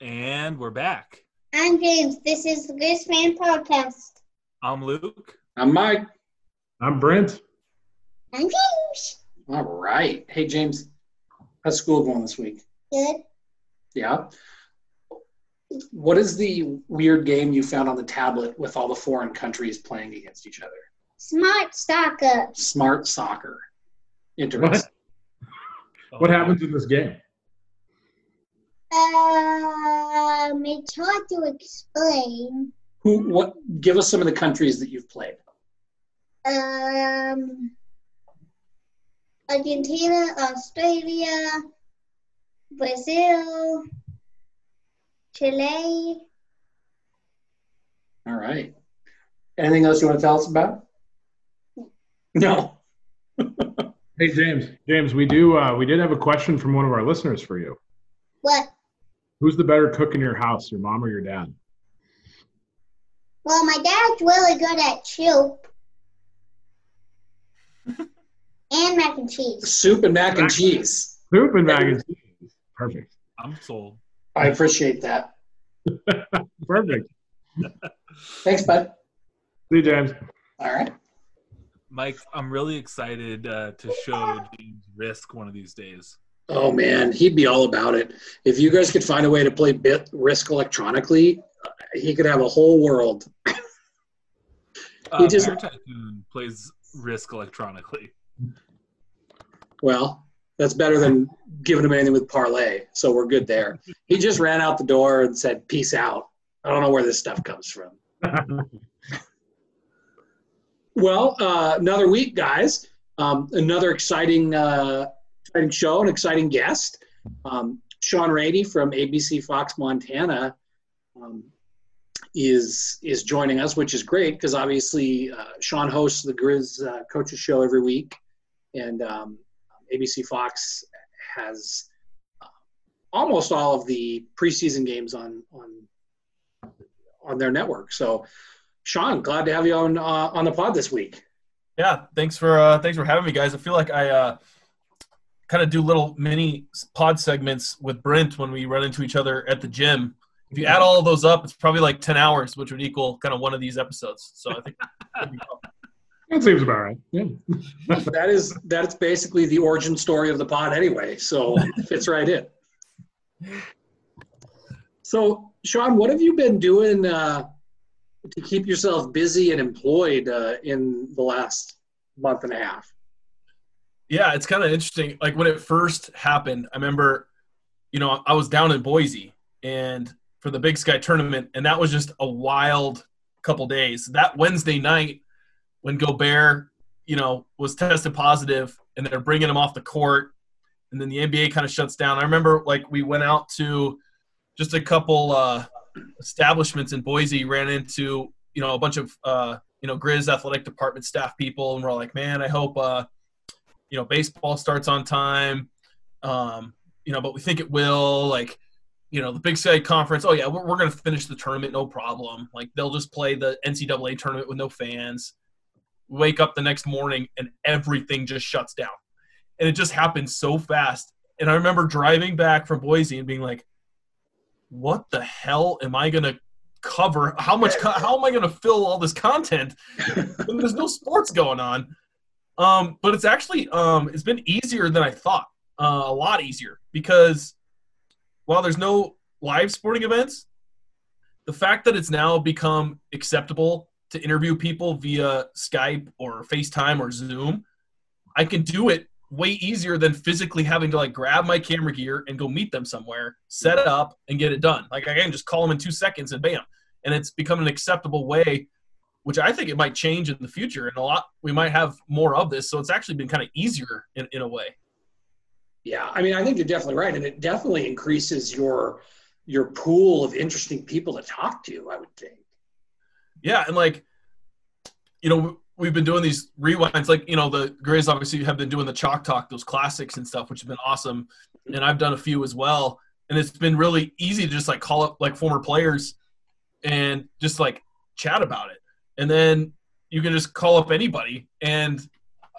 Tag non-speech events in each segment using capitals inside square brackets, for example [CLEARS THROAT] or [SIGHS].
And we're back. I'm James. This is the Griz Fan Podcast. I'm Luke. I'm Mike. I'm Brint. I'm James. All right. Hey, James, how's school going this week? Good. Yeah. What is the weird game you found on the tablet with all the foreign countries playing against each other? Smart soccer. Smart soccer. Interesting. What? What happens in this game? Um, it's hard to explain. Who? What? Give us some of the countries that you've played. Um, Argentina, Australia, Brazil, Chile. All right. Anything else you want to tell us about? No. [LAUGHS] Hey James, James, we do uh, we did have a question from one of our listeners for you. What? Who's the better cook in your house, your mom or your dad? Well, my dad's really good at soup and mac and cheese. Soup and mac and cheese. Soup and mac and cheese. Perfect. I'm sold. I appreciate that. [LAUGHS] Perfect. Thanks, bud. See you, James. All right. Mike, I'm really excited uh, to show James Risk one of these days. Oh man, he'd be all about it. If you guys could find a way to play bit risk electronically, he could have a whole world. Uh, He just- Tycoon plays Risk electronically. Well, that's better than giving him anything with parlay, so we're good there. He just ran out the door and said, "Peace out." I don't know where this stuff comes from. [LAUGHS] Well, uh, another week, guys. Um, another exciting, uh, exciting show, an exciting guest. Um, Shaun Rainey from ABC Fox Montana um, is is joining us, which is great because obviously uh, Shaun hosts the Griz uh, Coaches Show every week, and um, ABC Fox has uh, almost all of the preseason games on on on their network. So. Shaun, glad to have you on uh, on the pod this week. Yeah, thanks for uh, thanks for having me, guys. I feel like I uh, kind of do little mini pod segments with Brint when we run into each other at the gym. If you add all of those up, it's probably like ten hours, which would equal kind of one of these episodes. So I think That seems about right. Yeah. [LAUGHS] that is that's basically the origin story of the pod anyway, so it fits right in. So, Shaun, what have you been doing uh, to keep yourself busy and employed uh, in the last month and a half? Yeah, it's kind of interesting. Like when it first happened, I remember, you know, I was down in Boise and for the Big Sky tournament, and that was just a wild couple days. That Wednesday night when Gobert, you know, was tested positive and they're bringing him off the court, and then the NBA kind of shuts down. I remember like we went out to just a couple uh, establishments in Boise, ran into you know a bunch of uh, you know Griz athletic department staff people, and we're like, man, I hope uh, you know baseball starts on time, um, you know, but we think it will. Like, you know, the Big Sky Conference. Oh yeah, we're, we're going to finish the tournament, no problem. Like they'll just play the NCAA tournament with no fans. Wake up the next morning and everything just shuts down, and it just happened so fast. And I remember driving back from Boise and being like, "What the hell am I going to cover? How much? How am I going to fill all this content when there's no sports going on?" Um, but it's actually um, it's been easier than I thought. Uh, a lot easier because while there's no live sporting events, the fact that it's now become acceptable to interview people via Skype or FaceTime or Zoom, I can do it way easier than physically having to like grab my camera gear and go meet them somewhere, set it up, and get it done. Like I can just call them in two seconds and bam. And it's become an acceptable way, which I think it might change in the future. And a lot we might have more of this. So it's actually been kind of easier in, in a way. Yeah, I mean, I think you're definitely right, and it definitely increases your your pool of interesting people to talk to. I would think. Yeah, and like, you know, we've been doing these rewinds. Like, you know, the Grays obviously have been doing the chalk talk, those classics and stuff, which have been awesome. Mm-hmm. And I've done a few as well. And it's been really easy to just like call up like former players and just like chat about it. And then you can just call up anybody. And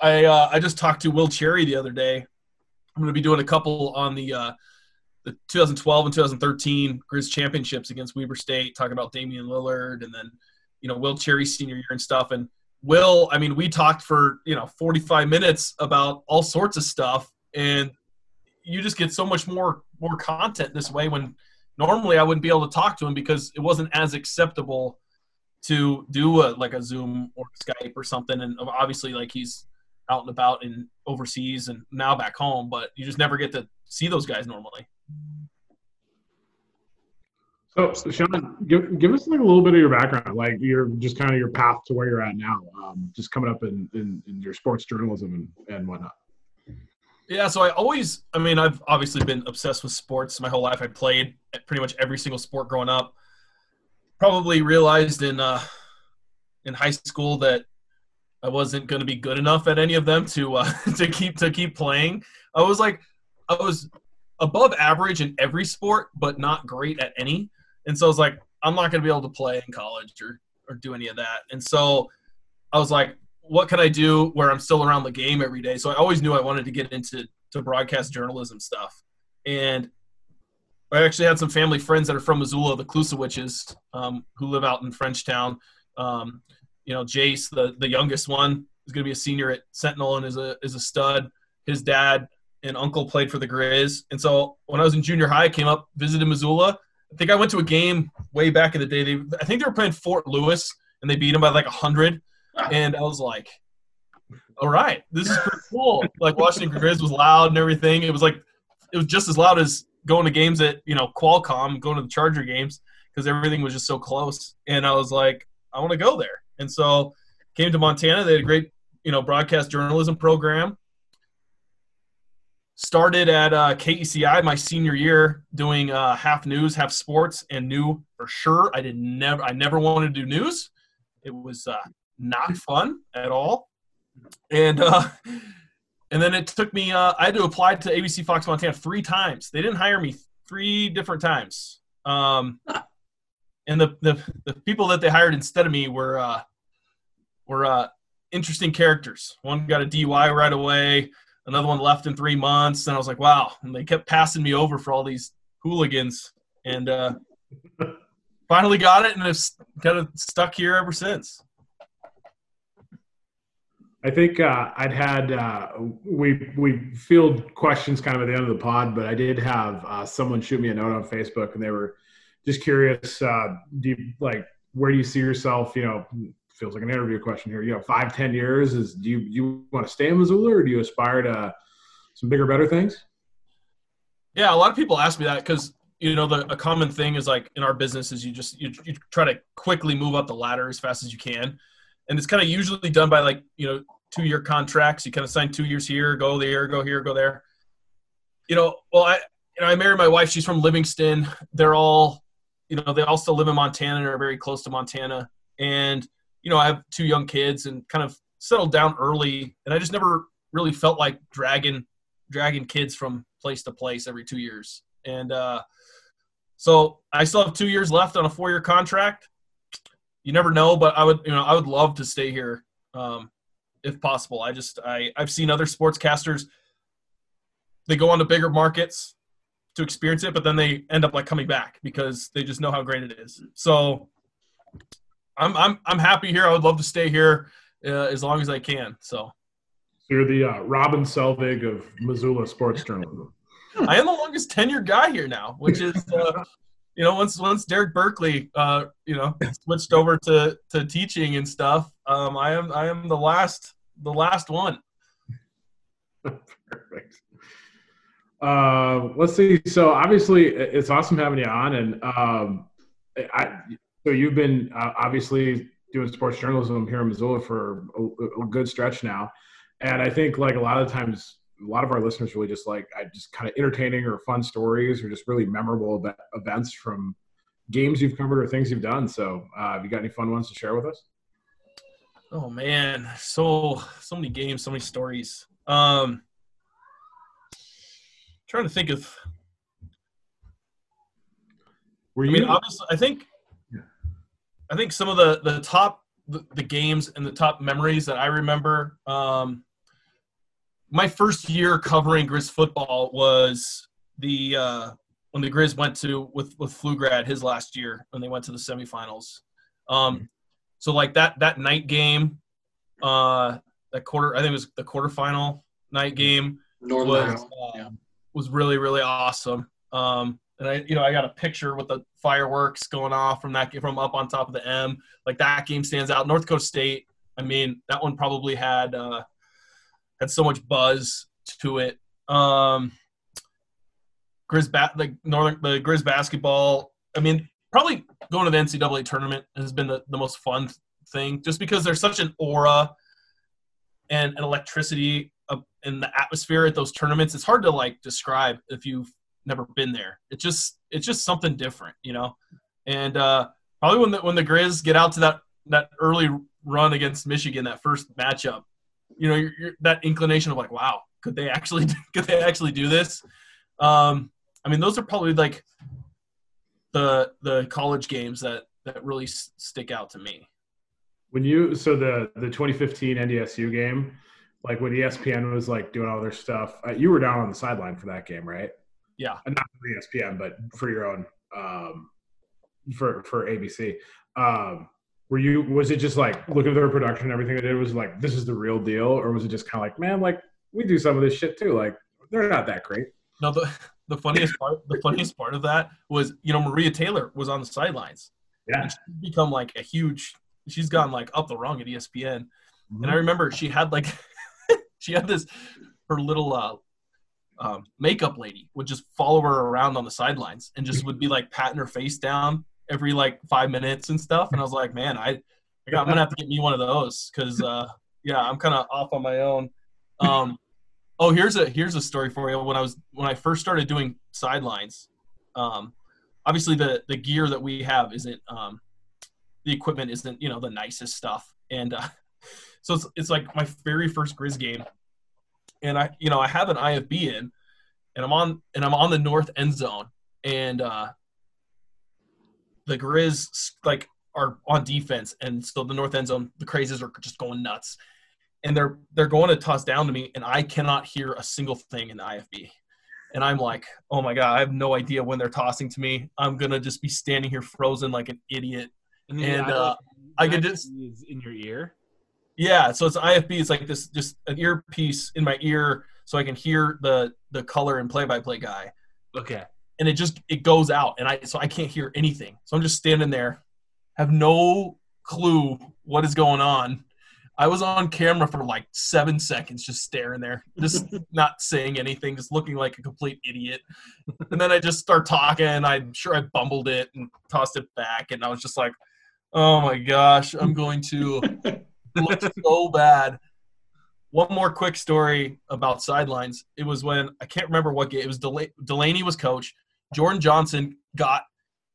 I uh, I just talked to Will Cherry the other day. I'm going to be doing a couple on the uh, the 2012 and 2013 Griz championships against Weber State, talking about Damian Lillard and then, you know, Will Cherry senior year and stuff. And Will, I mean, we talked for, you know, 45 minutes about all sorts of stuff. And you just get so much more more content this way when normally I wouldn't be able to talk to him because it wasn't as acceptable to do a, like a Zoom or Skype or something. And obviously, like he's out and about and overseas and now back home, but you just never get to see those guys normally. So, so Shaun, give, give us like a little bit of your background, like your just kind of your path to where you're at now, um, just coming up in, in, in your sports journalism and, and whatnot. Yeah, so I always, I mean, I've obviously been obsessed with sports my whole life. I played pretty much every single sport growing up. Probably realized in uh, in high school that I wasn't going to be good enough at any of them to uh, [LAUGHS] to keep to keep playing. I was like, I was above average in every sport, but not great at any. And so I was like, I'm not going to be able to play in college or or do any of that. And so I was like, what can I do where I'm still around the game every day? So I always knew I wanted to get into to broadcast journalism stuff. And I actually had some family friends that are from Missoula, the Klusewiczes, um, who live out in Frenchtown. Um, you know, Jace, the, the youngest one, is going to be a senior at Sentinel and is a is a stud. His dad and uncle played for the Griz, and so when I was in junior high, I came up visited Missoula. I think I went to a game way back in the day. They, I think they were playing Fort Lewis, and they beat them by like hundred and I was like, all right, this is pretty cool. Like Washington Griz was loud and everything. It was like it was just as loud as going to games at you know Qualcomm, going to the Charger games because everything was just so close. And I was like, I want to go there. And so came to Montana. They had a great you know broadcast journalism program. Started at uh, KECI my senior year doing uh, half news, half sports, and knew for sure I did never I never wanted to do news. It was uh, not fun at all. And uh, [LAUGHS] and then it took me. Uh, I had to apply to ABC Fox Montana three times. They didn't hire me three different times. Um, and the, the the people that they hired instead of me were uh, were uh, interesting characters. One got a DUI right away. Another one left in three months. And I was like, wow. And they kept passing me over for all these hooligans. And uh, [LAUGHS] finally got it, and it's kind of stuck here ever since. I think uh, I'd had uh, we we field questions kind of at the end of the pod, but I did have uh, someone shoot me a note on Facebook, and they were just curious. Uh, do you like where do you see yourself? You know, feels like an interview question here. You know, five ten years is do you you want to stay in Missoula, or do you aspire to some bigger, better things? Yeah, a lot of people ask me that because you know the a common thing is like in our business is you just you, you try to quickly move up the ladder as fast as you can and it's kind of usually done by like you know two year contracts. You kind of sign two years here, go there, go here, go there. You know, well, I you know I married my wife. She's from Livingston. They're all you know they all still live in Montana and are very close to Montana. And you know I have two young kids and kind of settled down early. And I just never really felt like dragging dragging kids from place to place every two years. And uh, so I still have two years left on a four year contract you never know, but I would, you know, I would love to stay here um, if possible. I just, I, I've seen other sportscasters. They go on to bigger markets to experience it, but then they end up like coming back because they just know how great it is. So I'm, I'm, I'm happy here. I would love to stay here uh, as long as I can. So. You're the uh, Robin Selvig of Missoula sports journalism. I am the longest tenured guy here now, which is uh, you know, once once Derek Berkeley, uh, you know, switched over to to teaching and stuff, um, I am I am the last the last one. Perfect. Uh, let's see. So obviously, it's awesome having you on, and um, I. So you've been uh, obviously doing sports journalism here in Missoula for a, a good stretch now, and I think like a lot of times a lot of our listeners really just like just kind of entertaining or fun stories or just really memorable events from games you've covered or things you've done. So, uh, have you got any fun ones to share with us? Oh man, so so many games, so many stories. Um, trying to think of. Were you? I mean, obviously, I think. Yeah. I think some of the the top the, the games and the top memories that I remember. Um, my first year covering Griz football was the uh, when the Griz went to with with Pflugrad his last year when they went to the semifinals. Um, so like that that night game, uh, that quarter I think it was the quarterfinal night game Northern was uh, Yeah. was really really awesome. Um, and I you know I got a picture with the fireworks going off from that from up on top of the M. Like that game stands out. North Coast State. I mean that one probably had uh, had so much buzz to it. Um, Griz ba- the Northern the Griz basketball. I mean probably going to the NCAA tournament has been the, the most fun thing just because there's such an aura and an electricity in the atmosphere at those tournaments. It's hard to like describe if you've never been there. It just it's just something different you know? And uh probably when the when the griz get out to that that early run against michigan that first matchup you know you're, you're, that inclination of like wow could they actually [LAUGHS] could they actually do this? Um i mean those are probably like the the college games that that really s- stick out to me When you so the the 2015 NDSU game, like when ESPN was like doing all their stuff, uh, you were down on the sideline for that game, right? Yeah. Uh, not for ESPN, but for your own um, for for ABC. Um, were you? Was it just like look at their production, and everything they did was like this is the real deal, or was it just kind of like man, like we do some of this shit too, like they're not that great. No, the the funniest part the [LAUGHS] funniest part of that was you know Maria Taylor was on the sidelines. Yeah. And she's become like a huge. She's gone like up the rung at ESPN, Mm-hmm. and I remember she had like [LAUGHS] she had this her little uh, um, makeup lady would just follow her around on the sidelines and just would be like patting her face down every like five minutes and stuff. And I was like, man, I, I got, I'm gonna have to get me one of those because uh, yeah, I'm kind of off on my own. Um, oh, here's a here's a story for you. When I was when I first started doing sidelines, um, obviously the the gear that we have isn't um, the equipment isn't you know the nicest stuff, and uh, [LAUGHS] so it's it's like my very first Griz game, and I you know I have an IFB in, and I'm on and I'm on the north end zone, and uh, the Griz like are on defense, and so the north end zone the crazes are just going nuts, and they're they're going to toss down to me, and I cannot hear a single thing in the IFB. And I'm like, oh my god, I have no idea when they're tossing to me. I'm gonna just be standing here frozen like an idiot. And, And, uh, I could just- is in your ear. Yeah, so it's IFB. It's like this, just an earpiece in my ear, so I can hear the the color and play-by-play guy, Okay. and it just it goes out, and I so I can't hear anything. So I'm just standing there, have no clue what is going on. I was on camera for like seven seconds, just staring there, just [LAUGHS] not saying anything, just looking like a complete idiot. And then I just start talking. I'm sure I bumbled it and tossed it back, and I was just like, "Oh my gosh, I'm going to." [LAUGHS] look so bad. One more quick story about sidelines. It was when I can't remember what game. It was Dela- Delaney was coach. Jordan Johnson got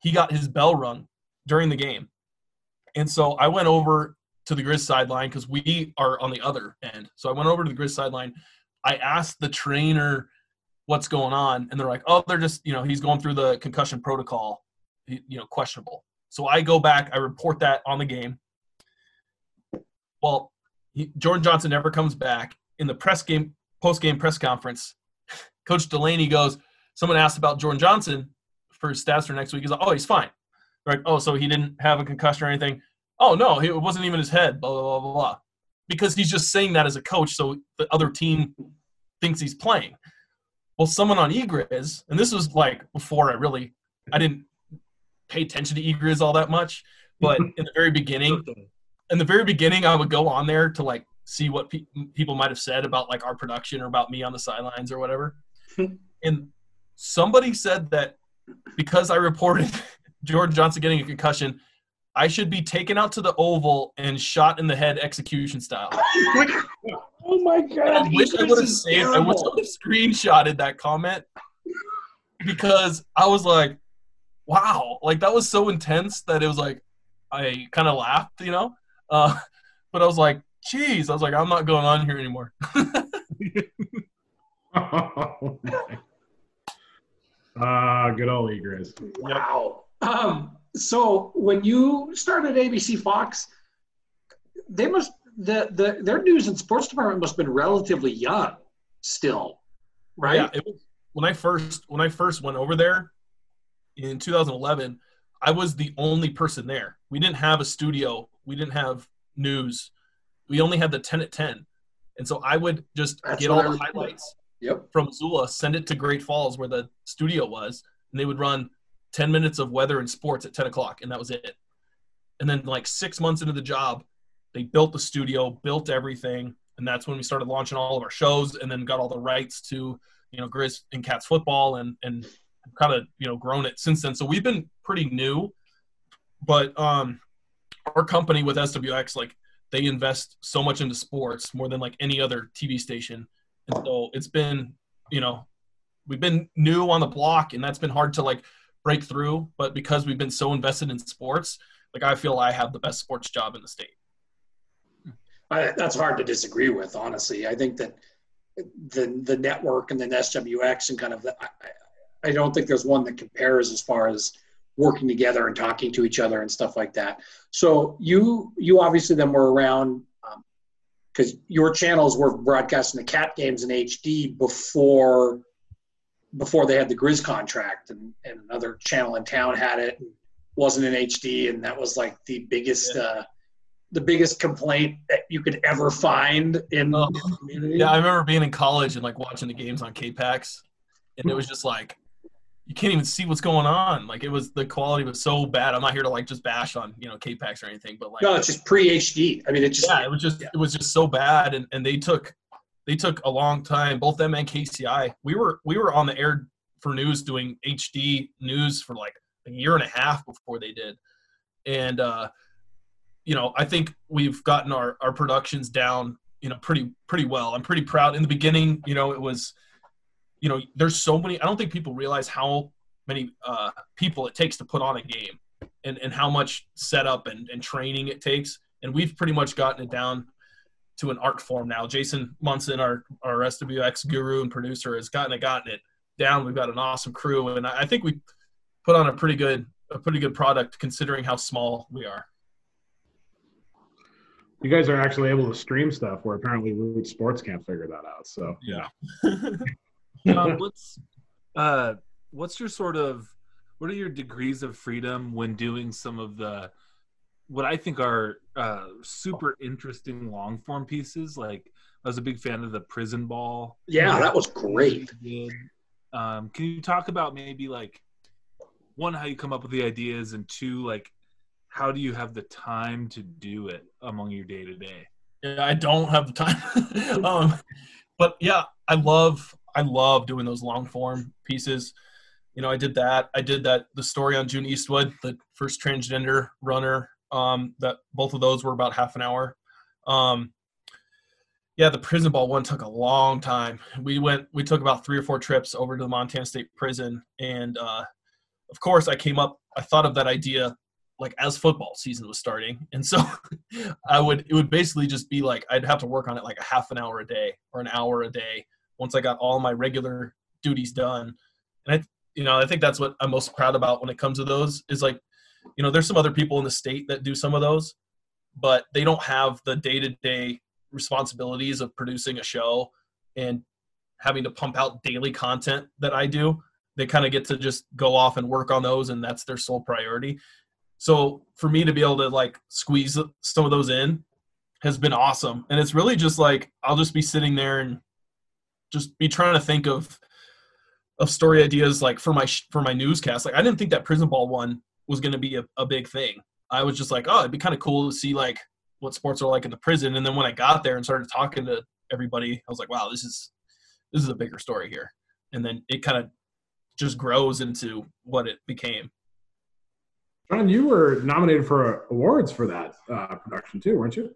he got his bell rung during the game, and so I went over to the Griz sideline because we are on the other end. So I went over to the Griz sideline. I asked the trainer what's going on, and they're like, "Oh, they're just you know he's going through the concussion protocol, you know questionable." So I go back, I report that on the game. Well, he, Jordan Johnson never comes back. In the press game, post game press conference, [LAUGHS] Coach Delaney goes, Someone asked about Jordan Johnson for his stats for next week. He's like, Oh, he's fine. They're like, Oh, so he didn't have a concussion or anything? Oh, no, it wasn't even his head, blah, blah, blah, blah, blah. Because he's just saying that as a coach, so the other team thinks he's playing. Well, someone on Egriz, and this was like before I really, I didn't pay attention to Egriz all that much, but [LAUGHS] in the very beginning, in the very beginning, I would go on there to like see what pe- people might have said about like our production or about me on the sidelines or whatever. [LAUGHS] and somebody said that because I reported [LAUGHS] Jordan Johnson getting a concussion, I should be taken out to the oval and shot in the head execution style. [LAUGHS] oh my And god! I wish I would have saved. I wish I would have screenshotted that comment because I was like, "Wow!" Like that was so intense that it was like I kind of laughed, you know. Uh, [LAUGHS] but I was like, "Geez!" I was like, "I'm not going on here anymore." [LAUGHS] Oh, my. Ah, good old Egriz. Wow. [CLEARS THROAT] Um, so when you started ABC Fox, they must the, the their news and sports department must have been relatively young still, right? Yeah, it was when I first when I first went over there. in 2011, I was the only person there. We didn't have a studio. We didn't have news. We only had the 10 at 10. And so I would just That's get all the highlights Yep. from Missoula, send it to Great Falls where the studio was, and they would run 10 minutes of weather and sports at 10 o'clock, and that was it. And then, like six months into the job, they built the studio, built everything, and that's when we started launching all of our shows, and then got all the rights to, you know, Griz and Cats football, and and kind of you know grown it since then. So we've been pretty new, but um, our company with SWX, like they invest so much into sports more than like any other TV station, and so it's been, you know, we've been new on the block, and that's been hard to like break through. But because we've been so invested in sports, like I feel I have the best sports job in the state. I, that's hard to disagree with, honestly. I think that the the network and then SWX and kind of the, I, I- don't think there's one that compares as far as working together and talking to each other and stuff like that. So you you obviously then were around um, because your channels were broadcasting the cat games in HD before before they had the Griz contract and, and another channel in town had it and wasn't in HD and that was like the biggest uh, the biggest complaint that you could ever find in Oh, the community. Yeah, I remember being in college and like watching the games on K-Pax, and it was just like you can't even see what's going on. Like it was the quality was so bad. I'm not here to like just bash on you know K-Pax or anything, but like No, it's just pre HD. I mean, it just yeah, it was just it was just so bad, and and they took they took a long time. Both them and KCI. We were we were on the air for news doing HD news for like a year and a half before they did, and uh, you know I think we've gotten our our productions down you know pretty pretty well. I'm pretty proud. In the beginning, you know, it was you know there's so many. I don't think people realize how many uh, people it takes to put on a game and, and how much setup and, and training it takes. And we've pretty much gotten it down to an art form now. Jason Munson, our, our SWX guru and producer, has gotten it gotten it down. We've got an awesome crew, and I, I think we put on a pretty good a pretty good product considering how small we are. You guys are actually able to stream stuff where apparently Root Sports can't figure that out. So Yeah. [LAUGHS] um, what's uh, what's your sort of what are your degrees of freedom when doing some of the what I think are uh, super interesting long form pieces? Like I was a big fan of the Prison Ball. yeah, that was great. Um, can you talk about maybe like one how you come up with the ideas and two like how do you have the time to do it among your day to day? Yeah, I don't have the time. [LAUGHS] um, but yeah, I love I love doing those long form pieces. You know, I did that. I did that the story on June Eastwood, the first transgender runner. Um, that both of those were about half an hour. Um, yeah, the prison ball one took a long time. We went, we took about three or four trips over to the Montana State Prison, and uh, of course, I came up. I thought of that idea like as football season was starting, and so [LAUGHS] I would it would basically just be like I'd have to work on it like a half an hour a day or an hour a day once I got all my regular duties done. And I you know, I think that's what I'm most proud about when it comes to those is like, you know, there's some other people in the state that do some of those, but they don't have the day-to-day responsibilities of producing a show and having to pump out daily content that I do. They kind of get to just go off and work on those and that's their sole priority. So for me to be able to like squeeze some of those in has been awesome. And it's really just like I'll just be sitting there and just be trying to think of of story ideas like for my for my newscast. Like I didn't think that prison ball one was going to be a, a big thing. I was just like, oh, it'd be kind of cool to see like what sports are like in the prison. And then when I got there and started talking to everybody, I was like, wow, this is this is a bigger story here. And then it kind of just grows into what it became. John, you were nominated for awards for that uh, production too, weren't you?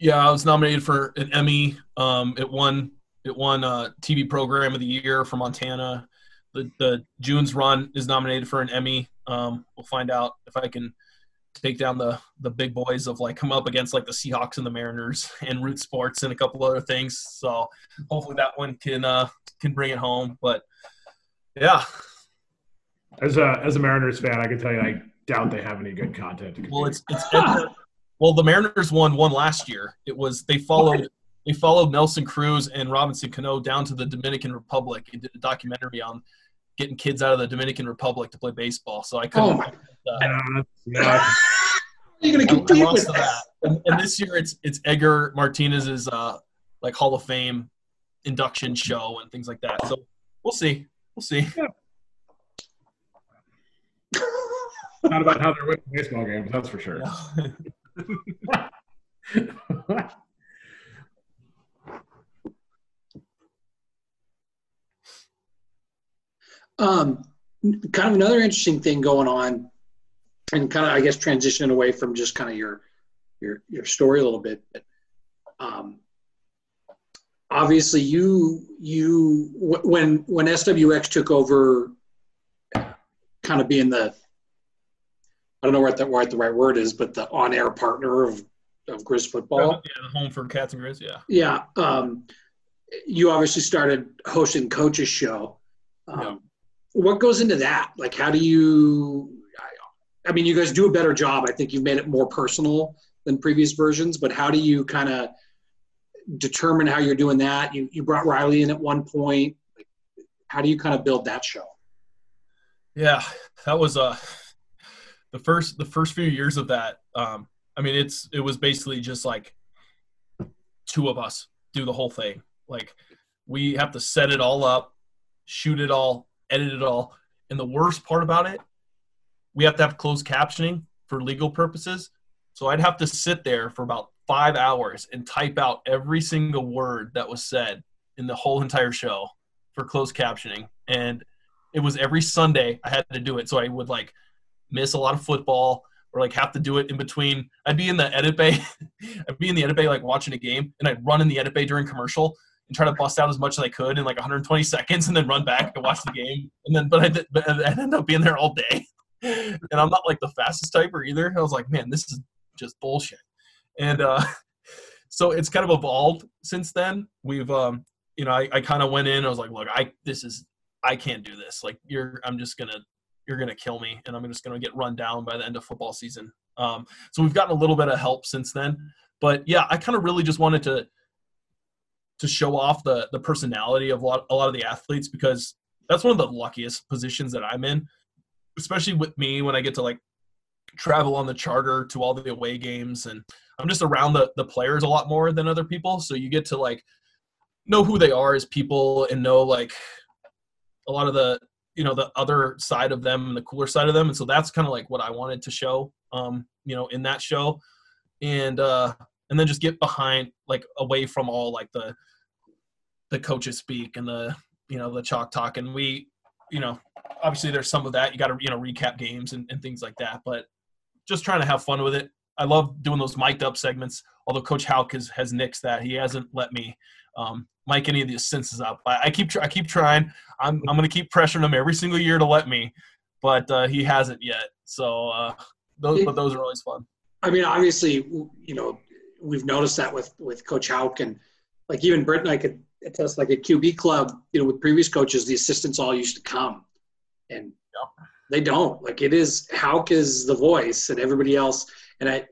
Yeah, I was nominated for an Emmy. Um, it won it won uh, TV Program of the Year for Montana. The the June's Run is nominated for an Emmy. Um, we'll find out if I can take down the the big boys of like come up against like the Seahawks and the Mariners [LAUGHS] and Root Sports and a couple other things. So hopefully that one can uh, can bring it home. But yeah, As a as a Mariners fan, I can tell you I doubt they have any good content. To. Well, it's it's well the Mariners won one last year. It was they followed they followed Nelson Cruz and Robinson Cano down to the Dominican Republic and did a documentary on getting kids out of the Dominican Republic to play baseball. So I couldn't. Oh my! [LAUGHS] uh, Yeah, [LAUGHS] You're gonna compete with that. And, and this year it's it's Edgar Martinez's uh like Hall of Fame induction show and things like that. So we'll see. We'll see. [LAUGHS] not about how they're winning baseball games, that's for sure. Um, kind of another interesting thing going on, and kind of I guess transitioning away from just kind of your your your story a little bit. But, um, obviously, you you wh- when when SWX took over, kind of being the I don't know what the what the right word is, but the on air partner of of Griz football. Yeah, the home for Cats and Griz. Yeah. Yeah. Um, you obviously started hosting coaches show. Um. What goes into that? Like, how do you? I, mean, you guys do a better job. I think you've made it more personal than previous versions. But how do you kind of determine how you're doing that? You you brought Riley in at one point. Like, how do you kind of build that show? Yeah, that was uh the first the first few years of that. Um, I mean, it's it was basically just like two of us do the whole thing. Like we have to set it all up, shoot it all, edit it all, and the worst part about it, we have to have closed captioning for legal purposes. So I'd have to sit there for about five hours and type out every single word that was said in the whole entire show for closed captioning, and it was every Sunday I had to do it. So I would like miss a lot of football or like have to do it in between. I'd be in the edit bay. [LAUGHS] I'd be in the edit bay like watching a game and I'd run in the edit bay during commercial and try to bust out as much as I could in like 120 seconds and then run back and watch the game. And then, but I did, but I ended up being there all day. [LAUGHS] And I'm not like the fastest typer either. I was like, man, this is just bullshit. And uh, [LAUGHS] so it's kind of evolved since then. We've, um, you know, I, I kind of went in. I was like, look, I this is I can't do this. Like you're, I'm just gonna, you're gonna kill me, and I'm just gonna get run down by the end of football season. Um, so we've gotten a little bit of help since then, but yeah, I kind of really just wanted to to show off the the personality of a lot, a lot of the athletes because that's one of the luckiest positions that I'm in, especially with me when I get to like travel on the charter to all the away games and I'm just around the the players a lot more than other people. So you get to like know who they are as people and know like a lot of the you know the other side of them and the cooler side of them and so that's kind of like what i wanted to show um you know in that show and uh and then just get behind like away from all like the the coaches speak and the you know the chalk talk and we you know obviously there's some of that you got to you know recap games and, and things like that but just trying to have fun with it i love doing those mic'd up segments although coach Hauck has, has nixed that he hasn't let me um, mic any of the senses up. I, I keep I keep trying. I'm I'm gonna keep pressuring him every single year to let me, but uh, he hasn't yet. So uh, those but those are always fun. I mean, obviously, you know, we've noticed that with with Coach Hauck and like even Britt and I could attest. Like at QB Club, you know, with previous coaches, the assistants all used to come, and Yeah. they don't. Like it is Hauck is the voice, and everybody else. And I,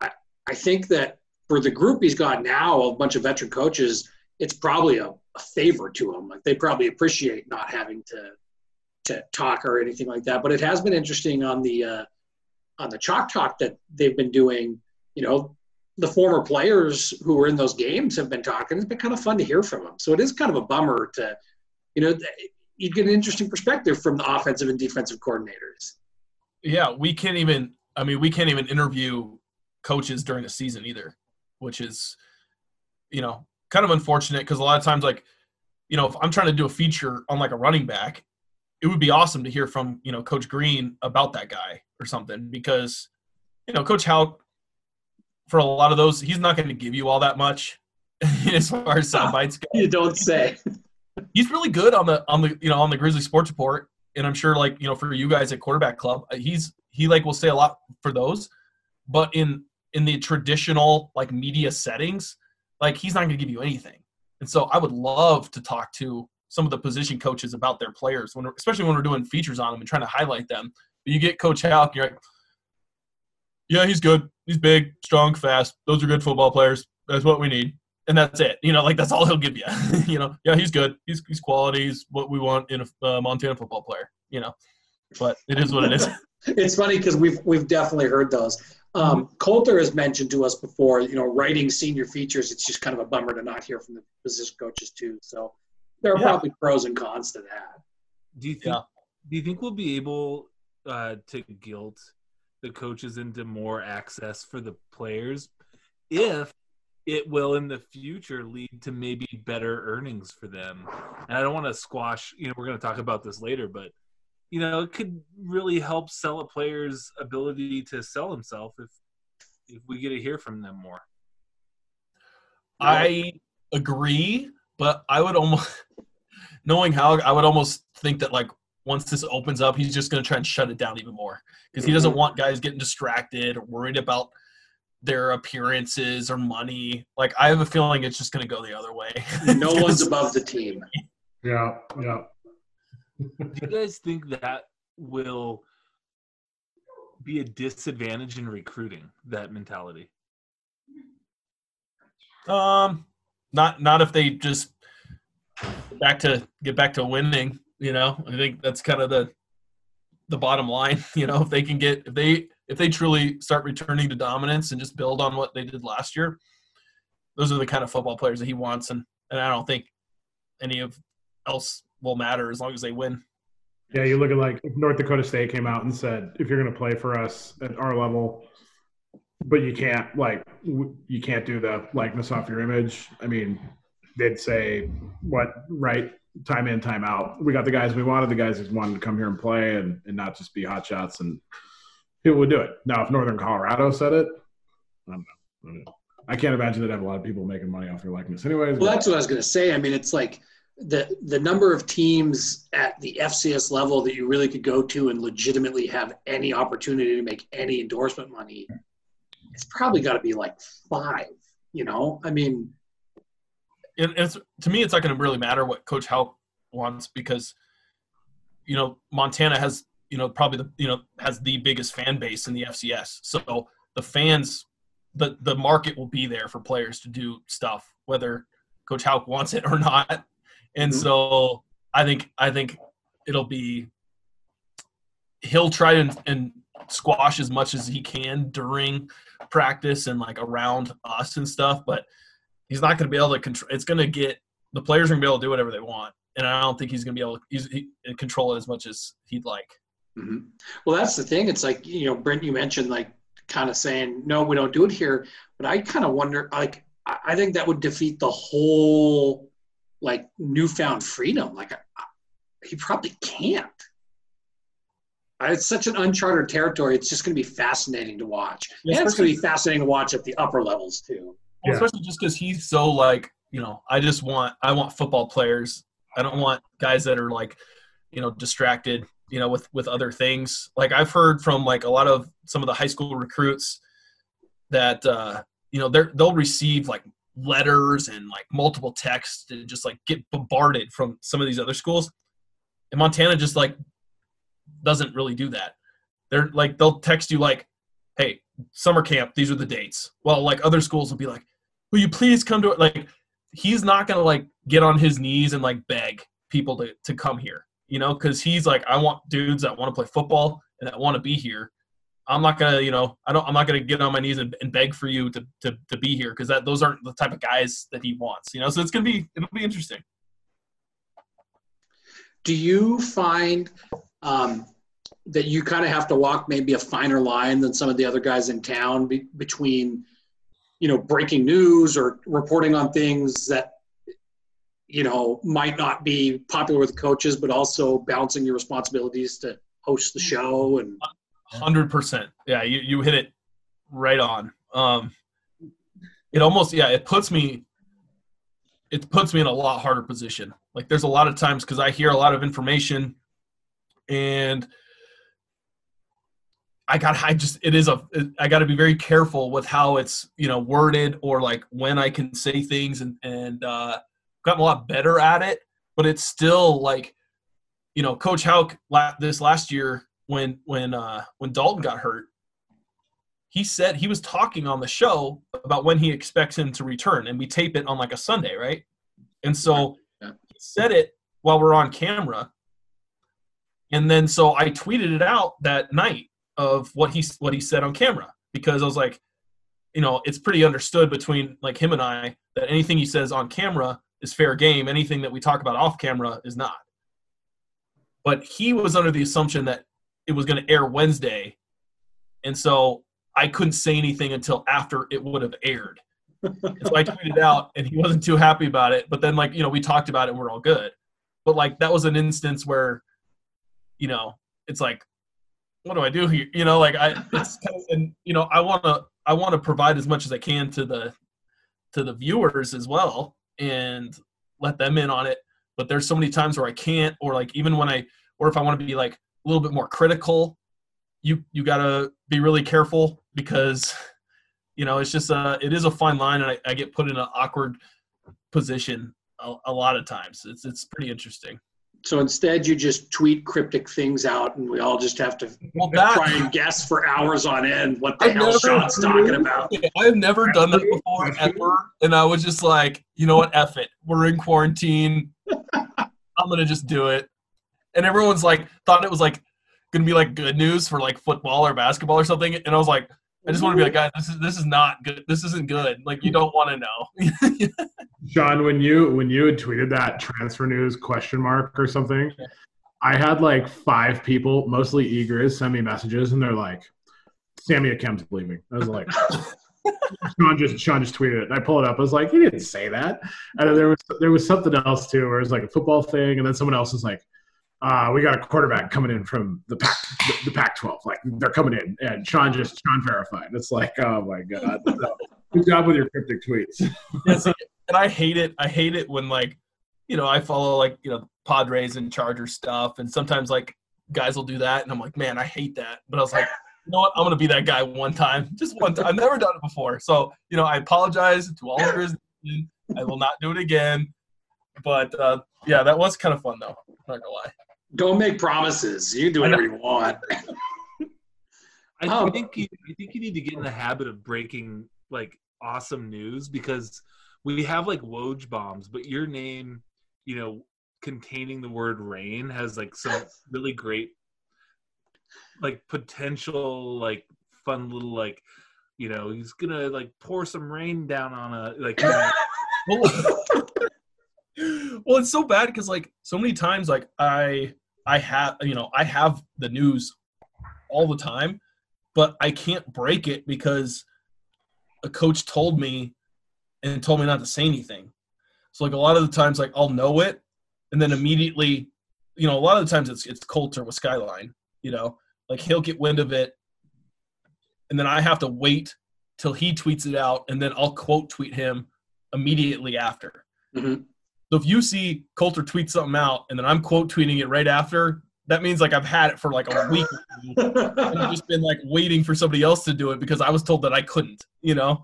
I, I think that for the group he's got now, a bunch of veteran coaches, it's probably a, a favor to him. Like they probably appreciate not having to to talk or anything like that. But it has been interesting on the uh, on the chalk talk that they've been doing. You know, the former players who were in those games have been talking. It's been kind of fun to hear from them. So it is kind of a bummer to, you know, you get an interesting perspective from the offensive and defensive coordinators. Yeah, we can't even. I mean, we can't even interview coaches during the season either, which is, you know, kind of unfortunate because a lot of times, like, you know, if I'm trying to do a feature on like a running back, it would be awesome to hear from you know Coach Green about that guy or something because, you know, Coach Hauck, for a lot of those, he's not going to give you all that much [LAUGHS] as far as sound bites go [LAUGHS] You don't say. he's really good on the on the you know on the Grizzly Sports Report, and I'm sure like you know for you guys at Quarterback Club, uh, he's he like will say a lot for those, but in in the traditional like media settings, like he's not going to give you anything. And so I would love to talk to some of the position coaches about their players, when especially when we're doing features on them and trying to highlight them. But you get Coach Hauck, you're like, yeah, he's good, he's big, strong, fast. Those are good football players. That's what we need. and that's it. You know, like that's all he'll give you. [LAUGHS] you know, yeah, he's good. He's he's quality. He's what we want in a uh, Montana football player. You know, but it is what it is. [LAUGHS] It's funny because we've we've definitely heard those. Um, Colter has mentioned to us before, you know, writing senior features. It's just kind of a bummer to not hear from the position coaches too. So there are Yeah. probably pros and cons to that. Do you think? Yeah. Do you think we'll be able uh, to guilt the coaches into more access for the players if it will in the future lead to maybe better earnings for them? And I don't want to squash. You know, we're going to talk about this later, but you know, it could really help sell a player's ability to sell himself if if we get to hear from them more. I agree, but I would almost, [LAUGHS] knowing how, I would almost think that like once this opens up, he's just going to try and shut it down even more because he doesn't want guys getting distracted or worried about their appearances or money. Like I have a feeling it's just going to go the other way. [LAUGHS] No [LAUGHS] one's above the team. Yeah, yeah. Do you guys think that will be a disadvantage in recruiting? That mentality. Um, not not if they just get back to get back to winning. You know, I think that's kind of the the bottom line. [LAUGHS] You know, if they can get if they if they truly start returning to dominance and just build on what they did last year, those are the kind of football players that he wants, and and I don't think any of else will matter as long as they win. Yeah, you look at like North Dakota State came out and said, if you're going to play for us at our level, but you can't like you can't do the likeness off your image. I mean, they'd say what right time in time out. We got the guys we wanted, the guys who wanted to come here and play and, and not just be hot shots, and people would do it. Now, if Northern Colorado said it, I don't know. I, don't know. I can't imagine they'd have a lot of people making money off their likeness, anyways. Well, but- that's what I was going to say. I mean, it's like the the number of teams at the FCS level that you really could go to and legitimately have any opportunity to make any endorsement money. It's probably got to be like five. You know, I mean, it, it's to me it's not going to really matter what coach Hauck wants because you know montana has you know probably the you know has the biggest fan base in the fcs so the fans the the market will be there for players to do stuff whether coach Hauck wants it or not and Mhm. so i think i think it'll be he'll try and, and squash as much as he can during practice and like around us and stuff but he's not going to be able to control. It's going to get the players are going to be able to do whatever they want, and I don't think he's going to be able to he, control it as much as he'd like. Mhm. Well, that's the thing. It's like you know, Brint, you mentioned like kind of saying no, we don't do it here. But I kind of wonder, like, I think that would defeat the whole like newfound freedom. Like, I- I- he probably can't. It's such an uncharted territory. It's just going to be fascinating to watch, Yeah, and it's going to be fascinating to watch at the upper levels too. Yeah. especially just because he's so like you know, I just want I want football players. I don't want guys that are like you know distracted you know with with other things. Like I've heard from like a lot of some of the high school recruits that uh, you know they're they'll receive like letters and like multiple texts and just like get bombarded from some of these other schools. And Montana just like doesn't really do that. They're like they'll text you like, "Hey, summer camp, these are the dates." Well, like other schools will be like, "Will you please come to it?" Like he's not gonna like get on his knees and like beg people to to come here, you know, because he's like, I want dudes that want to play football and that want to be here. I'm not gonna, you know, I don't, I'm not gonna get on my knees and, and beg for you to to, to be here because that those aren't the type of guys that he wants, you know. So it's gonna be it'll be interesting. Do you find um, that you kind of have to walk maybe a finer line than some of the other guys in town be- between, you know, breaking news or reporting on things that, you know, might not be popular with coaches, but also balancing your responsibilities to host the show and Hundred percent. Yeah, you, you hit it right on. Um, it almost yeah, it puts me it puts me in a lot harder position. Like there's a lot of times because I hear a lot of information, and I got I just it is a I got to be very careful with how it's you know worded or like when I can say things and and uh, gotten a lot better at it. But it's still like you know Coach Hauck la- this last year when when uh when Dalton got hurt, he said he was talking on the show about when he expects him to return, and we tape it on like a Sunday, right? And so Yeah. he said it while we're on camera, and then so I tweeted it out that night of what he what he said on camera because I was like, you know, it's pretty understood between like him and I that anything he says on camera is fair game. Anything that we talk about off camera is not. But he was under the assumption that it was going to air Wednesday, and so I couldn't say anything until after it would have aired. So I tweeted out, and he wasn't too happy about it. But then, like you know, we talked about it, and we're all good. But like that was an instance where, you know, it's like, what do I do here? You know, like I, it's [LAUGHS] kind of, and you know, I want to, I want to provide as much as I can to the, to the viewers as well, and let them in on it. But there's so many times where I can't, or like even when I, or if I want to be like a little bit more critical, you you gotta be really careful because, you know, it's just a, it is a fine line, and I, I get put in an awkward position a, a lot of times. It's it's pretty interesting. So instead, you just tweet cryptic things out, and we all just have to Well, that try and guess for hours on end what the I've hell Shaun's talking about. I have never done that before ever, and I was just like, you know what, F it. We're in quarantine. [LAUGHS] I'm gonna just do it. And everyone's like, thought it was like gonna be like good news for like football or basketball or something, and I was like, I just want to be like, guys, this is this is not good. This isn't good. Like you don't want to know. [LAUGHS] Shaun, when you when you had tweeted that transfer news question mark or something, I had like five people, mostly Egriz, send me messages, and they're like, "Sammy Akem's leaving." I was like, [LAUGHS] Shaun just Shaun just tweeted it. And I pull it up. I was like, he didn't say that. And then there was there was something else too, where it was like a football thing, and then someone else was like, uh, "We got a quarterback coming in from the Pac the, the Pac-12. Like they're coming in." And Shaun just Shaun verified. It's like, oh my god. So, good job with your cryptic tweets. [LAUGHS] Yes, and I hate it. I hate it when like, you know, I follow like you know Padres and Charger stuff, and sometimes like guys will do that, and I'm like, man, I hate that. But I was like, you know what? I'm gonna be that guy one time, just one time. I've never done it before, so you know, I apologize to all of you. I will not do it again. But uh, yeah, that was kind of fun though. I'm Not gonna lie. Don't make promises. You can do whatever you want. [LAUGHS] I Um, think you, I think you need to get in the habit of breaking like awesome news because we have like Woj bombs, but your name, you know, containing the word rain has like some [LAUGHS] really great, like potential, like fun little like, you know, he's gonna like pour some rain down on a like. you know, [LAUGHS] well, well, it's so bad because like so many times like I I have you know I have the news all the time, but I can't break it because a coach told me and told me not to say anything. So like a lot of the times like I'll know it and then immediately you know a lot of the times it's it's Colter with Skyline, you know, like he'll get wind of it and then I have to wait till he tweets it out and then I'll quote tweet him immediately after. Mhm. So if you see Colter tweet something out and then I'm quote tweeting it right after, that means like I've had it for like a week and I've just been like waiting for somebody else to do it because I was told that I couldn't, you know?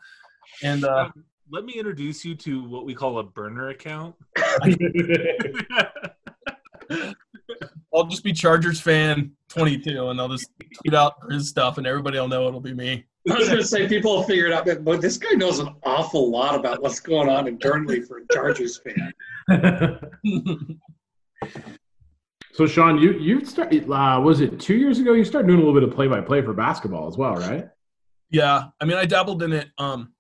And uh Let me introduce you to what we call a burner account. [LAUGHS] I'll just be Chargers fan 22 and I'll just tweet out his stuff and everybody will know it'll be me. I was going to say people will figure it out, but- but this guy knows an awful lot about what's going on internally for a Chargers fan. [LAUGHS] so Shaun, you you started uh, was it two years ago? You started doing a little bit of play by play for basketball as well, right? Yeah, I mean, I dabbled in it, um,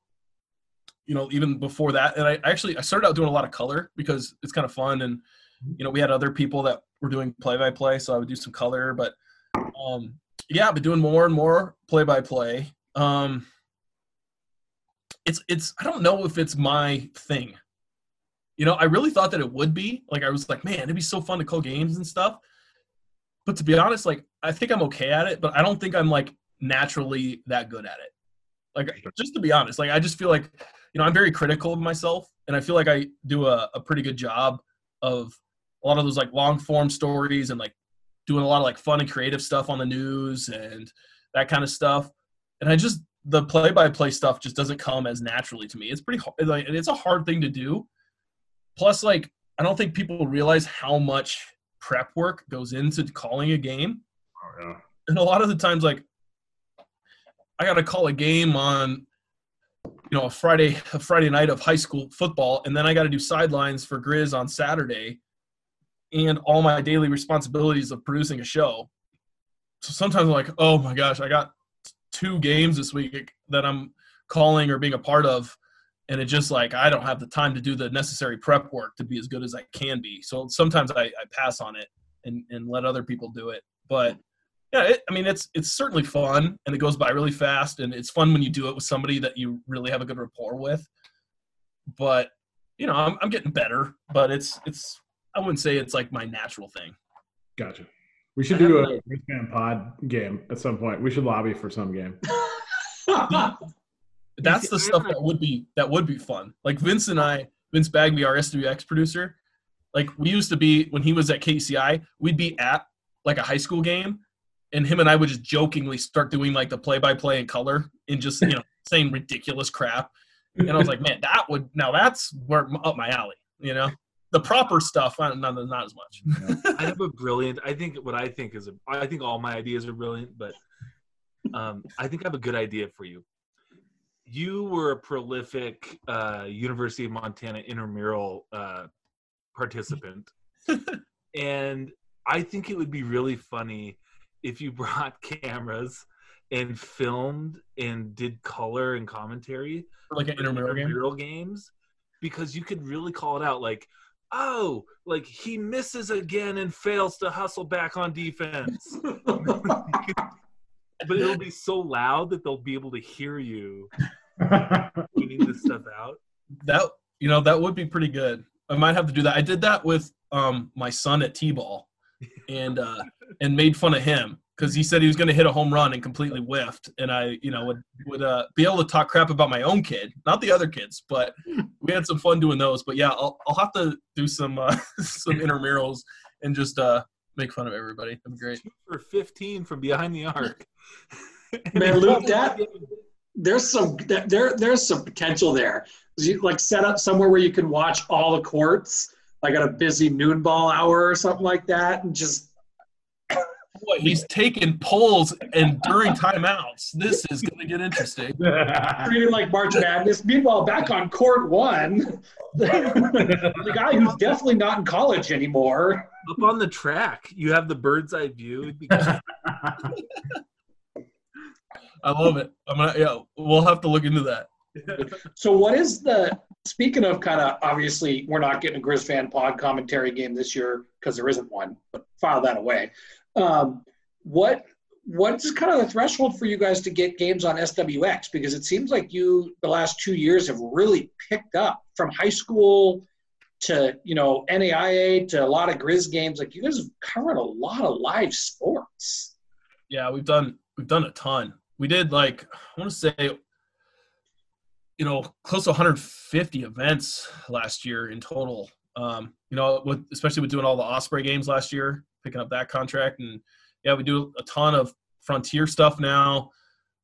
you know, even before that, and I actually I started out doing a lot of color because it's kind of fun, and you know, we had other people that were doing play by play, so I would do some color, but um, yeah, I've been doing more and more play by play. Um, it's it's I don't know if it's my thing. You know, I really thought that it would be. Like I was like, man, it'd be so fun to call games and stuff. But to be honest, like I think I'm okay at it, but I don't think I'm like naturally that good at it. Like just to be honest, like I just feel like, you know, I'm very critical of myself and I feel like I do a, a pretty good job of a lot of those like long form stories and like doing a lot of like fun and creative stuff on the news and that kind of stuff. And I just the play by play stuff just doesn't come as naturally to me. It's pretty hard like and it's a hard thing to do. Plus like I don't think people realize how much prep work goes into calling a game Oh, yeah. and a lot of the times like I got to call a game on you know a Friday a Friday night of high school football, and then I got to do sidelines for Griz on Saturday, and all my daily responsibilities of producing a show. So sometimes I'm like, oh my gosh, I got two games this week that I'm calling or being a part of, and it just like I don't have the time to do the necessary prep work to be as good as I can be. So sometimes I, I pass on it and and let other people do it. But yeah, it, I mean it's it's certainly fun and it goes by really fast and it's fun when you do it with somebody that you really have a good rapport with. But you know, I'm I'm getting better, but it's it's I wouldn't say it's like my natural thing. Gotcha. We should do a Griz fan pod game at some point. We should lobby for some game. [LAUGHS] That's the stuff that would be that would be fun. Like Vince and I, Vince Bagby, our SWX producer, like we used to be when he was at KCI, we'd be at like a high school game, and him and I would just jokingly start doing like the play by play in color and just you know saying ridiculous crap. And I was like, [LAUGHS] man, that would now that's where up my alley. You know, the proper stuff, not not, not as much. I have a brilliant. I think what I think is a. I think all my ideas are brilliant, but um, I think I have a good idea for you. You were a prolific uh, University of Montana intramural uh, participant, [LAUGHS] and I think it would be really funny if you brought [LAUGHS] cameras and filmed and did color and commentary like an for intramural game. intramural games because you could really call it out like oh like he misses again and fails to hustle back on defense [LAUGHS] but it'll be so loud that they'll be able to hear you [LAUGHS] pointing this stuff out That you know that would be pretty good. I might have to do that. I did that with um my son at T-ball, and uh and made fun of him because he said he was going to hit a home run and completely whiffed, and I you know would would uh be able to talk crap about my own kid, not the other kids, but we had some fun doing those. But yeah, I'll I'll have to do some uh, [LAUGHS] some intramurals and just uh make fun of everybody. That'd be great. two for 15 from behind the arc [LAUGHS] Man, Luke, that- there's some there there's some potential there. You, like set up somewhere where you can watch all the courts, like at a busy noon ball hour or something like that, and just Boy, he's taking polls and during timeouts. This is going to get interesting. [LAUGHS] treating like March Madness. Meanwhile, back on court one, [LAUGHS] the guy who's definitely not in college anymore. up on the track you have the bird's eye view It'd [LAUGHS] I love it. I'm gonna yeah. We'll have to look into that. So, what is the speaking of kind of obviously we're not getting a Griz fan pod commentary game this year because there isn't one, but file that away. Um, what what's kind of the threshold for you guys to get games on SWX? Because it seems like you the last two years have really picked up from high school to you know NAIA to a lot of Griz games. Like you guys have covered a lot of live sports. Yeah, we've done we've done a ton. We did like I want to say, you know, close to 150 events last year in total. Um, you know, with especially with doing all the Osprey games last year, picking up that contract, and yeah, we do a ton of frontier stuff now.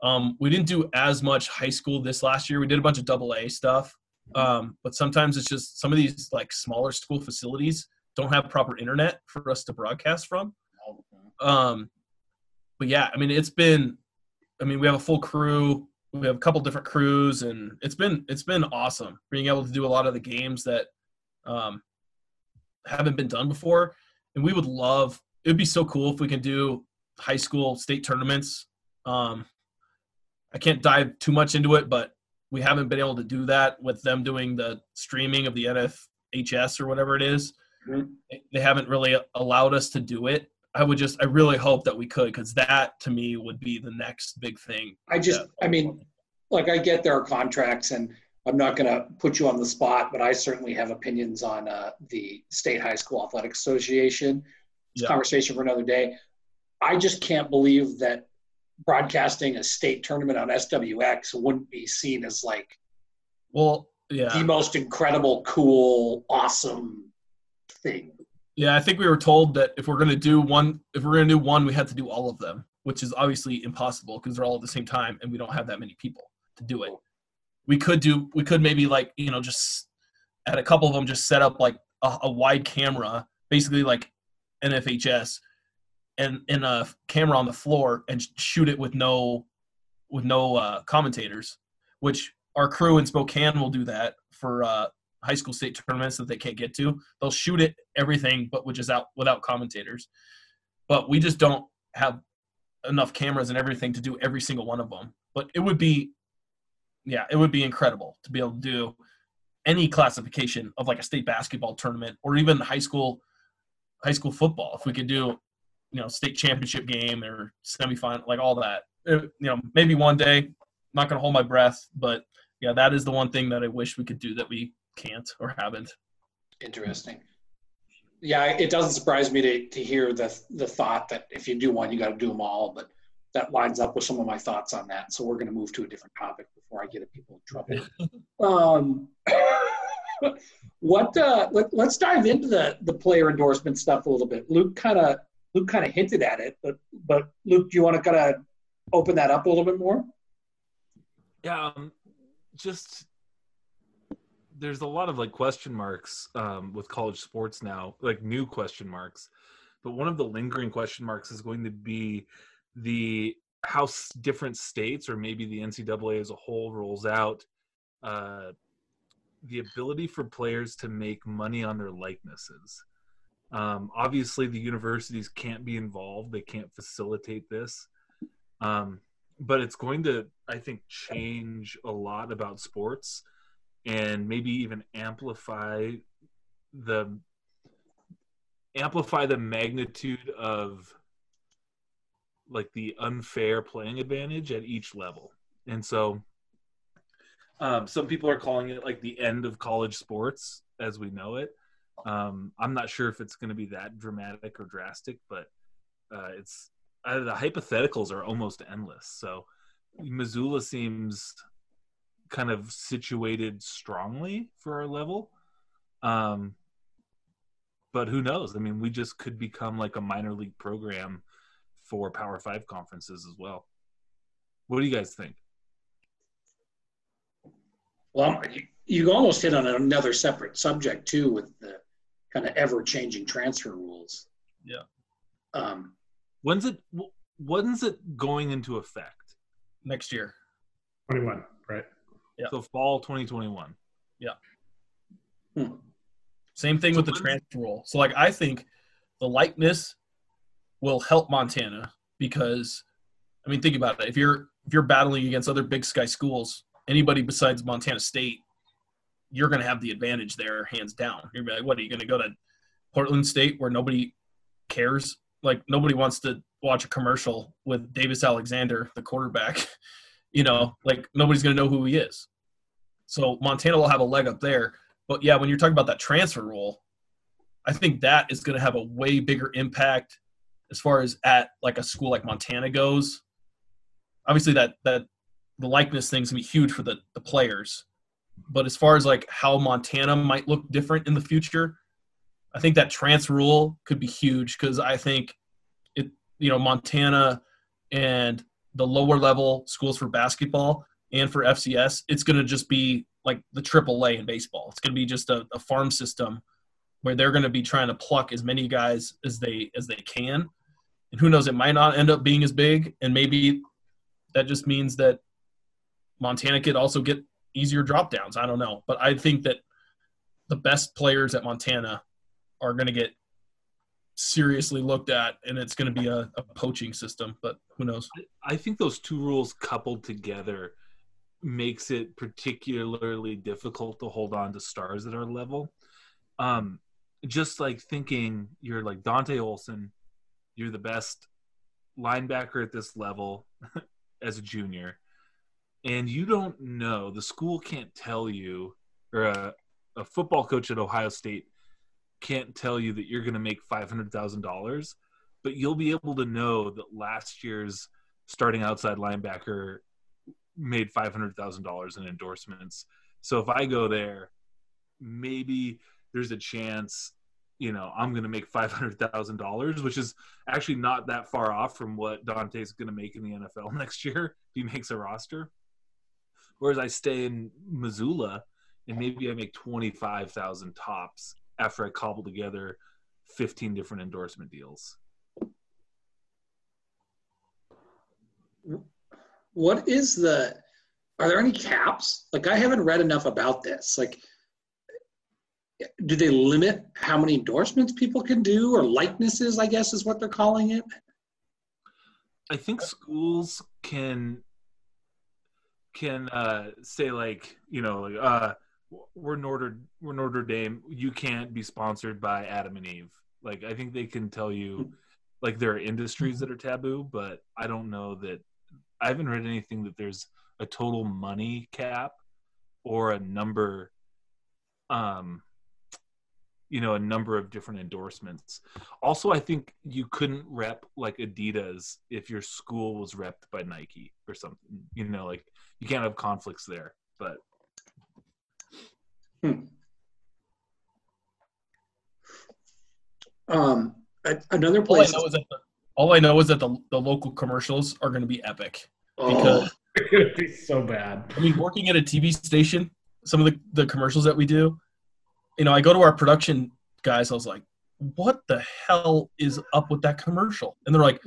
Um, we didn't do as much high school this last year. We did a bunch of double A stuff, um, but sometimes it's just some of these like smaller school facilities don't have proper internet for us to broadcast from. Um, but yeah, I mean, it's been, I mean, we have a full crew. We have a couple different crews, and it's been it's been awesome being able to do a lot of the games that um, haven't been done before. And we would love. It'd be so cool if we can do high school state tournaments. Um, I can't dive too much into it, but we haven't been able to do that with them doing the streaming of the NFHS or whatever it is. Mhm. They- They haven't really allowed us to do it. I would just, I really hope that we could, because that to me would be the next big thing. I just, I mean, like I get there are contracts, and I'm not going to put you on the spot, but I certainly have opinions on uh, the State High School Athletic Association. It's a Yeah. conversation for another day. I just can't believe that broadcasting a state tournament on SWX wouldn't be seen as like Well, the most incredible, cool, awesome thing. yeah. I think we were told that if we're gonna do one, if we're gonna do one, we had to do all of them, which is obviously impossible because they're all at the same time, and we don't have that many people to do it. We could do, we could maybe like you know just at a couple of them just set up like a, a wide camera, basically like NFHS, and and a camera on the floor and shoot it with no with no uh, commentators, which our crew in Spokane will do that for uh, high school state tournaments that they can't get to. They'll shoot it everything, but which is out without commentators. But we just don't have enough cameras and everything to do every single one of them. But it would be, yeah, it would be incredible to be able to do any classification of like a state basketball tournament or even high school high school football. If we could do, you know, state championship game or semifinal, like all that. It, you know, maybe one day. Not gonna hold my breath, but yeah, that is the one thing that I wish we could do that we can't or haven't. Interesting. Yeah, it doesn't surprise me to, to hear the the thought that if you do one, you got to do them all. But that lines up with some of my thoughts on that. So we're going to move to a different topic before I get people in trouble. [LAUGHS] um, [LAUGHS] what? Uh, let, let's dive into the the player endorsement stuff a little bit. Luke kind of Luke kind of hinted at it, but but Luke, do you want to kind of open that up a little bit more? Yeah, um, just there's a lot of like question marks um, with college sports now, like new question marks. But one of the lingering question marks is going to be the how different states or maybe the NCAA as a whole rolls out uh, the ability for players to make money on their likenesses. Um, obviously, the universities can't be involved; they can't facilitate this. Um, but it's going to, I think, change a lot about sports and maybe even amplify the amplify the magnitude of like the unfair playing advantage at each level and so um, some people are calling it like the end of college sports as we know it um, i'm not sure if it's going to be that dramatic or drastic but uh, it's uh, the hypotheticals are almost endless so missoula seems kind of situated strongly for our level. Um, but who knows? I mean, we just could become like a minor league program for Power Five conferences as well. What do you guys think? Well, you, you almost hit on another separate subject too, with the kind of ever-changing transfer rules. Yeah. Um, When's it? When's it going into effect? Next year. 21, right? Yeah. So fall 2021. Yeah. Same thing So with the transfer rule. So like I think the likeness will help Montana because I mean think about it. If you're if you're battling against other big sky schools, anybody besides Montana State, you're gonna have the advantage there, hands down. You're like, what are you gonna go to Portland State where nobody cares? Like nobody wants to watch a commercial with Davis Alexander, the quarterback. [LAUGHS] You know, like nobody's gonna know who he is. So Montana will have a leg up there. But yeah, when you're talking about that transfer rule, I think that is going to have a way bigger impact as far as at like a school like Montana goes. Obviously, that that the likeness thing's gonna be huge for the the players. But as far as like how Montana might look different in the future, I think that transfer rule could be huge because I think it you know Montana and the lower level schools for basketball and for FCS, it's to just be like the triple A in baseball. It's to be just a, a farm system where they're going to be trying to pluck as many guys as they as they can. And who knows, it might not end up being as big, and maybe that just means that Montana could also get easier drop downs. I don't know, but I think that the best players at Montana are going to get seriously looked at, and it's going to be a, a poaching system. But who knows? I think those two rules coupled together makes it particularly difficult to hold on to stars at our level. Um, just like thinking you're like Dante Olson, you're the best linebacker at this level [LAUGHS] as a junior, and you don't know, the school can't tell you, or a, a football coach at Ohio State can't tell you that you're going to make $500,000, but you'll be able to know that last year's starting outside linebacker made $500,000 in endorsements. So if I go there, maybe there's a chance, you know, I'm going to make $500,000, which is actually not that far off from what Dante's going to make in the NFL [LAUGHS] next year if he makes a roster. Whereas I stay in Missoula and maybe I make 25,000 tops after I cobble together 15 different endorsement deals. what is the? Are there any caps? Like I haven't read enough about this. Like, do they limit how many endorsements people can do, or likenesses? I guess is what they're calling it. I think schools can can uh, say like you know like uh, we're Notre we're Notre Dame. You can't be sponsored by Adam and Eve. Like I think they can tell you like there are industries that are taboo, but I don't know that I haven't read anything that there's a total money cap or a number um you know a number of different endorsements also i think you couldn't rep like adidas if your school was repped by nike or something you know like you can't have conflicts there but Um, a- another All I place. know is that the, all I know is that the, the local commercials are going to be epic. oh, because- [LAUGHS] It's gonna be so bad. I mean, working at a TV station, some of the, the commercials that we do, you know, I go to our production guys, I was like, what the hell is up with that commercial? And they're like,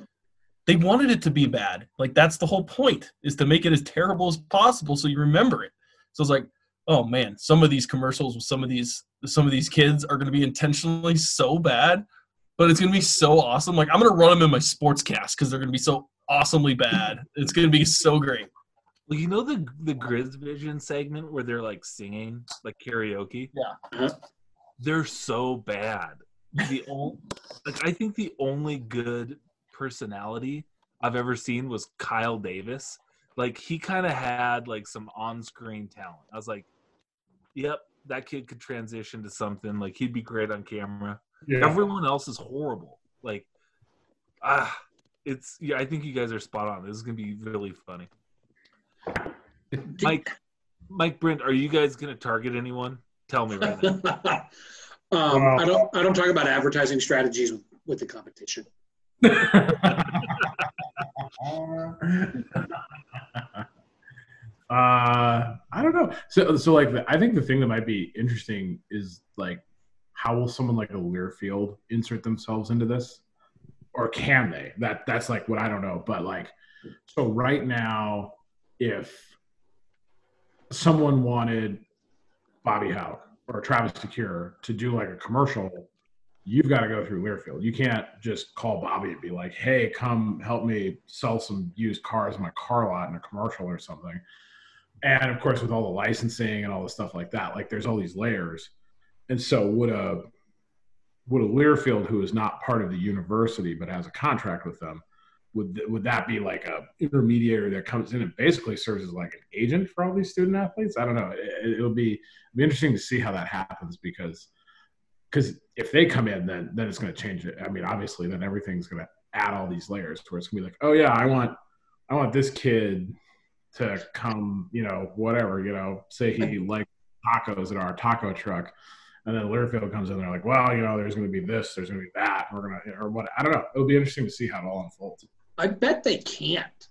they wanted it to be bad. Like, that's the whole point, is to make it as terrible as possible so you remember it. So I was like, oh man, some of these commercials with some of these some of these kids are going to be intentionally so bad, but it's going to be so awesome. Like, I'm going to run them in my sports cast because they're going to be so awesomely bad. It's going to be so great. Well you know the the griz vision segment where they're like singing like karaoke? Yeah. Uh-huh. they're so bad. The [LAUGHS] only like i think the only good personality i've ever seen was kyle davis. Like he kind of had like some on-screen talent. I was like yep that kid could transition to something. Like he'd be great on camera. Yeah. everyone else is horrible. Like ah it's yeah i think you guys are spot on. This is gonna be really funny mike mike brint are you guys gonna target anyone tell me right now [LAUGHS] um, I don't. I don't talk about advertising strategies with, with the competition. [LAUGHS] uh, I don't know. So, so like, the, I think the thing that might be interesting is like, how will someone like a Learfield insert themselves into this, or can they? That that's like what I don't know. But like, so right now, if someone wanted Bobby Hauck or Travis DeCuire to do like a commercial, you've got to go through Learfield. You can't just call Bobby and be like, "Hey, come help me sell some used cars in my car lot in a commercial or something." And of course, with all the licensing and all the stuff like that, like there's all these layers. And so, would a would a Learfield who is not part of the university but has a contract with them, would th- would that be like a intermediary that comes in and basically serves as like an agent for all these student athletes? I don't know. It, it'll be it'll be interesting to see how that happens because because if they come in, then then it's going to change it. I mean, obviously, then everything's going to add all these layers to where it's going to be like, oh yeah, I want I want this kid to come, you know, whatever, you know, say he likes tacos at our taco truck. And then Learfield comes in, they're like, well, you know, there's going to be this, there's going to be that. We're going to, or what, I don't know. It'll be interesting to see how it all unfolds. I bet they can't,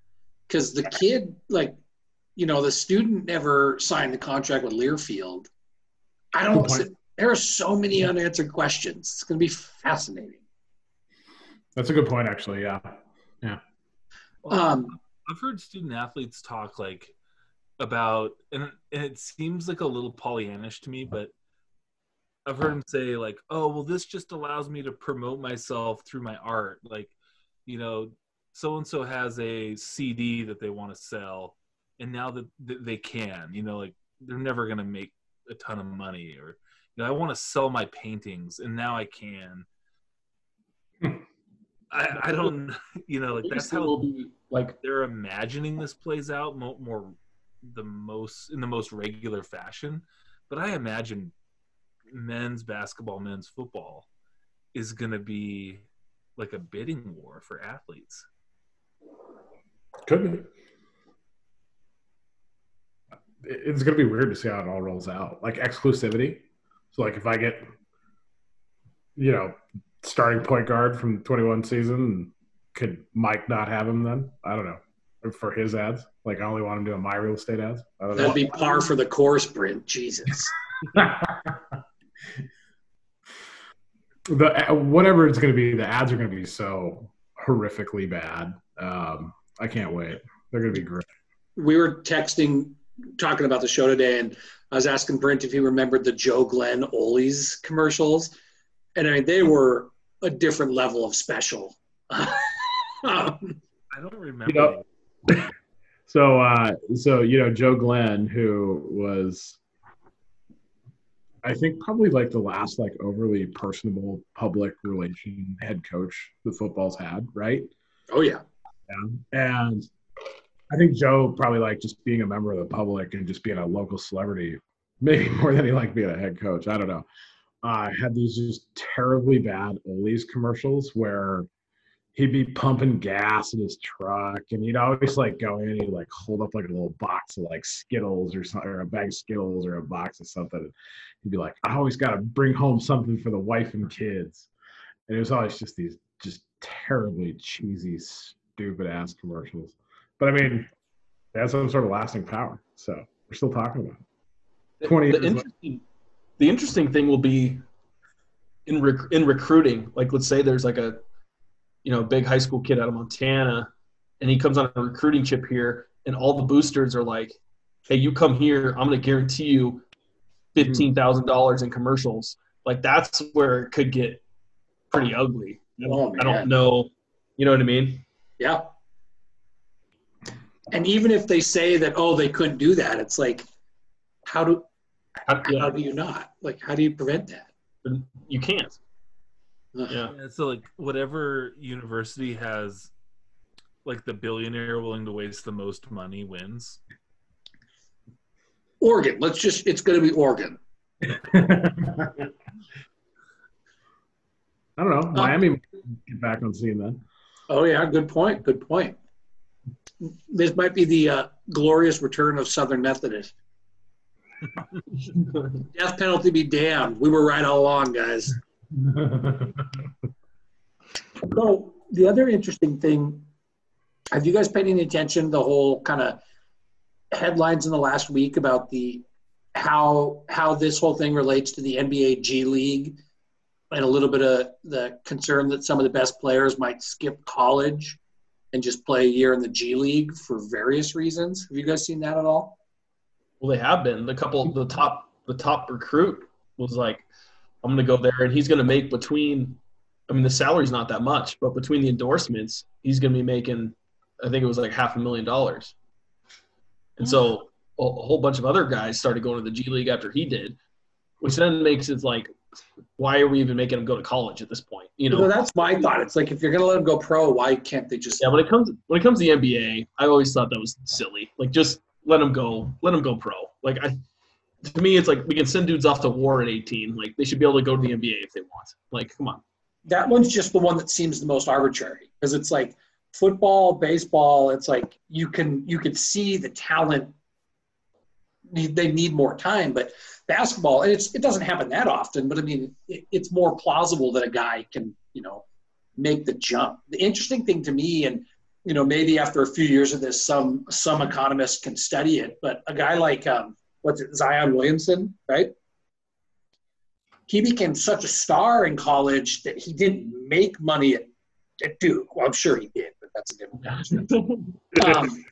because the kid, like, you know, the student never signed the contract with Learfield. I don't. point. There are so many unanswered questions. It's going to be fascinating. That's a good point, actually. Yeah. Yeah. Um, I've heard student athletes talk like about, and, and it seems like a little Pollyannish to me, but I've heard them say like, "Oh, well, this just allows me to promote myself through my art." Like, you know, so and so has a CD that they want to sell, and now that they can, you know, like they're never gonna make a ton of money, or you know, I want to sell my paintings, and now I can. Hmm. I, I don't, you know, like that's how be like they're imagining this plays out mo- more the most in the most regular fashion but i imagine men's basketball men's football is going to be like a bidding war for athletes Could be. It's going to be weird to see how it all rolls out. Like exclusivity. So, like, if I get, you know, starting point guard from the 21 season, could Mike not have him then? I don't know. For his ads. Like, I only want him doing my real estate ads. I don't know. that'd be par for the course, Brint. Jesus. [LAUGHS] the whatever it's going to be, the ads are going to be so horrifically bad. Um, I can't wait. They're going to be great. we were texting, talking about the show today, and I was asking Brint if he remembered the Joe Glenn Ollie's commercials, and I mean they were a different level of special. [LAUGHS] Um, I don't remember. You know, [LAUGHS] so uh, so you know Joe Glenn, who was, I think probably like the last like overly personable public relation head coach the football's had, right? oh yeah, Yeah. And I think Joe probably liked just being a member of the public and just being a local celebrity, maybe [LAUGHS] more than he liked being a head coach. I don't know. Uh, had these just terribly bad Ollie's commercials where he'd be pumping gas in his truck and he'd always like go in and he'd like hold up like a little box of like Skittles or something, or a bag of Skittles or a box of something. And He'd be like, I always got to bring home something for the wife and kids. And it was always just these just terribly cheesy, stupid ass commercials. But I mean, they had some sort of lasting power. So we're still talking about it. 20 the years later. interesting, the interesting thing will be in rec- in recruiting. Like, let's say there's like a you know big high school kid out of Montana, and he comes on a recruiting chip here, and all the boosters are like, "Hey, you come here, I'm going to guarantee you fifteen thousand dollars in commercials." Like that's where it could get pretty ugly. I don't, Oh, I don't know. You know what I mean? Yeah. And even if they say that, oh, they couldn't do that, it's like, how do How- yeah, how do you not? Like, how do you prevent that? you can't. Ugh. Yeah. Yeah, so like whatever university has like the billionaire willing to waste the most money wins. Oregon. Let's just. It's going to be Oregon. [LAUGHS] [LAUGHS] I don't know. Uh, Miami might get back on scene then. Oh yeah, good point. Good point. This might be the uh, glorious return of Southern Methodist. [LAUGHS] Death penalty be damned. We were right all along, guys. [LAUGHS] So the other interesting thing, have you guys paid any attention to the whole kind of headlines in the last week about the how how this whole thing relates to the NBA G League and a little bit of the concern that some of the best players might skip college and just play a year in the G League for various reasons. Have you guys seen that at all? Well, they have been. The couple, the top, the top recruit was like, "I'm going to go there, and he's going to make between. I mean, the salary's not that much, but between the endorsements, he's going to be making. I think it was like half a million dollars. And so a, a whole bunch of other guys started going to the G League after he did, which then makes it like, why are we even making them go to college at this point? You know, know, that's my thought. It's like if you're going to let them go pro, why can't they just? Yeah, when it comes when it comes to the NBA, I always thought that was silly. Like just let them go, let them go pro. Like I, to me, it's like we can send dudes off to war at 18. Like they should be able to go to the NBA if they want. Like come on. that one's just the one that seems the most arbitrary because it's like football, baseball. It's like you can you can see the talent. They need more time, but basketball, and it's it doesn't happen that often. But I mean, it, it's more plausible that a guy can you know make the jump. The interesting thing to me, and you know, maybe after a few years of this, some some economists can study it. But a guy like um, what's it, Zion Williamson, right? he became such a star in college that he didn't make money at, at Duke. Well, I'm sure he did, but that's a different conversation. [LAUGHS] um,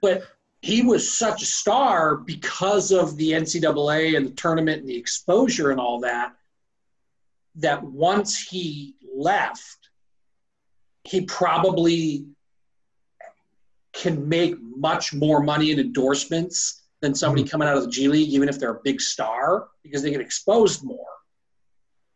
but he was such a star because of the NCAA and the tournament and the exposure and all that. That once he left, he probably can make much more money in endorsements than somebody coming out of the G League, even if they're a big star, because they get exposed more.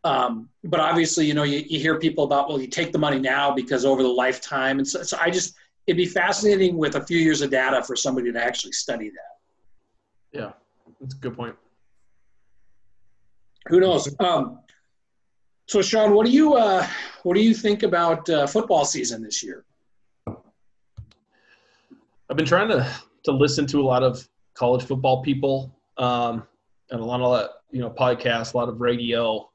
Um, but obviously, you know, you, you hear people about, well, you take the money now because over the lifetime. And so, so I just, it'd be fascinating with a few years of data for somebody to actually study that. Yeah, that's a good point. Who knows? Um, so, Shaun, what do you, uh, what do you think about uh, football season this year? I've been trying to to listen to a lot of college football people um, and a lot of you know podcasts, a lot of radio,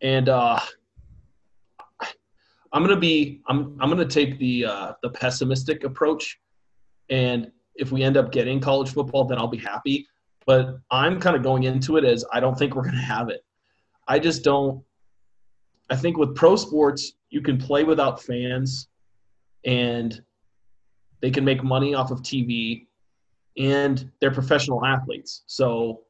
and uh, I'm gonna be I'm I'm gonna take the uh, the pessimistic approach, and if we end up getting college football, then I'll be happy. But I'm kind of going into it as I don't think we're gonna have it. I just don't. I think with pro sports, you can play without fans, and they can make money off of TV and they're professional athletes. So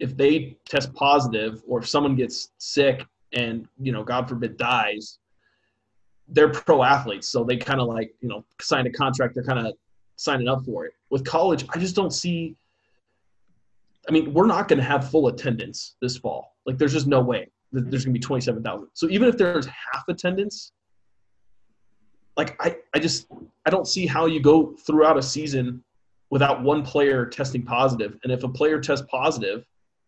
if they test positive or if someone gets sick and you know god forbid dies they're pro athletes so they kind of like you know sign a contract they're kind of signing up for it. With college i just don't see i mean we're not going to have full attendance this fall. Like there's just no way that there's going to be 27000 so even if there's half attendance like I, I just i don't see how you go throughout a season without one player testing positive. And if a player tests positive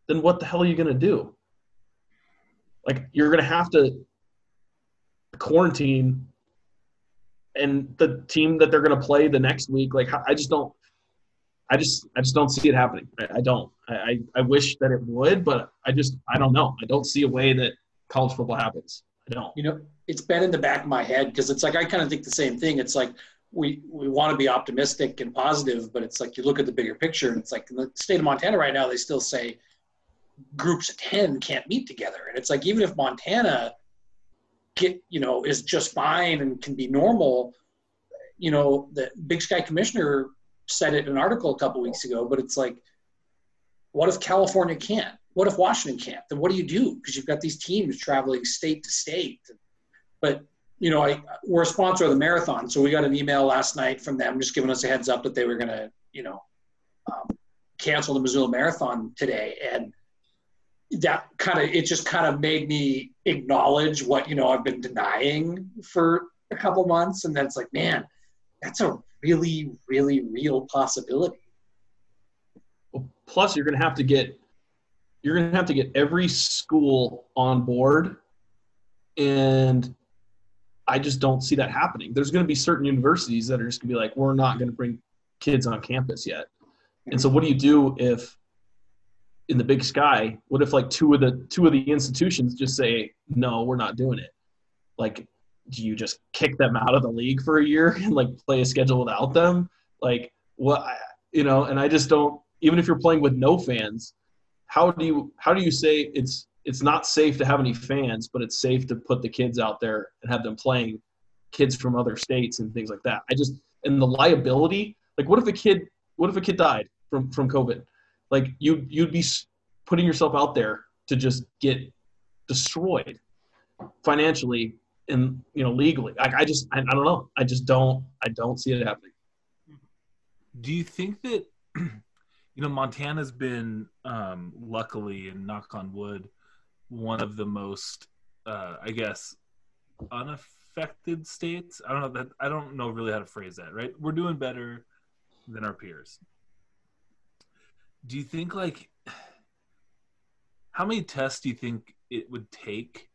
then what the hell are you going to do? Like you're going to have to quarantine and the team that they're going to play the next week like i just don't i just i just don't see it happening. I, I don't. I, I wish that it would but i just i don't know. I don't see a way that college football happens. I don't. You know, it's been in the back of my head because it's like I kind of think the same thing. It's like we we want to be optimistic and positive, but it's like you look at the bigger picture and it's like in the state of Montana right now, they still say groups of ten can't meet together, and it's like even if Montana get you know is just fine and can be normal, you know the Big Sky Commissioner said it in an article a couple weeks ago, but it's like, what if California can't? What if Washington can't? Then what do you do? Because you've got these teams traveling state to state. But you know, I we're a sponsor of the marathon, so we got an email last night from them just giving us a heads up that they were going to, you know, um, cancel the Missoula Marathon today, and that kind of it just kind of made me acknowledge what you know I've been denying for a couple months, and then it's like, man, that's a really, really real possibility. Well, plus you're going to have to get you're going to have to get every school on board and i just don't see that happening there's going to be certain universities that are just going to be like we're not going to bring kids on campus yet and so what do you do if in the big sky what if like two of the two of the institutions just say no we're not doing it. Like do you just kick them out of the league for a year [LAUGHS] and like play a schedule without them? Like what you know and i just don't even if you're playing with no fans how do you how do you say it's it's not safe to have any fans but it's safe to put the kids out there and have them playing kids from other states and things like that? I just and the liability like what if a kid what if a kid died from from covid like you you'd be putting yourself out there to just get destroyed financially and you know legally like i just I, I don't know i just don't i don't see it happening Do you think that [CLEARS THROAT] you know Montana's been um, luckily and knock on wood one of the most uh, I guess unaffected states. I don't know that I don't know really how to phrase that. Right, we're doing better than our peers. Do you think like how many tests do you think it would take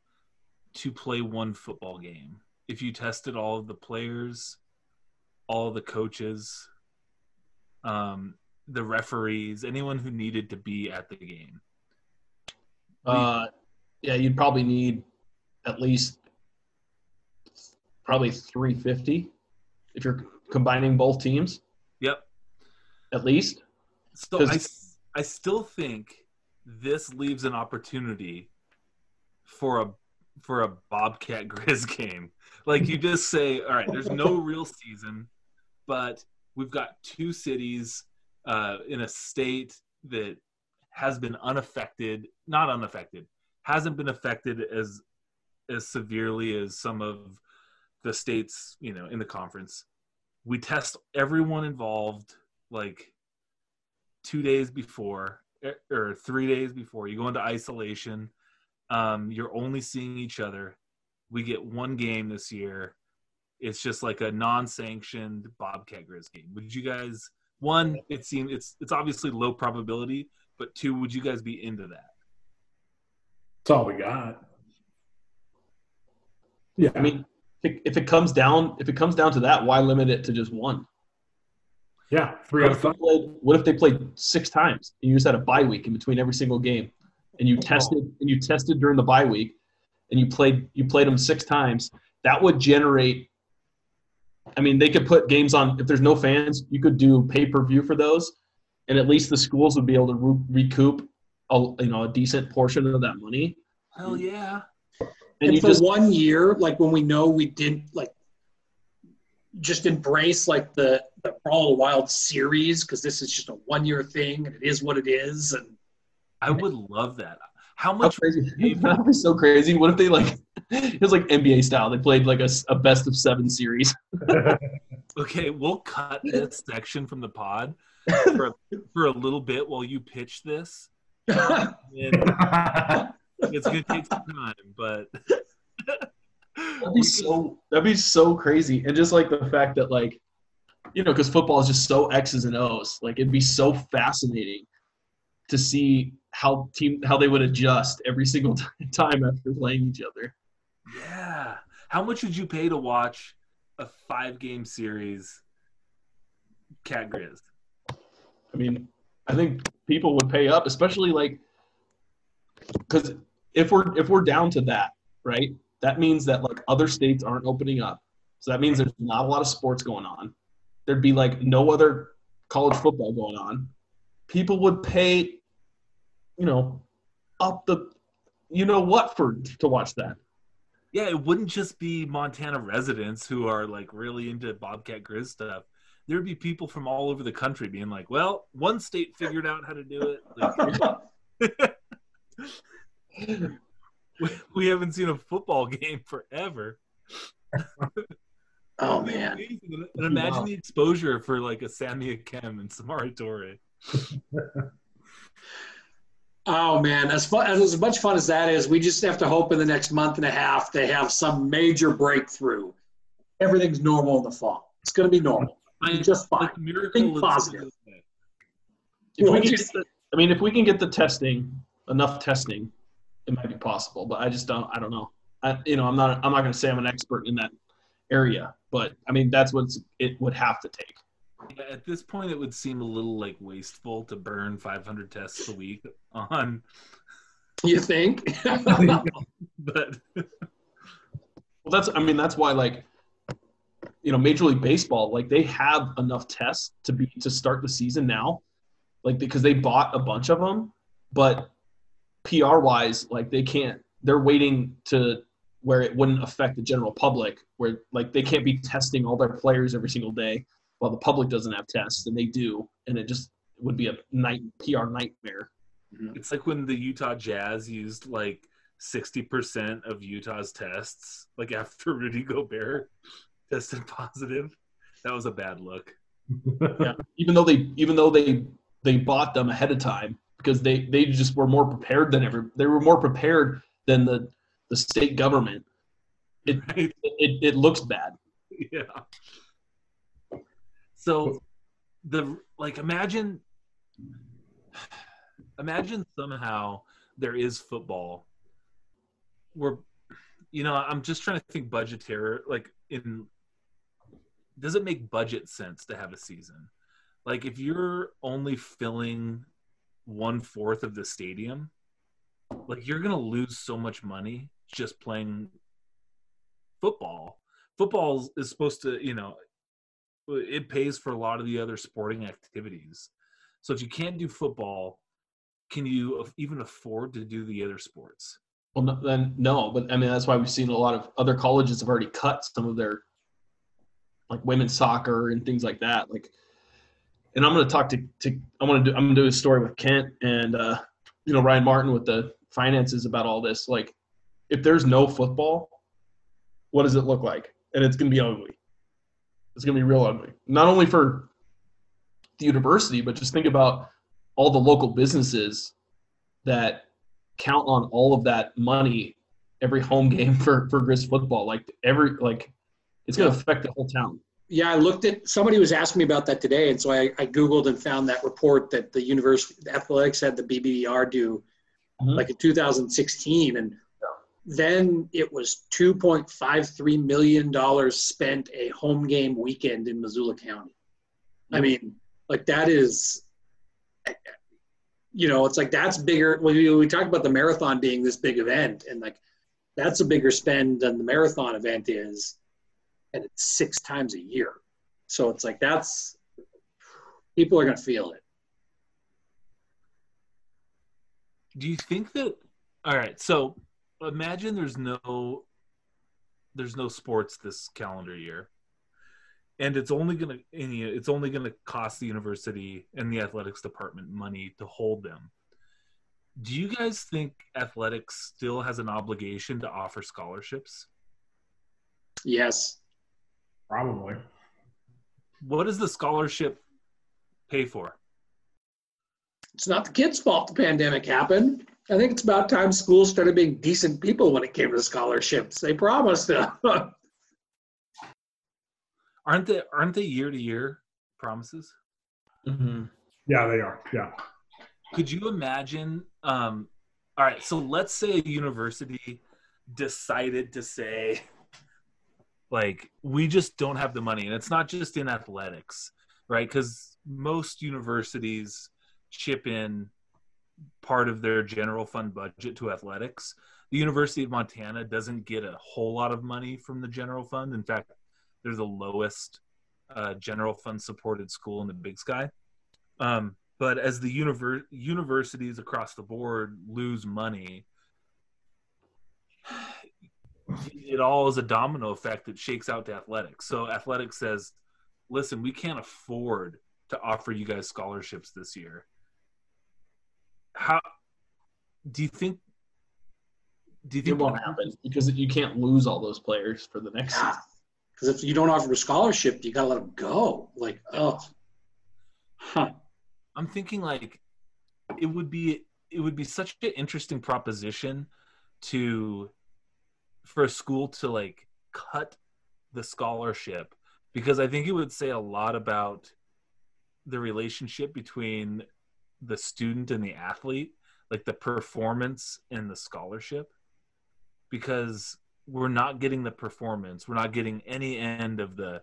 to play one football game if you tested all of the players, all of the coaches? um, the referees, anyone who needed to be at the game. Uh, yeah, you'd probably need at least probably 350 if you're combining both teams, Yep. at least. So I, I still think this leaves an opportunity for a for a Bobcat [LAUGHS] Griz game. Like you just say, all right, there's no [LAUGHS] real season, but we've got two cities uh, in a state that has been unaffected, not unaffected, hasn't been affected as as severely as some of the states, you know, in the conference. We test everyone involved like two days before eh, or three days before you go into isolation. Um, you're only seeing each other. We get one game this year. It's just like a non-sanctioned Bobcat Griz game. Would you guys? One, it seems it's it's obviously low probability, but two, would you guys be into that? That's all we got. Yeah, I mean, if it comes down if it comes down to that, why limit it to just one? Yeah, three What out if, of they five. played, what if they played six times and you just had a bye week in between every single game, and you oh, tested and you tested during the bye week, and you played you played them six times? That would generate. I mean, they could put games on if there's no fans. You could do pay per view for those, and at least the schools would be able to recoup a you know a decent portion of that money. Hell yeah! And And, you for just one year, like when we know we didn't like just embrace like the the Brawl of the Wild series because this is just a one year thing and it is what it is. And I would love that. How How much? crazy! That would [LAUGHS] be so crazy. What if they like? [LAUGHS] It was like NBA style. They played like a, a best of seven series. [LAUGHS] Okay, we'll cut this section from the pod for, for a little bit while you pitch this. And it's gonna take some time, but That'd be so. That'd be so crazy, and just like the fact that like, you know, because football is just so X's and O's. Like it'd be so fascinating to see how team how they would adjust every single [LAUGHS] time after playing each other. yeah. How much would you pay to watch a five game series? Cat Griz. I mean, I think people would pay up, especially like because if we're if we're down to that, right? That means that like other states aren't opening up. So that means there's not a lot of sports going on. There'd be like no other college football going on. People would pay, you know, up the, you know what for to watch that. Yeah, it wouldn't just be Montana residents who are like really into Bobcat Griz stuff. There'd be people from all over the country being like, "Well, one state figured out how to do it." Like, [LAUGHS] [LAUGHS] [LAUGHS] we, [LAUGHS] we haven't seen a football game forever. [LAUGHS] oh man, And imagine the exposure for like a Sammy Akem and Samori Toure. [LAUGHS] oh man, as fun as, as much fun as that is, we just have to hope in the next month and a half they have some major breakthrough. Everything's normal in the fall. It's going to be normal. I, just fine. like, miracle Think positive. If we get I mean, if we can get the testing, enough testing, it might be possible. But I just don't. I don't know. I, you know, I'm not. I'm not going to say I'm an expert in that area, but I mean, that's what it would have to take. At this point, it would seem a little like wasteful to burn 500 tests a week on, [LAUGHS] You think? [LAUGHS] but [LAUGHS] Well, that's. I mean, that's why like, you know, Major League Baseball, like they have enough tests to be to start the season now, like because they bought a bunch of them, but PR wise, like they can't. They're waiting to where it wouldn't affect the general public, where like they can't be testing all their players every single day, while the public doesn't have tests, and they do, and it just would be a night PR nightmare. Mm-hmm. it's like when the Utah Jazz used like 60% of Utah's tests, like [LAUGHS] after Rudy Gobert tested positive. That was a bad look. yeah. even though they even though they they bought them ahead of time because they they just were more prepared than ever they were more prepared than the the state government it Right? it, it looks bad yeah. So the like imagine imagine somehow there is football where you know I'm just trying to think budgetary like in does it make budget sense to have a season? Like if you're only filling one fourth of the stadium, like you're gonna lose so much money just playing football. Football is supposed to, you know, it pays for a lot of the other sporting activities. So if you can't do football, can you even afford to do the other sports? well no, then no but i mean that's why we've seen a lot of other colleges have already cut some of their like women's soccer and things like that like and i'm going to talk to, to i want to do i'm going to do a story with kent and uh you know ryan martin with the finances about all this. Like if there's no football what does it look like? And it's going to be ugly. It's going to be real ugly. Not only for the university but just think about all the local businesses that count on all of that money every home [LAUGHS] game for for Griz football. Like every like, it's going to affect the whole town. Yeah, I looked at somebody was asking me about that today, and so I, I googled and found that report that the university the athletics had the BBER do, Mhm. like in 2016, and then it was 2.53 million dollars spent a home game weekend in Missoula County. I mean, like that is, you know, it's like that's bigger. When we, we talk about the marathon being this big event, and like that's a bigger spend than the marathon event is and it's six times a year. So it's like that's people are gonna feel it. Do you think that all right, so imagine there's no there's no sports this calendar year. and it's only you know, it's only gonna cost the university and the athletics department money to hold them. Do you guys think athletics still has an obligation to offer scholarships? Yes. Probably. What does the scholarship pay for? It's not the kids' fault the pandemic happened. I think it's about time schools started being decent people when it came to scholarships. They promised them. [LAUGHS] Aren't they aren't they year to year promises? Mm-hmm. Yeah, they are. Yeah. Could you imagine? Um, all right, so let's say a university decided to say, like, we just don't have the money, and it's not just in athletics, right? Because most universities chip in part of their general fund budget to athletics. The University of Montana doesn't get a whole lot of money from the general fund. In fact, they're the lowest uh, general fund supported school in the Big Sky. Um, but as the univer- universities across the board lose money, it all is a domino effect that shakes out to athletics. So athletics says, "Listen, we can't afford to offer you guys scholarships this year." How do you think? Do you It won't happen because you can't lose all those players for the next season. Because if you don't offer a scholarship, you got to let them go. Like, oh, huh. I'm thinking like it would be it would be such an interesting proposition to for a school to like cut the scholarship because I think it would say a lot about the relationship between the student and the athlete, like the performance and the scholarship because we're not getting the performance, we're not getting any end of the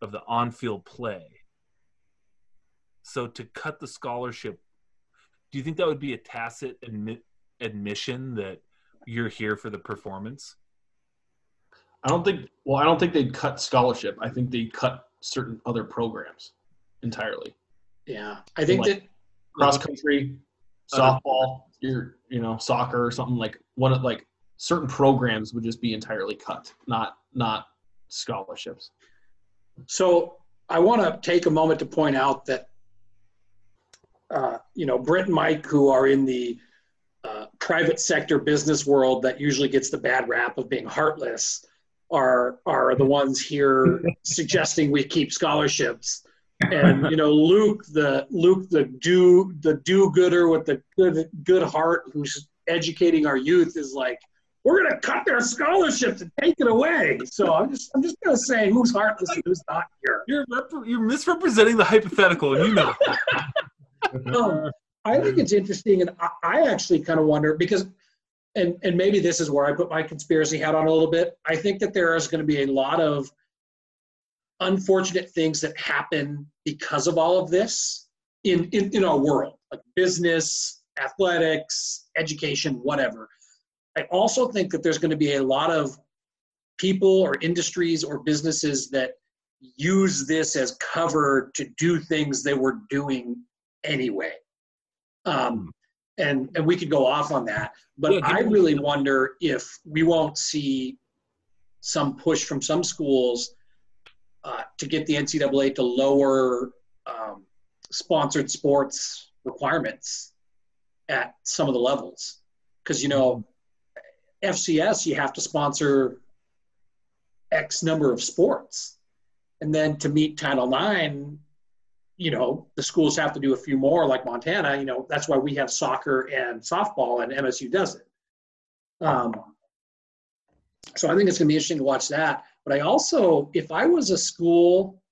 of the on-field play. So to cut the scholarship, do you think that would be a tacit admi- admission that you're here for the performance? I don't think. Well, I don't think they'd cut scholarship. I think they'd cut certain other programs entirely. yeah. I think Like- that Cross country, softball, your you know soccer or something like one of like certain programs would just be entirely cut, not not scholarships. So I want to take a moment to point out that, uh, you know, Brint and Mike, who are in the uh, private sector business world that usually gets the bad rap of being heartless, are are the ones here [LAUGHS] suggesting we keep scholarships. And you know, Luke, the Luke, the do the do gooder with the good good heart, who's educating our youth, is like, we're gonna cut their scholarships and take it away. So I'm just I'm just gonna say who's heartless and who's not here. You're rep- you're misrepresenting the hypothetical, and you know. [LAUGHS] Um, I think it's interesting, and I, I actually kind of wonder because, and and maybe this is where I put my conspiracy hat on a little bit. I think that there is going to be a lot of unfortunate things that happen because of all of this in in, in our world, like business, athletics, education, whatever. I also think that there's going to be a lot of people or industries or businesses that use this as cover to do things they were doing anyway. Um, and and we could go off on that, but Yeah, I really wonder if we won't see some push from some schools uh, to get the NCAA to lower um, sponsored sports requirements at some of the levels, because you know FCS you have to sponsor X number of sports, and then to meet Title IX you know the schools have to do a few more like montana you know that's why we have soccer and softball and msu does it. Um, so i think it's going to be interesting to watch that. But i also if i was a school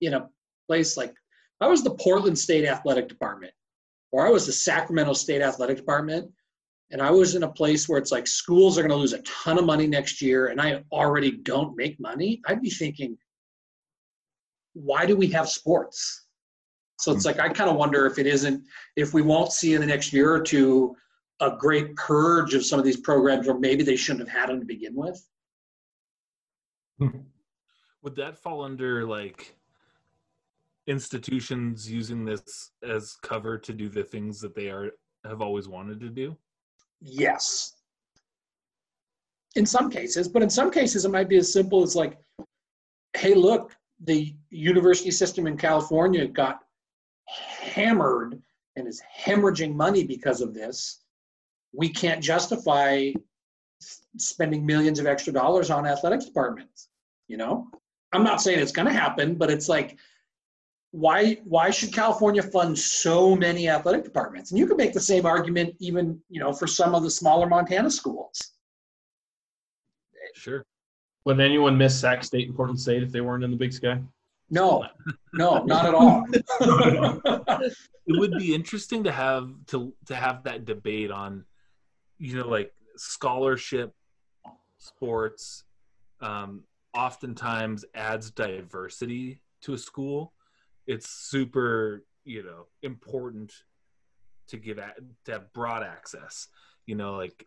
in a place like i was the portland state athletic department or i was the sacramento state athletic department and i was in a place where it's like schools are going to lose a ton of money next year and i already don't make money i'd be thinking why do we have sports so it's hmm. like I kind of wonder if it isn't if we won't see in the next year or two a great purge of some of these programs, or maybe they shouldn't have had them to begin with. Hmm. Would that fall under like institutions using this as cover to do the things that they are have always wanted to do? Yes. In some cases, but in some cases it might be as simple as like, hey, look, the university system in California got hammered and is hemorrhaging money because of this, we can't justify spending millions of extra dollars on athletics departments. You know, I'm not saying it's going to happen, but it's like, why why should California fund so many athletic departments? And you could make the same argument even you know for some of the smaller Montana schools. Sure. Would anyone miss Sac State and Portland State if they weren't in the Big Sky? No, no, not at all. [LAUGHS] it would be interesting to have to to have that debate on you know like scholarship sports um oftentimes adds diversity to a school it's super you know important to give a- to have broad access you know like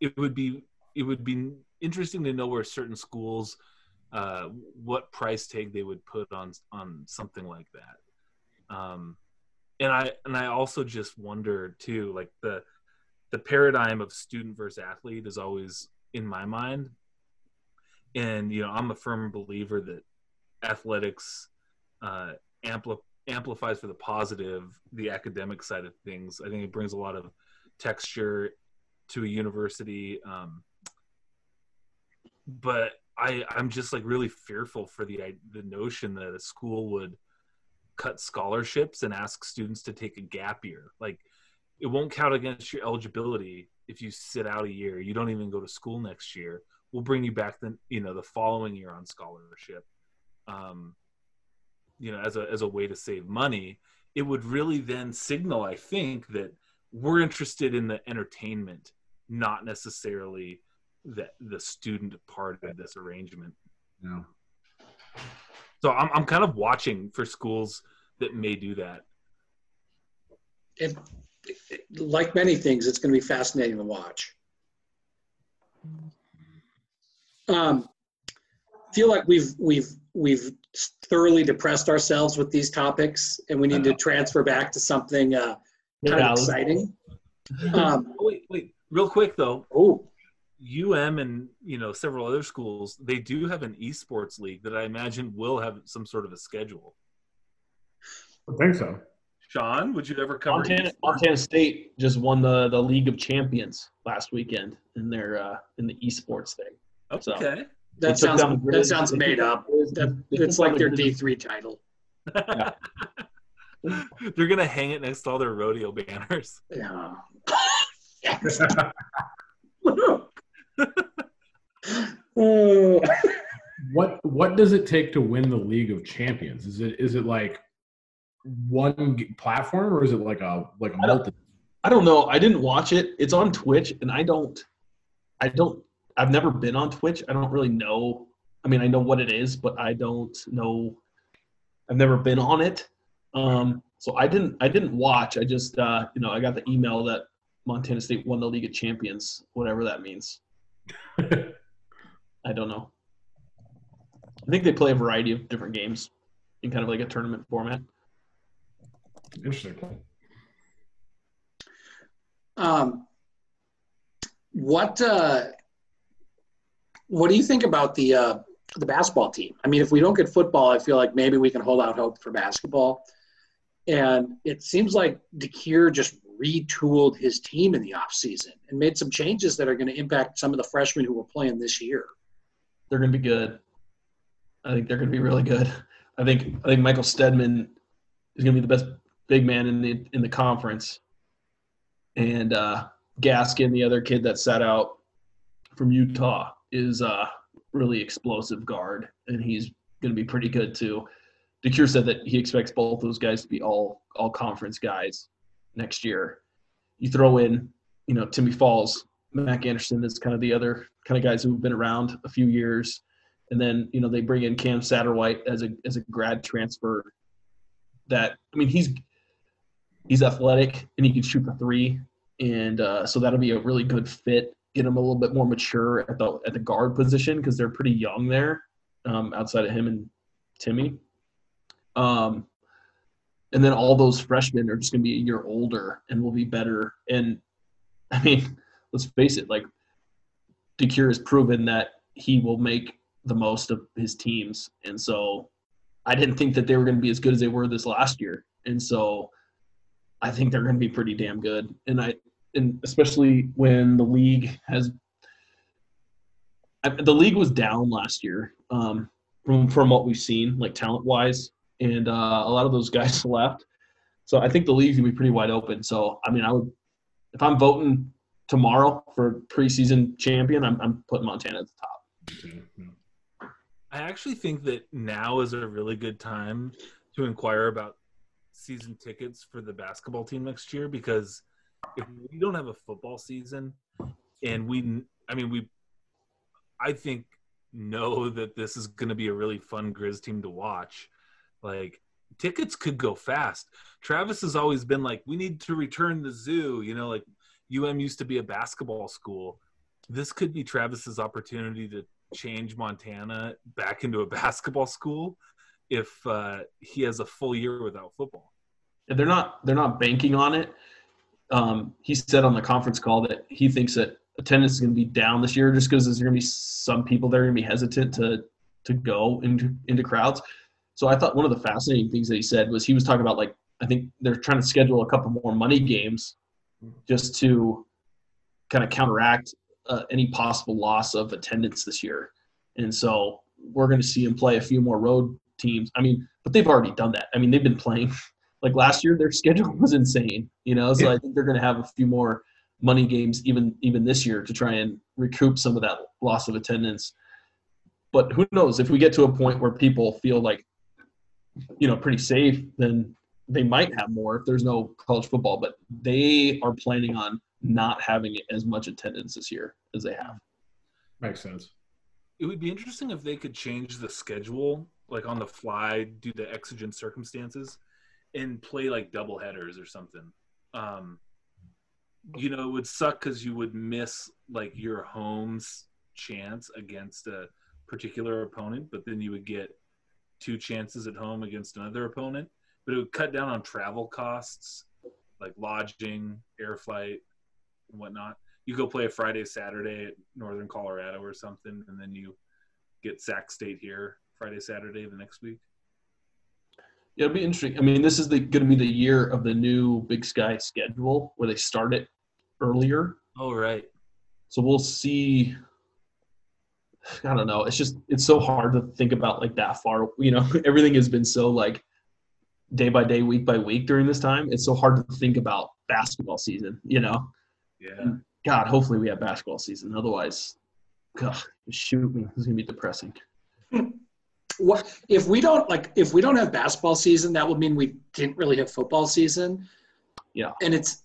it would be it would be interesting to know where certain schools uh what price tag they would put on on something like that. Um and i and i also just wonder too like the the paradigm of student versus athlete is always in my mind. And you know i'm a firm believer that athletics uh ampli- amplifies for the positive the academic side of things. I think it brings a lot of texture to a university um but i i'm just like really fearful for the the notion that a school would cut scholarships and ask students to take a gap year. Like it won't count against your eligibility if you sit out a year. You don't even go to school next year. We'll bring you back then, you know, the following year on scholarship. Um, you know, as a as a way to save money, it would really then signal, I think, that we're interested in the entertainment, not necessarily the the student part of this arrangement. No. So I'm I'm kind of watching for schools that may do that. it, it- like many things, it's going to be fascinating to watch. Um, feel like we've we've we've thoroughly depressed ourselves with these topics, and we need to transfer back to something uh, kind of exciting. [LAUGHS] Um, Oh, wait, wait, real quick though, oh, UM and you know several other schools they do have an esports league that I imagine will have some sort of a schedule. I think so. Shaun, would you ever cover Montana, esports? Montana State just won the, the League of Champions last weekend in their uh, in the esports thing. Okay. They that sounds that sounds made up. down. That, it's like their D three title. [LAUGHS] They're gonna hang it next to all their rodeo banners. Yeah. [LAUGHS] [LAUGHS] [LAUGHS] What what does it take to win the League of Champions? Is it is it like one platform or is it like a like a I don't- multi? I don't know. I didn't watch it. It's on Twitch, and I don't. I don't. I've never been on Twitch. I don't really know. I mean, I know what it is, but I don't know. I've never been on it, um, so I didn't. I didn't watch. I just, uh, you know, I got the email that Montana State won the League of Champions, whatever that means. [LAUGHS] I don't know. I think they play a variety of different games in kind of like a tournament format. Interesting. Um, what uh, what do you think about the uh, the basketball team? I mean, if we don't get football, I feel like maybe we can hold out hope for basketball. And it seems like DeCuire just retooled his team in the offseason and made some changes that are going to impact some of the freshmen who were playing this year. they're going to be good. I think they're going to be really good. I think I think Michael Steadman is going to be the best big man in the in the conference, and uh, Gaskin, the other kid that sat out from Utah, is a really explosive guard, and he's going to be pretty good too. DeCuire said that he expects both those guys to be all all conference guys next year. You throw in, you know, Timmy Falls, Mac Anderson is kind of the other kind of guys who've been around a few years. And then, you know, they bring in Cam Satterwhite as a as a grad transfer that I mean he's he's athletic and he can shoot the three. And uh, so that'll be a really good fit. Get him a little bit more mature at the at the guard position because they're pretty young there, um, outside of him and Timmy. Um, and then all those freshmen are just going to be a year older and will be better. And I mean, [LAUGHS] let's face it, like DeCuire has proven that he will make the most of his teams, and so I didn't think that they were going to be as good as they were this last year, and so I think they're going to be pretty damn good. And I and especially when the league has I- the league was down last year um, from from what we've seen, like talent wise, and uh, a lot of those guys [LAUGHS] left. So I think the league's gonna be pretty wide open. So I mean, I would if I'm voting tomorrow for preseason champion, I'm, I'm putting Montana at the top. I actually think that now is a really good time to inquire about season tickets for the basketball team next year because if we don't have a football season and we I mean we I think know that this is going to be a really fun Griz team to watch. Like tickets could go fast. Travis has always been like we need to return the zoo, you know, like UM used to be a basketball school. This could be Travis's opportunity to change Montana back into a [LAUGHS] basketball school if uh, he has a full year without football. And they're not they're not banking on it. Um, he said on the conference call that he thinks that attendance is going to be down this year just because there's going to be some people that are going to be hesitant to to go into into crowds. So I thought one of the fascinating things that he said was he was talking about like I think they're trying to schedule a couple more money games just to kind of counteract uh, any possible loss of attendance this year. And so we're going to see him play a few more road teams. I mean, but they've already done that. I mean, they've been playing [LAUGHS] like last year. Their [LAUGHS] schedule was insane, you know. So I think they're going to have a few more money games even even this year to try and recoup some of that loss of attendance. But who knows if we get to a point where people feel like you know pretty safe, then they might have more if there's no college football. But they are planning on not having as much attendance this year as they have. Makes sense. It would be interesting if they could change the schedule, like on the fly, due to exigent circumstances, and play like double headers or something. Um, you know, it would suck because you would miss like your home's chance against a particular opponent, but then you would get two chances at home against another opponent. But it would cut down on travel costs, like lodging, air flight, and whatnot. You go play a Friday, Saturday at Northern Colorado or something, and then you get Sac State here Friday, Saturday the next week. Yeah, it'll be interesting. I mean, this is the, going to be the year of the new Big Sky schedule where they start it earlier. Oh, right. So we'll see. I don't know. It's just it's so hard to think about like that far. You know, [LAUGHS] everything has been so like day by day, week by week during this time. It's so hard to think about basketball season. You know, Yeah. God, hopefully we have basketball season. Otherwise, God, shoot me. This is gonna be depressing. [LAUGHS] What if we don't like if we don't have basketball season? That would mean we didn't really have football season. Yeah. And it's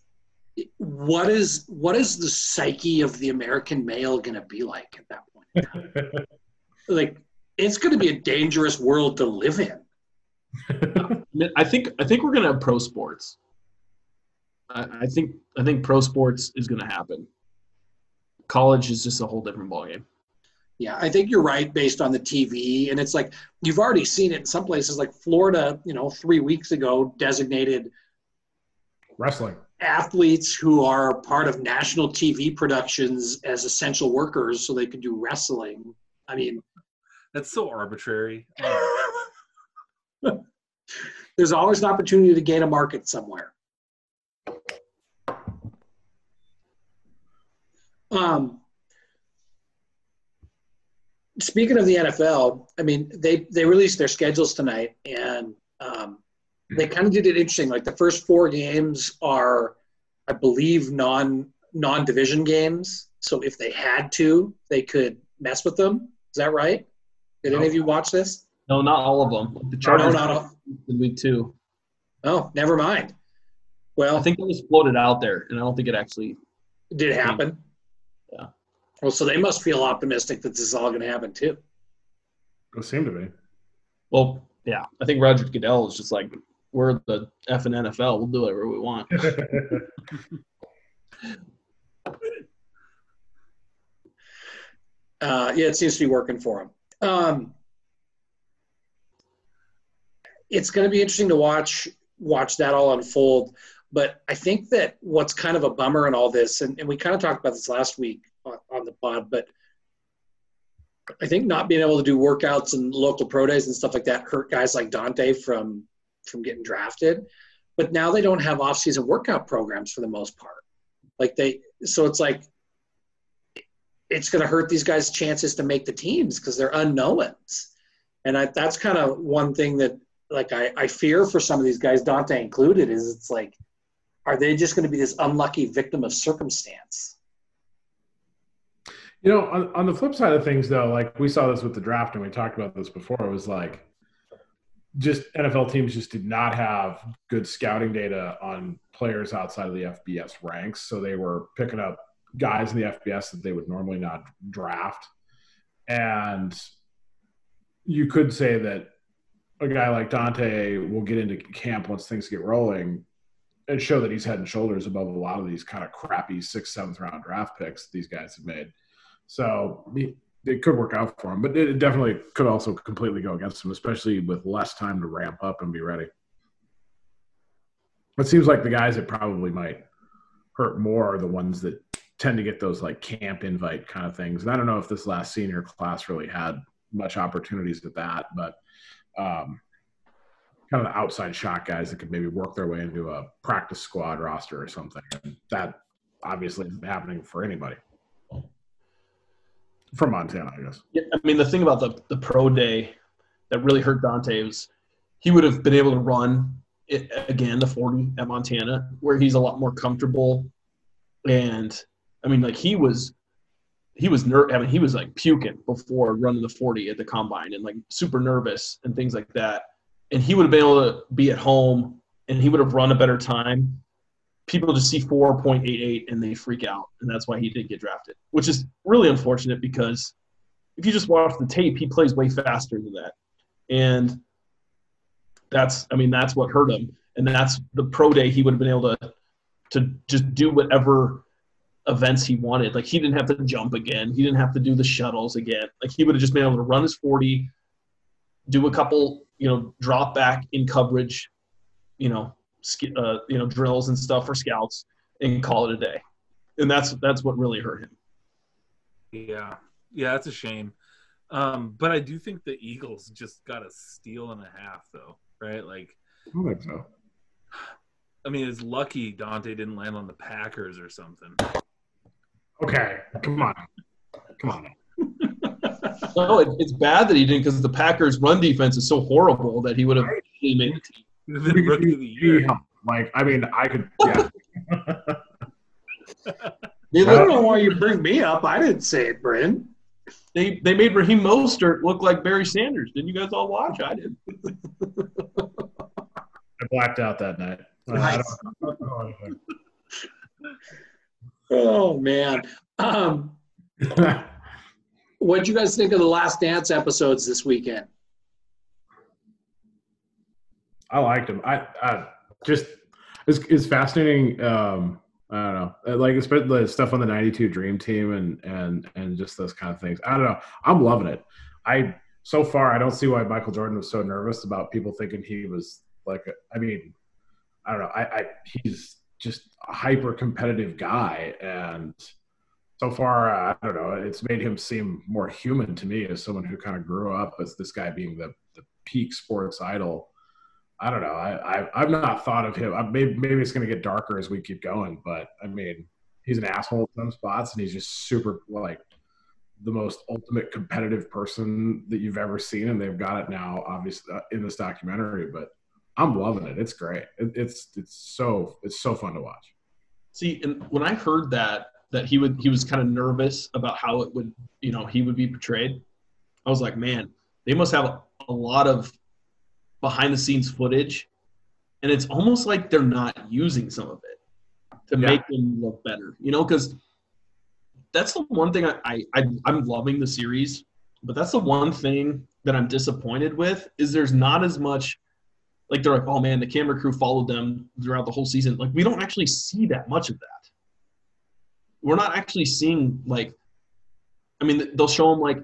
what is what is the psyche of the American male going to be like at that point? In [LAUGHS] time? like it's going to be a dangerous world to live in. I, [LAUGHS] I think I think we're gonna have pro sports. I, I think I think pro sports is gonna happen. College is just a whole different ballgame. Yeah, I think you're right based on the TV. And it's like you've already seen it in some places, like Florida, you know, three weeks ago designated Wrestling. Athletes who are part of national TV productions as essential workers so they could do wrestling. I mean, That's so arbitrary. [LAUGHS] there's always an opportunity to gain a market somewhere. Um, speaking of the NFL, I mean, they they released their schedules tonight, and um, they kind of did it interesting. Like the first four games are, I believe, non non division games. So if they had to, they could mess with them. Is that right? Did any of you watch this? No, not all of them. The Chargers No, not all. in week two. Oh, never mind. Well, I think it was floated out there, and I don't think it actually. did it happen? Yeah. Well, so they must feel optimistic that this is all going to happen too. It seemed to be. Well, yeah, I think Roger Goodell is just like, we're the F and NFL. We'll do whatever we want. [LAUGHS] Uh, yeah, it seems to be working for him. Um, it's going to be interesting to watch watch that all unfold. But I think that what's kind of a bummer in all this, and, and we kind of talked about this last week on, on the pod, but I think not being able to do workouts and local pro days and stuff like that hurt guys like Dante from from getting drafted. But now they don't have off-season workout programs for the most part. Like they, so it's like it's going to hurt these guys' chances to make the teams because they're unknowns. And I, that's kind of one thing that like I, I fear for some of these guys, Dante included, is it's like, are they just going to be this unlucky victim of circumstance? You know, on, on the flip side of things, though, like we saw this with the draft and we talked about this before, it was like just NFL teams just did not have good scouting data on players outside of the FBS ranks. So they were picking up guys in the FBS that they would normally not draft. And you could say that a guy like Dante will get into camp once things get rolling and show that he's head and shoulders above a lot of these kind of crappy sixth, seventh round draft picks these guys have made. So it could work out for him, but it definitely could also completely go against him, especially with less time to ramp up and be ready. It seems like the guys that probably might hurt more are the ones that tend to get those like camp invite kind of things. And I don't know if this last senior class really had much opportunities at that, but um, kind of the outside shot guys that could maybe work their way into a practice squad roster or something. And that obviously isn't happening for anybody from Montana, I guess. Yeah, I mean the thing about the the pro day that really hurt Dante was he would have been able to run it, again the 40 at Montana where he's a lot more comfortable. And I mean like he was he was ner- I mean he was like puking before running the 40 at the combine and like super nervous and things like that. And he would have been able to be at home and he would have run a better time people just see 4.88 and they freak out, and that's why he didn't get drafted, which is really unfortunate because if you just watch the tape, he plays way faster than that, and that's I mean that's what hurt him, and that's the pro day he would have been able to to just do whatever events he wanted. Like he didn't have to jump again, he didn't have to do the shuttles again. Like he would have just been able to run his 40, do a couple you know drop back in coverage, you know uh, you know drills and stuff for scouts and call it a day. And that's that's what really hurt him. Yeah. Yeah that's a shame. Um but i do think the eagles just got a steal and a half though right? Like i think so. I mean it's lucky dante didn't land on the packers or something. Okay come on. Come on. [LAUGHS] No, it, it's bad that he didn't because the Packers' run defense is so horrible that he would have made the team. Rookie of the year. [LAUGHS] Like, I mean, I could, yeah. I don't know why you bring me up. I didn't say it, Brint. They they made Raheem Mostert look like Barry Sanders. Didn't you guys all watch? I did. I blacked out that night. Uh, oh man. Um, [LAUGHS] what do you guys think of the Last Dance episodes this weekend? I liked him. I, I just it's, it's fascinating. Um, I don't know, uh, like especially the stuff on the '92 Dream Team and and and just those kind of things. I don't know. I'm loving it. I so far I don't see why Michael Jordan was so nervous about people thinking he was like. I mean, I don't know. I, I he's just a hyper competitive guy, and so far I don't know. It's made him seem more human to me as someone who kind of grew up as this guy being the the peak sports idol I don't know. I, I have not thought of him. I, maybe maybe it's going to get darker as we keep going, but I mean, he's an asshole in some spots, and he's just super like the most ultimate competitive person that you've ever seen, and they've got it now, obviously uh, in this documentary. But I'm loving it. It's great. It, it's it's so it's so fun to watch. See, and when I heard that that he would he was kind of nervous about how it would you know he would be portrayed, I was like, man, they must have a, a lot of behind the scenes footage, and it's almost like they're not using some of it to yeah. make them look better. You know, because that's the one thing I, I, I I'm loving the series, but that's the one thing that I'm disappointed with is there's not as much like they're like, oh man, the camera crew followed them throughout the whole season. Like we don't actually see that much of that. We're not actually seeing like, I mean, they'll show them like,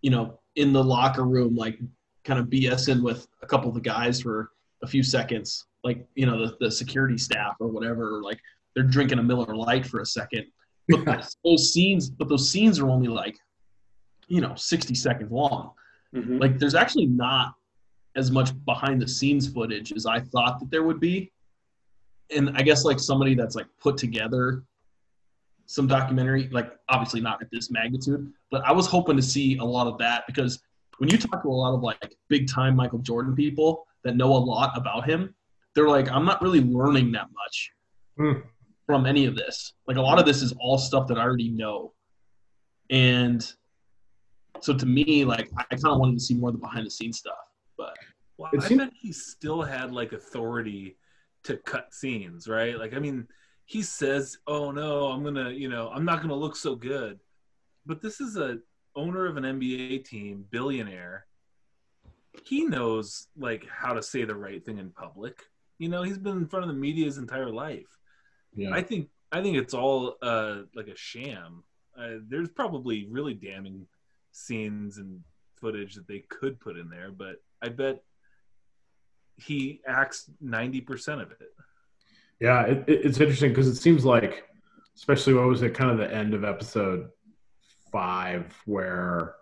you know, in the locker room, like kind of BSing with a couple of the guys for a few seconds, like you know the, the security staff or whatever, like they're drinking a Miller Lite for a second. But those scenes, but those scenes are only like you know, 60 seconds long. Mhm. Like there's actually not as much behind the scenes footage as I thought that there would be. And I guess like somebody that's like put together some documentary, like obviously not at this magnitude, but I was hoping to see a lot of that because when you talk to a lot of like big time Michael Jordan people that know a lot about him, they're like, I'm not really learning that much Hmm. from any of this. Like a lot of this is all stuff that I already know. And so to me, like I kind of wanted to see more of the behind the scenes stuff. But Well, It I seemed- bet he still had like authority to cut scenes, right? Like, I mean, he says, "Oh no, I'm gonna, you know, I'm not gonna look so good," but this is a owner of an NBA team, billionaire. He knows like how to say the right thing in public. You know, he's been in front of the media his entire life. Yeah. I think I think it's all uh, like a sham. Uh, there's probably really damning scenes and footage that they could put in there, but I bet he acts ninety percent of it. Yeah, it, it- it's interesting because it seems like, especially what was it, kind of the end of episode five, where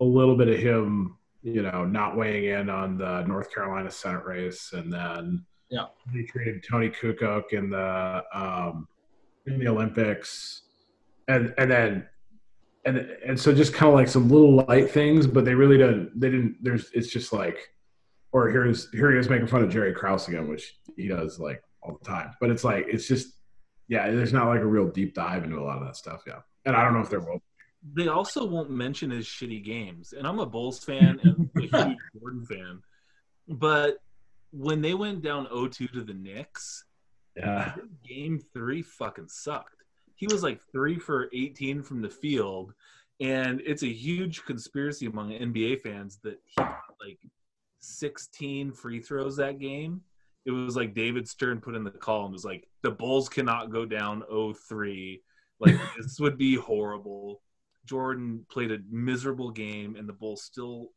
a little bit of him, you know, not weighing in on the North Carolina Senate race, and then Yeah. he treated Toni Kukoc in the um, in the Olympics, and and then. And, and so just kind of like some little light things, but they really don't. They didn't. There's. It's just like, or here's here he is making fun of Jerry Krause again, which he does like all the time. But it's like it's just yeah, there's not like a real deep dive into a lot of that stuff. Yeah, and I don't know if there will. They also won't mention his shitty games, and I'm a Bulls fan and a [LAUGHS] huge Jordan fan, but when they went down 0-2 to the Knicks, Yeah, game three fucking sucked. He was like three for 18 from the field. And it's a huge conspiracy among NBA fans that he got like 16 free throws that game. It was like David Stern put in the column was like, the Bulls cannot go down 0-3. Like, this would be horrible. Jordan played a miserable game, and the Bulls still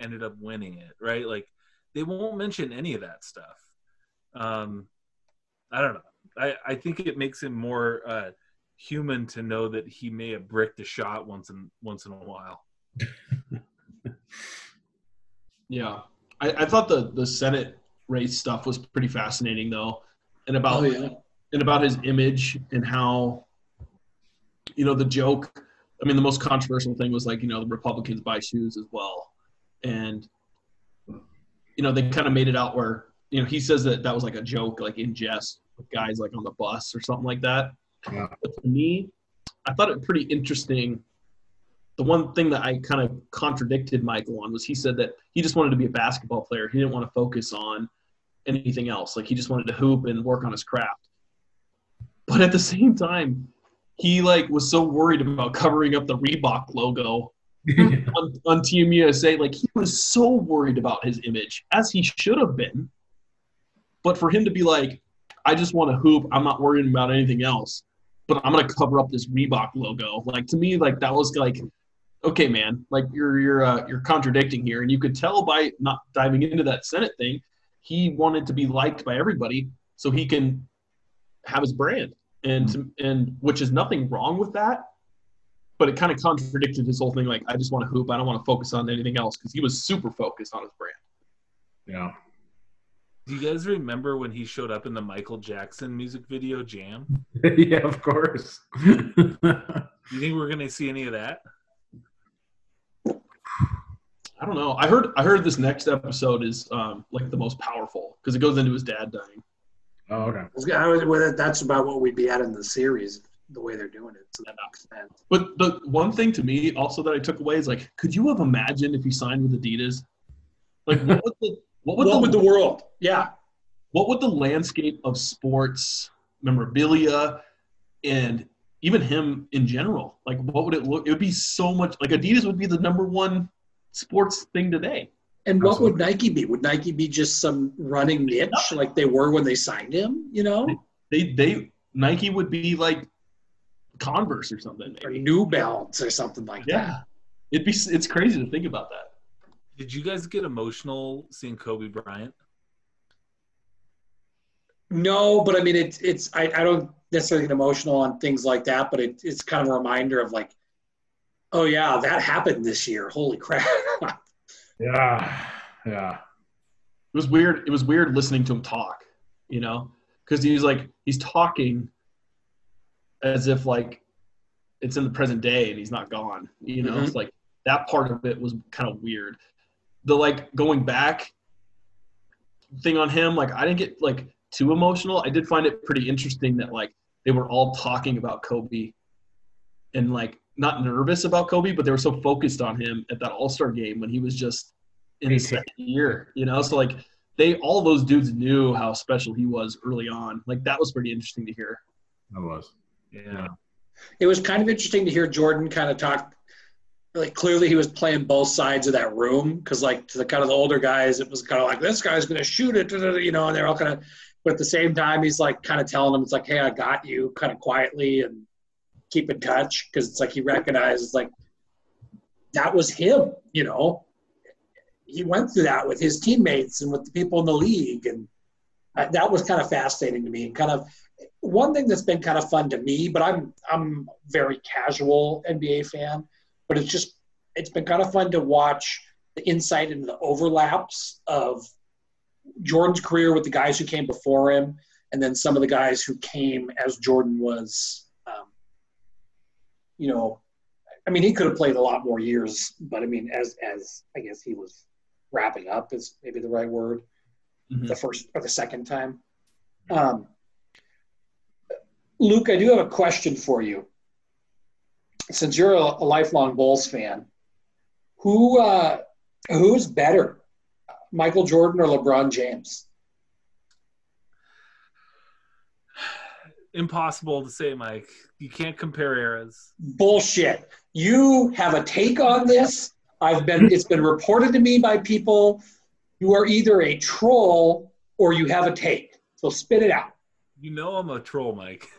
ended up winning it, right? Like, they won't mention any of that stuff. Um, I don't know. I, I think it makes him more uh, human to know that he may have bricked a shot once in once in a while. [LAUGHS] yeah, I, I thought the the Senate race stuff was pretty fascinating though, and about Oh, yeah. and about his image and how you know the joke i mean the most controversial thing was like you know the republicans buy shoes as well. And you know they kind of made it out where you know he says that that was like a joke like in jest with guys like on the bus or something like that. Yeah. but to me i thought it pretty interesting. The one thing that i kind of contradicted michael on was he said that he just wanted to be a basketball player. He didn't want to focus on anything else. Like he just wanted to hoop and work on his craft. But at the same time he like was so worried about covering up the reebok logo [LAUGHS] on, on team usa like he was so worried about his image as he should have been. But for him to be like i just want to hoop. I'm not worrying about anything else but i'm going to cover up this reebok logo like to me like that was like okay man like you're you're uh, you're contradicting here. And you could tell by not diving into that senate thing he wanted to be liked by everybody so he can have his brand and and which is nothing wrong with that but it kind of contradicted his whole thing like i just want to hoop i don't want to focus on anything else because he was super focused on his brand yeah. Do you guys remember when he showed up in the Michael Jackson music video Jam? [LAUGHS] yeah, of course. Do [LAUGHS] you think we're gonna see any of that? i don't know i heard i heard this next episode is um like the most powerful because it goes into his dad dying oh, okay. I was- well, that's about what we'd be at in the series, the way they're doing it. So that makes sense. but the one thing to me also that i took away is like could you have imagined if he signed with adidas like what would the what would, What the, would the world? Yeah. what would the landscape of sports memorabilia and even him in general like what would it look it would be so much like adidas would be the number one sports thing today And what would Nike be? Would Nike be just some running niche like they were when they signed him? You know, they they nike would be like converse or something or New Balance or something like yeah that. it'd be it's crazy to think about that Did you guys get emotional seeing Kobe Bryant? No, but I mean, it's it's I, I don't necessarily get emotional on things like that, but it, it's kind of a reminder of like Oh yeah, that happened this year. Holy crap! [LAUGHS] Yeah, yeah. It was weird. It was weird listening to him talk, you know, because he's like he's talking as if like it's in the present day and he's not gone. You know, Mhm. it's like that part of it was kind of weird. The like going back thing on him, like I didn't get like too emotional. I did find it pretty interesting that like they were all talking about Kobe and like not nervous about Kobe, but they were so focused on him at that All Star game when he was just in his second year. You know, so like they all those dudes knew how special he was early on. Like that was pretty interesting to hear. That was. Yeah. it was kind of interesting to hear Jordan kind of talk. Like clearly, he was playing both sides of that room because, like, to the kind of the older guys, it was kind of like this guy's going to shoot it, you know, and they're all kind of. But at the same time, he's like kind of telling them, "It's like, hey, I got you," kind of quietly and keep in touch because it's like he recognizes like that was him, you know. He went through that with his teammates and with the people in the league, and uh, that was kind of fascinating to me. And kind of one thing that's been kind of fun to me, but I'm I'm very casual NBA fan, but it's just it's been kind of fun to watch the insight into the overlaps of Jordan's career with the guys who came before him, and then some of the guys who came as Jordan was, you know, I mean, he could have played a lot more years, but I mean, as as I guess he was wrapping up is maybe the right word Mhm. the first or the second time. Um, Luke, I do have a question for you. Since you're a, a lifelong Bulls fan, who uh, who's better, Michael Jordan or LeBron James? Impossible to say, Mike. You can't compare eras. Bullshit. You have a take on this. I've been it's been reported to me by people. You are either a troll or you have a take. So spit it out. You know I'm a troll, Mike. [LAUGHS]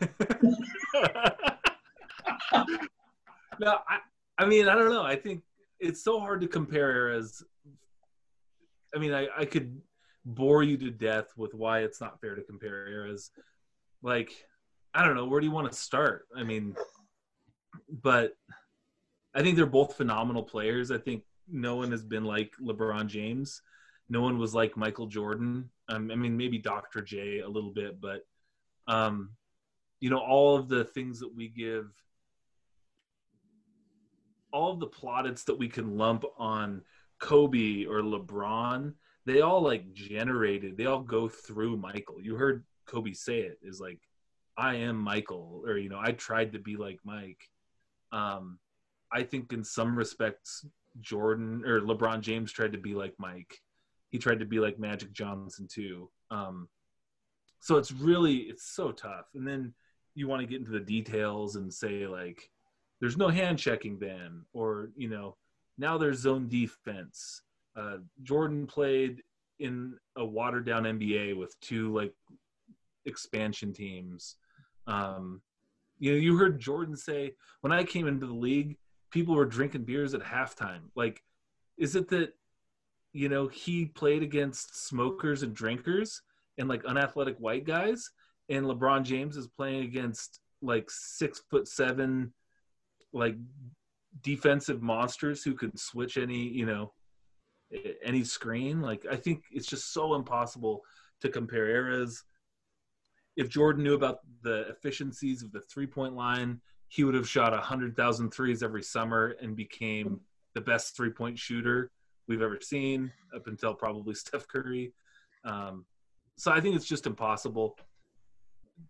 no, I, I mean I don't know. I think it's so hard to compare eras. I mean, I, I could bore you to death with why it's not fair to compare eras. Like, I don't know, where do you want to start? I mean, but I think they're both phenomenal players. I think no one has been like LeBron James. No one was like Michael Jordan. Um, I mean, maybe Dr. J a little bit, but um, you know, all of the things that we give, all of the plaudits that we can lump on Kobe or LeBron, they all like generated. They all go through Michael. You heard Kobe say it is like, I am Michael, or you know, I tried to be like Mike. Um, I think in some respects, Jordan or LeBron James tried to be like Mike. He tried to be like Magic Johnson too. Um, so it's really it's so tough. And then you want to get into the details and say like, there's no hand checking then, or you know, now there's zone defense. Uh, Jordan played in a watered down NBA with two like expansion teams. Um, you know, you heard Jordan say when I came into the league, people were drinking beers at halftime. Like, is it that you know he played against smokers and drinkers and like unathletic white guys, and LeBron James is playing against like six foot seven, like defensive monsters who could switch any you know any screen. Like, I think it's just so impossible to compare eras. If Jordan knew about the efficiencies of the three point line, he would have shot 100,000 threes every summer and became the best three point shooter we've ever seen up until probably [LAUGHS] Steph Curry. Um, so I think it's just impossible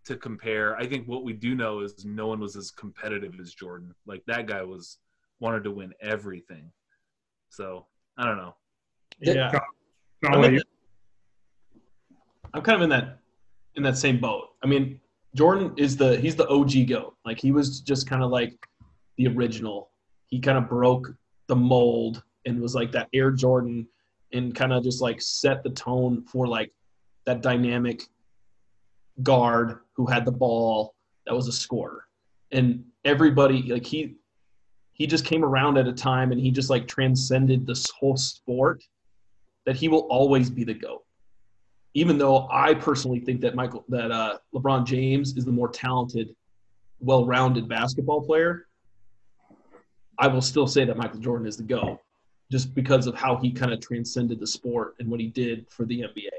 to compare. I think what we do know is no one was as competitive as Jordan. Like that guy was wanted to win everything. So I don't know. Yeah. I'm, what in you- that- I'm kind of in that in that same boat. I mean, Jordan is the he's the OG goat. Like he was just kind of like the original. He kind of broke the mold and was like that Air Jordan and kind of just like set the tone for like that dynamic guard who had the ball that was a scorer. And everybody like he he just came around at a time and he just like transcended this whole sport that he will always be the GOAT. Even though I personally think that Michael that uh, LeBron James is the more talented, well-rounded basketball player, I will still say that Michael Jordan is the go, just because of how he kind of transcended the sport and what he did for the NBA.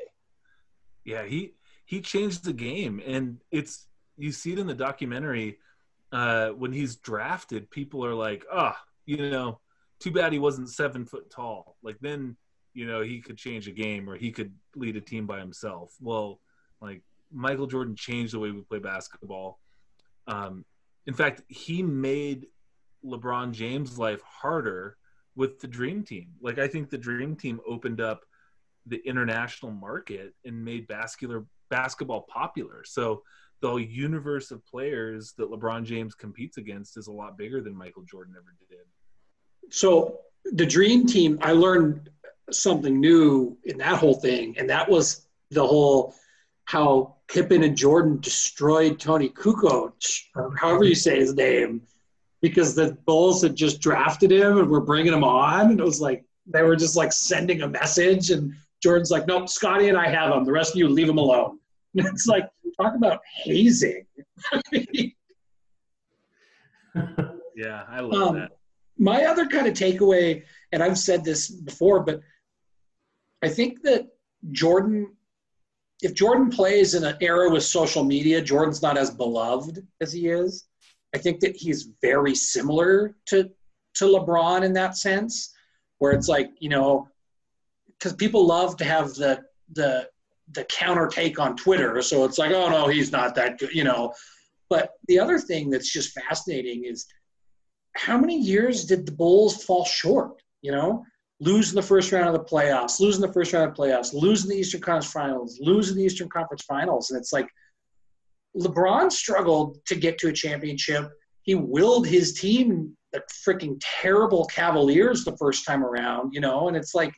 Yeah, he he changed the game, and it's you see it in the documentary uh, when he's drafted. People are like, "Ah, oh, you know, too bad he wasn't seven foot tall." Like then, you know, he could change a game or he could lead a team by himself. Well, like Michael Jordan changed the way we play basketball. Um, in fact, he made LeBron James' life harder with the Dream Team. Like I think the Dream Team opened up the international market and made basketball basketball popular. So the universe of players that LeBron James competes against is a lot bigger than Michael Jordan ever did. So the Dream Team, I learned something new in that whole thing, and that was the whole how Pippen and Jordan destroyed Toni Kukoc, or however you say his name, because the Bulls had just drafted him and were bringing him on, and it was like they were just like sending a message, and Jordan's like, "Nope, Scottie and I have him. The rest of you leave him alone." [LAUGHS] And it's like talk about hazing. [LAUGHS] yeah, I love um, that. My other kind of takeaway, and I've said this before, but I think that Jordan, if Jordan plays in an era with social media, Jordan's not as beloved as he is. I think that he's very similar to to LeBron in that sense, where it's like you know, because people love to have the the the counter take on Twitter. So it's like, oh no, he's not that good, you know. But the other thing that's just fascinating is how many years did the Bulls fall short? You know, losing the first round of the playoffs, losing the first round of the playoffs, losing the Eastern Conference Finals, losing the Eastern Conference Finals, and it's like LeBron struggled to get to a championship. He willed his team the freaking terrible Cavaliers the first time around, you know, and it's like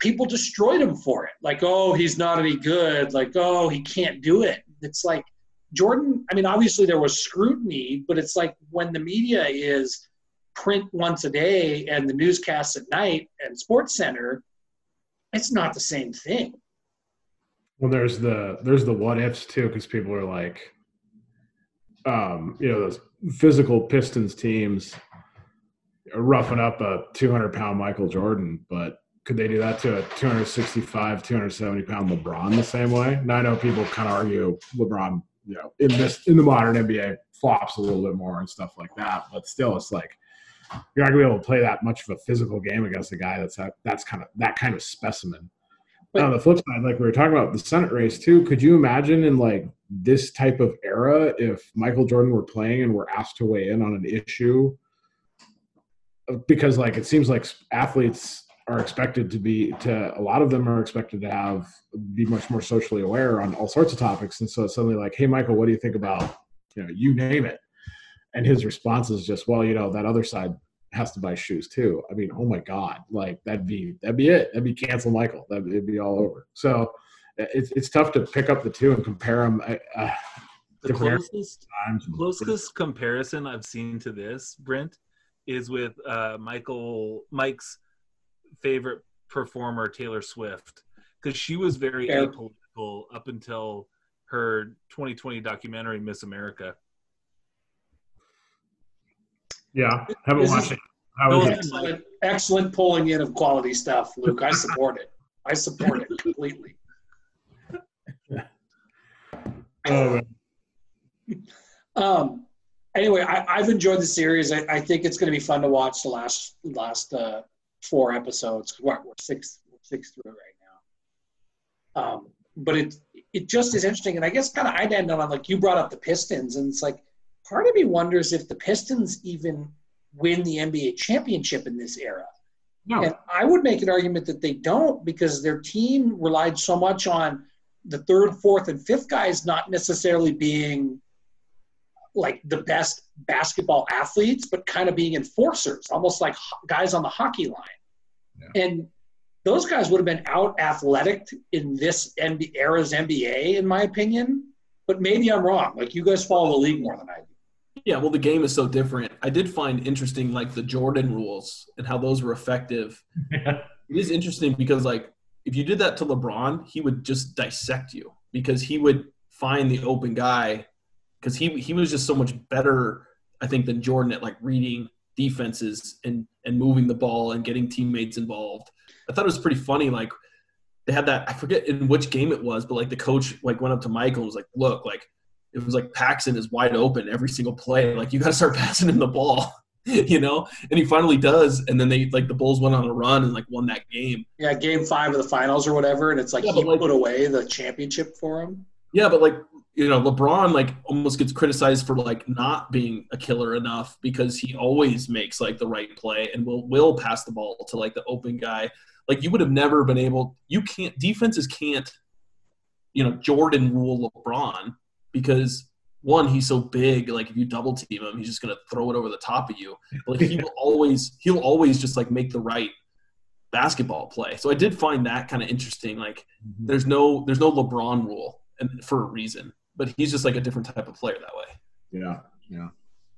people destroyed him for it. Like, oh, he's not any good. Like, oh, he can't do it. It's like Jordan. I mean, obviously there was scrutiny, but it's like when the media is print once a day and the newscasts at night and Sports Center, it's not the same thing. Well, there's the there's the what ifs too, because people are like, um, you know, those physical Pistons teams are roughing up a 200 pound Michael Jordan, but could they do that to a 265, 270 pound LeBron the same way? Now I know people kind of argue LeBron, you know, in this in the modern NBA flops a little bit more and stuff like that, but still, it's like you're not gonna be able to play that much of a physical game against a guy that's that, that's kind of that kind of specimen. But on the flip side, like we were talking about the Senate race too, could you imagine in like this type of era if Michael Jordan were playing and were asked to weigh in on an issue? Because like it seems like athletes are expected to be to a lot of them are expected to have be much more socially aware on all sorts of topics and so it's suddenly like hey michael what do you think about you know you name it and his response is just well you know that other side has to buy shoes too. I mean oh my god like that'd be that'd be it. That'd be cancel michael. That'd it'd be all over. So it's, it's tough to pick up the two and compare them uh, the closest, closest comparison i've seen to this brint is with uh, michael mike's favorite performer Taylor Swift because she was very yeah. apolitical up until her 2020 documentary Miss America. Yeah, haven't watched it. excellent, excellent pulling in of quality stuff, Luke. I support it. I support it completely. [LAUGHS] oh, um. Anyway, I, have enjoyed the series. I, I think it's going to be fun to watch the last last uh, four episodes. What we're six six through right now. Um, but it it just is interesting, and I guess kind of I'd end on like you brought up the Pistons, and it's like part of me wonders if the Pistons even win the NBA championship in this era. No. And I would make an argument that they don't because their team relied so much on the third, fourth, and fifth guys not necessarily being like the best basketball athletes, but kind of being enforcers, almost like guys on the hockey line. Yeah. And those guys would have been out athletic in this NBA, era's NBA, in my opinion. But maybe I'm wrong. Like you guys follow the league more than I do. Yeah, well, the game is so different. I did find interesting, like the Jordan rules and how those were effective. Yeah. It is interesting because, like, if you did that to LeBron, he would just dissect you because he would find the open guy because he he was just so much better, I think, than Jordan at like reading defenses and and moving the ball and getting teammates involved. I thought it was pretty funny. Like they had that I forget in which game it was, but like the coach like went up to Michael and was like, "Look, like it was like Paxson is wide open every single play. Like you got to start [LAUGHS] passing him the ball." [LAUGHS] you know, and he finally does, and then they like the Bulls went on a run and like won that game. Yeah, game five of the finals or whatever, and it's like Yeah, he like- put away the championship for him. Yeah, but like you know, LeBron like almost gets criticized for like not being a killer enough because he always makes like the right play and will will pass the ball to like the open guy. Like you would have never been able. You can't defenses can't, you know, Jordan rule LeBron because one he's so big. Like if you double team him, he's just gonna throw it over the top of you. Like he [LAUGHS] will always he'll always just like make the right basketball play. So I did find that kind of interesting. Like there's no there's no LeBron rule and for a reason, but he's just like a different type of player that way. Yeah, yeah.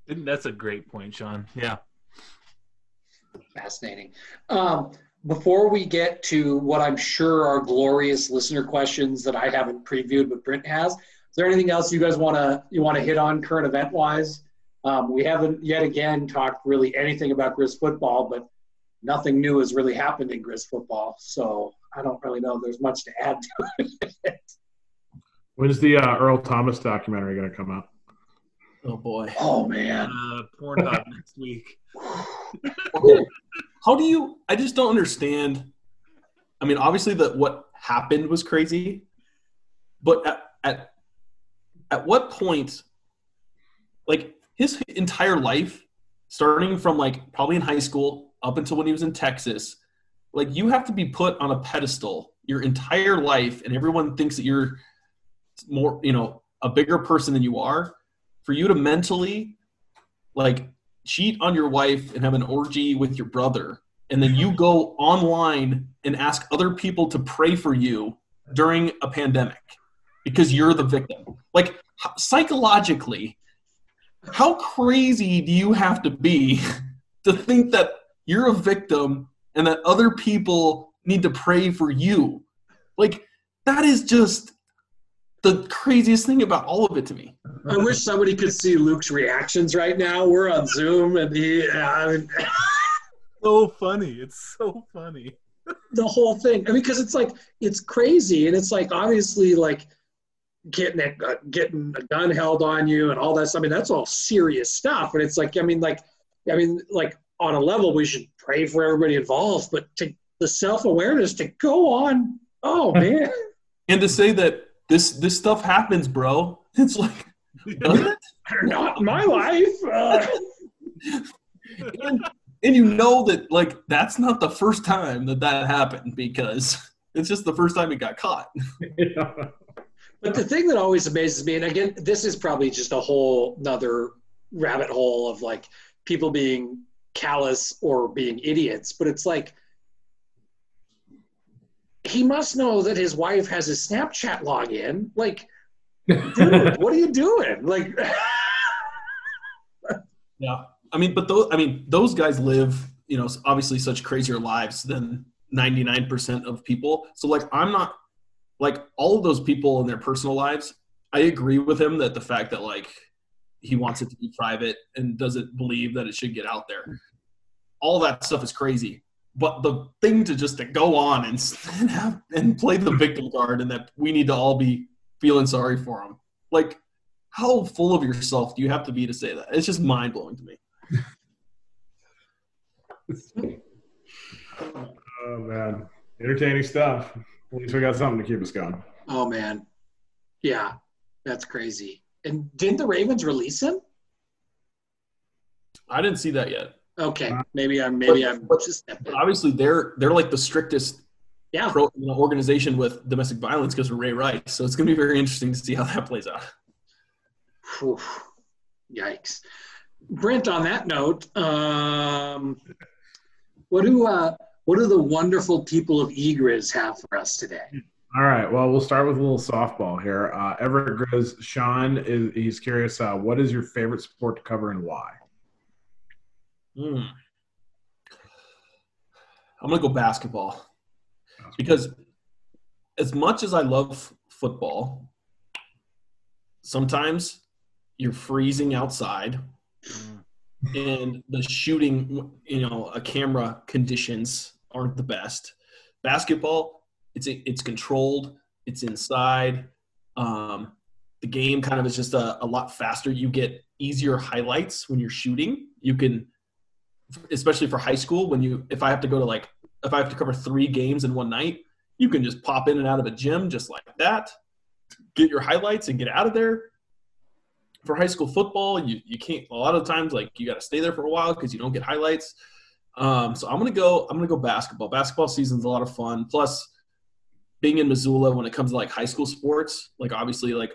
And That's a great point, Shaun. Yeah. Fascinating. Um, before we get to what I'm sure are glorious listener questions that I haven't previewed, but Brint has, is there anything else you guys want to you want to hit on current event wise? Um, we haven't yet again talked really anything about Griz football, but nothing new has really happened in Griz football, so I don't really know there's much to add to it. When's the uh, Earl Thomas documentary going to come out? Oh boy. Oh man, Uh, Pornhub [LAUGHS] next week. How do you I just don't understand. I mean, obviously that what happened was crazy, but at, at at what point like his entire life starting from like probably in high school up until when he was in Texas, like you have to be put on a pedestal your entire life and everyone thinks that you're more, you know, a bigger person than you are for you to mentally like cheat on your wife and have an orgy with your brother and then you go online and ask other people to pray for you during a pandemic because you're the victim like psychologically how crazy do you have to be [LAUGHS] to think that you're a victim and that other people need to pray for you like that is just the craziest thing about all of it to me I wish somebody could see Luke's reactions right now. We're on Zoom, and he, uh, I mean, [LAUGHS] So funny. It's so funny. the whole thing. I mean, because it's like it's crazy, and it's like obviously like getting a, uh, getting a gun held on you and all that. I mean, that's all serious stuff. And it's like, I mean, like, I mean, like on a level, we should pray for everybody involved, but to the self awareness to go on. Oh [LAUGHS] man, and to say that this this stuff happens bro [LAUGHS] it's like does it? [LAUGHS] not my life. Uh, and, and you know that like that's not the first time that that happened because it's just the first time it got caught Yeah. But the thing that always amazes me, and again, this is probably just a whole another rabbit hole of like people being callous or being idiots, but it's like he must know that his wife has his Snapchat login. Like, dude, [LAUGHS] what are you doing? Like, [LAUGHS] yeah i mean but those i mean those guys live you know obviously such crazier lives than 99% of people so like i'm not like all of those people in their personal lives i agree with him that the fact that like he wants it to be private and doesn't believe that it should get out there. All that stuff is crazy. But the thing to just to go on and, [LAUGHS] and have and play the victim card and that we need to all be feeling sorry for him. Like how full of yourself do you have to be to say that? It's just mind-blowing to me. [LAUGHS] Oh man, entertaining stuff. At least we got something to keep us going. oh man, yeah, that's crazy. And didn't the Ravens release him? i didn't see that yet Okay, maybe I'm maybe But- I'm but- just but obviously they're they're like the strictest yeah. pro, you know, organization with domestic violence because of ray rice so it's going to be very interesting to see how that plays out Whew. Yikes. Brint, on that note, um, what do uh, what do the wonderful people of Egriz have for us today? All right. Well, we'll start with a little softball here. Uh, Everett Griz, Shaun is he's curious. Uh, what is your favorite sport to cover and why? Hmm. i'm going to go basketball because as much as i love football sometimes you're freezing outside and the shooting, you know, a camera conditions aren't the best. Basketball, it's it's controlled, it's inside. Um, the game kind of is just a, a lot faster. You get easier highlights when you're shooting. You can, especially for high school, when you if I have to go to like if I have to cover three games in one night, you can just pop in and out of a gym just like that, get your highlights and get out of there. For high school football, you, you can't a lot of times like you got to stay there for a while because you don't get highlights. Um, so I'm gonna go. I'm gonna go basketball. Basketball season's a lot of fun. Plus, being in Missoula when it comes to like high school sports, like obviously like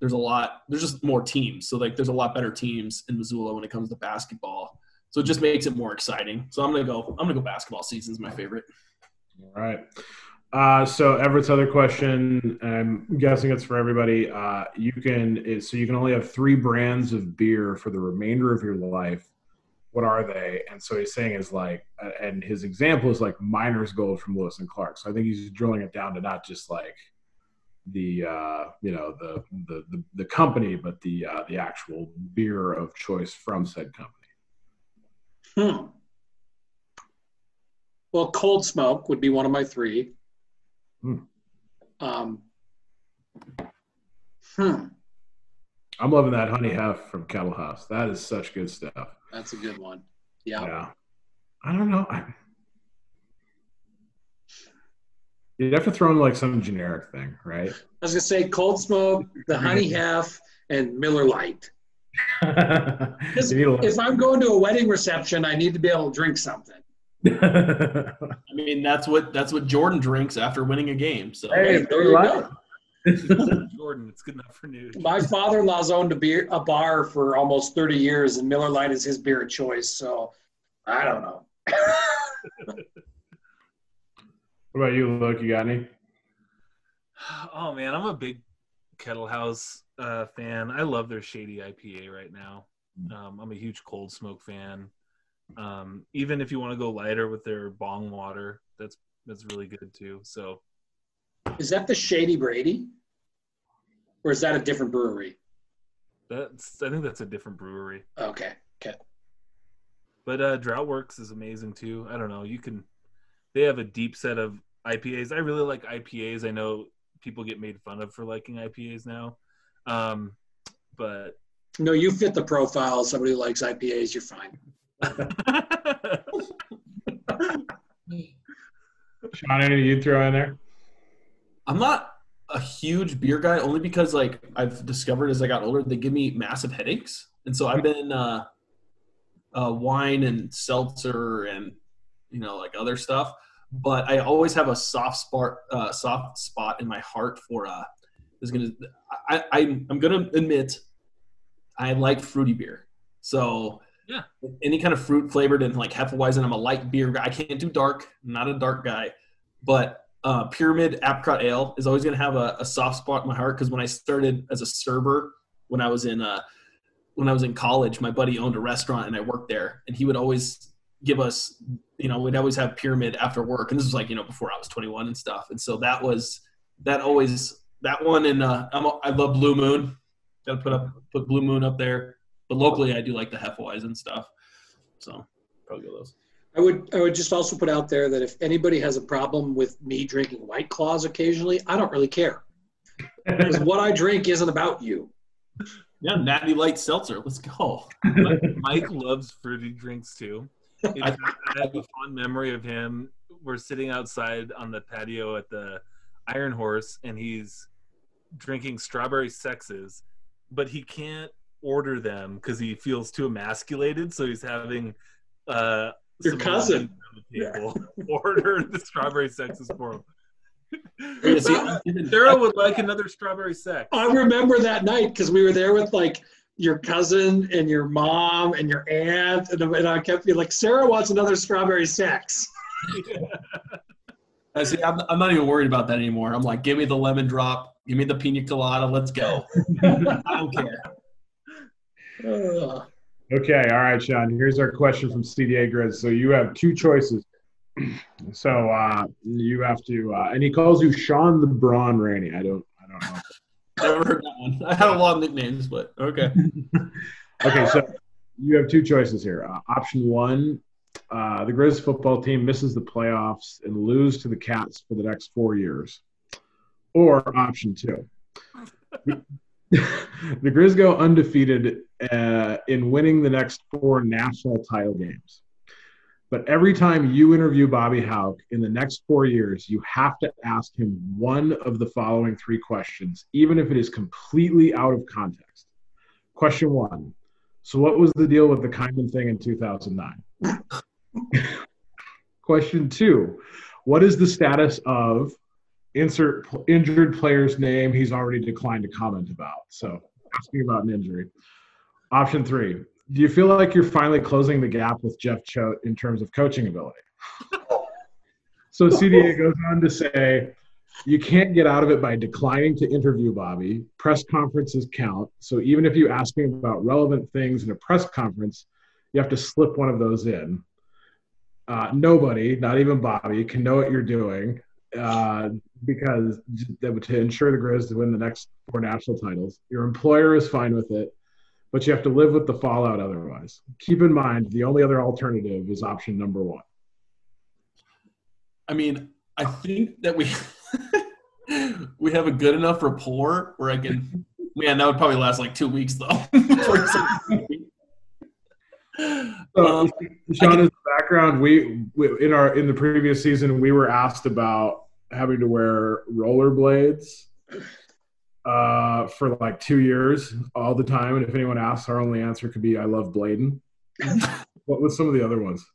there's a lot. There's just more teams. So like there's a lot better teams in Missoula when it comes to basketball. So it just makes it more exciting. So I'm gonna go. I'm gonna go basketball season's my favorite. All right. Uh, so Everett's other question, I'm guessing it's for everybody. Uh, you can so you can only have three brands of beer for the remainder of your life. What are they? And so he's saying is like, uh, and his example is like Miner's Gold from Lewis and Clark. So I think he's drilling it down to not just like the uh, you know the, the the the company, but the uh, the actual beer of choice from said company. Hmm. Well, Cold Smoke would be one of my three. Hmm. Um, hmm. I'm loving that honey half from Kettle House. That is such good stuff. That's a good one. Yeah. Yeah. I don't know. I, you'd have to throw in like some generic thing, right? I was gonna say Cold Smoke, the Honey [LAUGHS] Half, and Miller Lite. [LAUGHS] You need a lot- If I'm going to a wedding reception, I need to be able to drink something. [LAUGHS] I mean, that's what that's what Jordan drinks after winning a game. So Hey, there you go. [LAUGHS] Jordan, it's good enough for news. My father-in-law's owned a beer a bar for almost 30 years, and Miller Lite is his beer of choice. So I don't know. [LAUGHS] what about you, Luke? You got any? [SIGHS] Oh man, I'm a big Kettle House uh, fan. I love their shady IPA right now. Um, I'm a huge Cold Smoke fan. Um, even if you want to go lighter with their bong water, that's that's really good too. So Is that the Shady Brady, or is that a different brewery? that's I think that's a different brewery. Okay. Okay. But uh, Draught Works is amazing too. I don't know. You can. They have a deep set of IPAs. I really like IPAs. I know people get made fun of for liking IPAs now, um, but No, you fit the profile. Somebody who likes IPAs, you're fine. [LAUGHS] Shaun, any you throw in there? I'm not a huge beer guy only because like I've discovered as I got older they give me massive headaches, and so I've been uh, uh, wine and seltzer and you know like other stuff. But I always have a soft spot, uh, soft spot in my heart for. Uh, is gonna. I, I I'm gonna admit, I like fruity beer. So Yeah. any kind of fruit flavored and like Hefeweizen. I'm a light beer guy. I can't do dark. I'm not a dark guy, but uh, Pyramid Apricot Ale is always going to have a, a soft spot in my heart because when I started as a server, when I was in uh, when I was in college, my buddy owned a restaurant and I worked there, and he would always give us, you know, we'd always have Pyramid after work, and this was like you know before I was 21 and stuff, and so that was that always that one, and uh, I'm, I love Blue Moon. Got to put up put Blue Moon up there, but locally I do like the Hefeweizen stuff, so probably those. I would I would just also put out there that if anybody has a problem with me drinking White Claws occasionally, I don't really care. Because what I drink isn't about you. Yeah, Natty Light Seltzer. Let's go. [LAUGHS] Mike loves fruity drinks too. Fact, I have a fond memory of him. We're sitting outside on the patio at the Iron Horse, and he's drinking strawberry sexes, but he can't order them because he feels too emasculated. So he's having uh, Your cousin. woman on the table order the strawberry sexes for him. Yeah, see, I'm even- Sarah would like another strawberry sex. I remember that night because we were there with like your cousin and your mom and your aunt, and, and I kept being like, Sarah wants another strawberry sex. I see. I'm, I'm not even worried about that anymore. I'm like, give me the lemon drop, give me the pina colada, let's go. [LAUGHS] I don't care. Ugh. Okay, all right, Shaun. Here's our question from CDA Griz. So you have two choices. [CLEARS THROAT] So uh, you have to, uh, and he calls you Shaun the Braun Rainey. I don't, I don't know. Never heard that one. I have a lot of nicknames, but okay. [LAUGHS] Okay, so you have two choices here. Uh, option one, uh, the Griz football team misses the playoffs and lose to the Cats for the next four years. Or option two, [LAUGHS] the Griz go undefeated uh, in winning the next four national title games. But every time you interview Bobby Hauck in the next four years, you have to ask him one of the following three questions, even if it is completely out of context. Question one So, what was the deal with the Kaiman thing in 2009? [LAUGHS] Question two What is the status of insert injured player's name he's already declined to comment about? So, asking about an injury. Option three Do you feel like you're finally closing the gap with Jeff Choate in terms of coaching ability? so, CDA goes on to say, you can't get out of it by declining to interview Bobby. Press conferences count. So even if you ask him about relevant things in a press conference, you have to slip one of those in. Uh, nobody, not even Bobby, can know what you're doing uh, because to ensure the Griz to win the next four national titles, your employer is fine with it, but you have to live with the fallout otherwise. Keep in mind, the only other alternative is option number one. I mean, I think that we [LAUGHS] we have a good enough rapport where I can. Man, that would probably last like two weeks though. [LAUGHS] So, Um, Shaun, as background, we, we in our in the previous season we were asked about having to wear rollerblades uh, for like two years all the time, and if anyone asks, our only answer could be "I love blading." [LAUGHS] what was some of the other ones?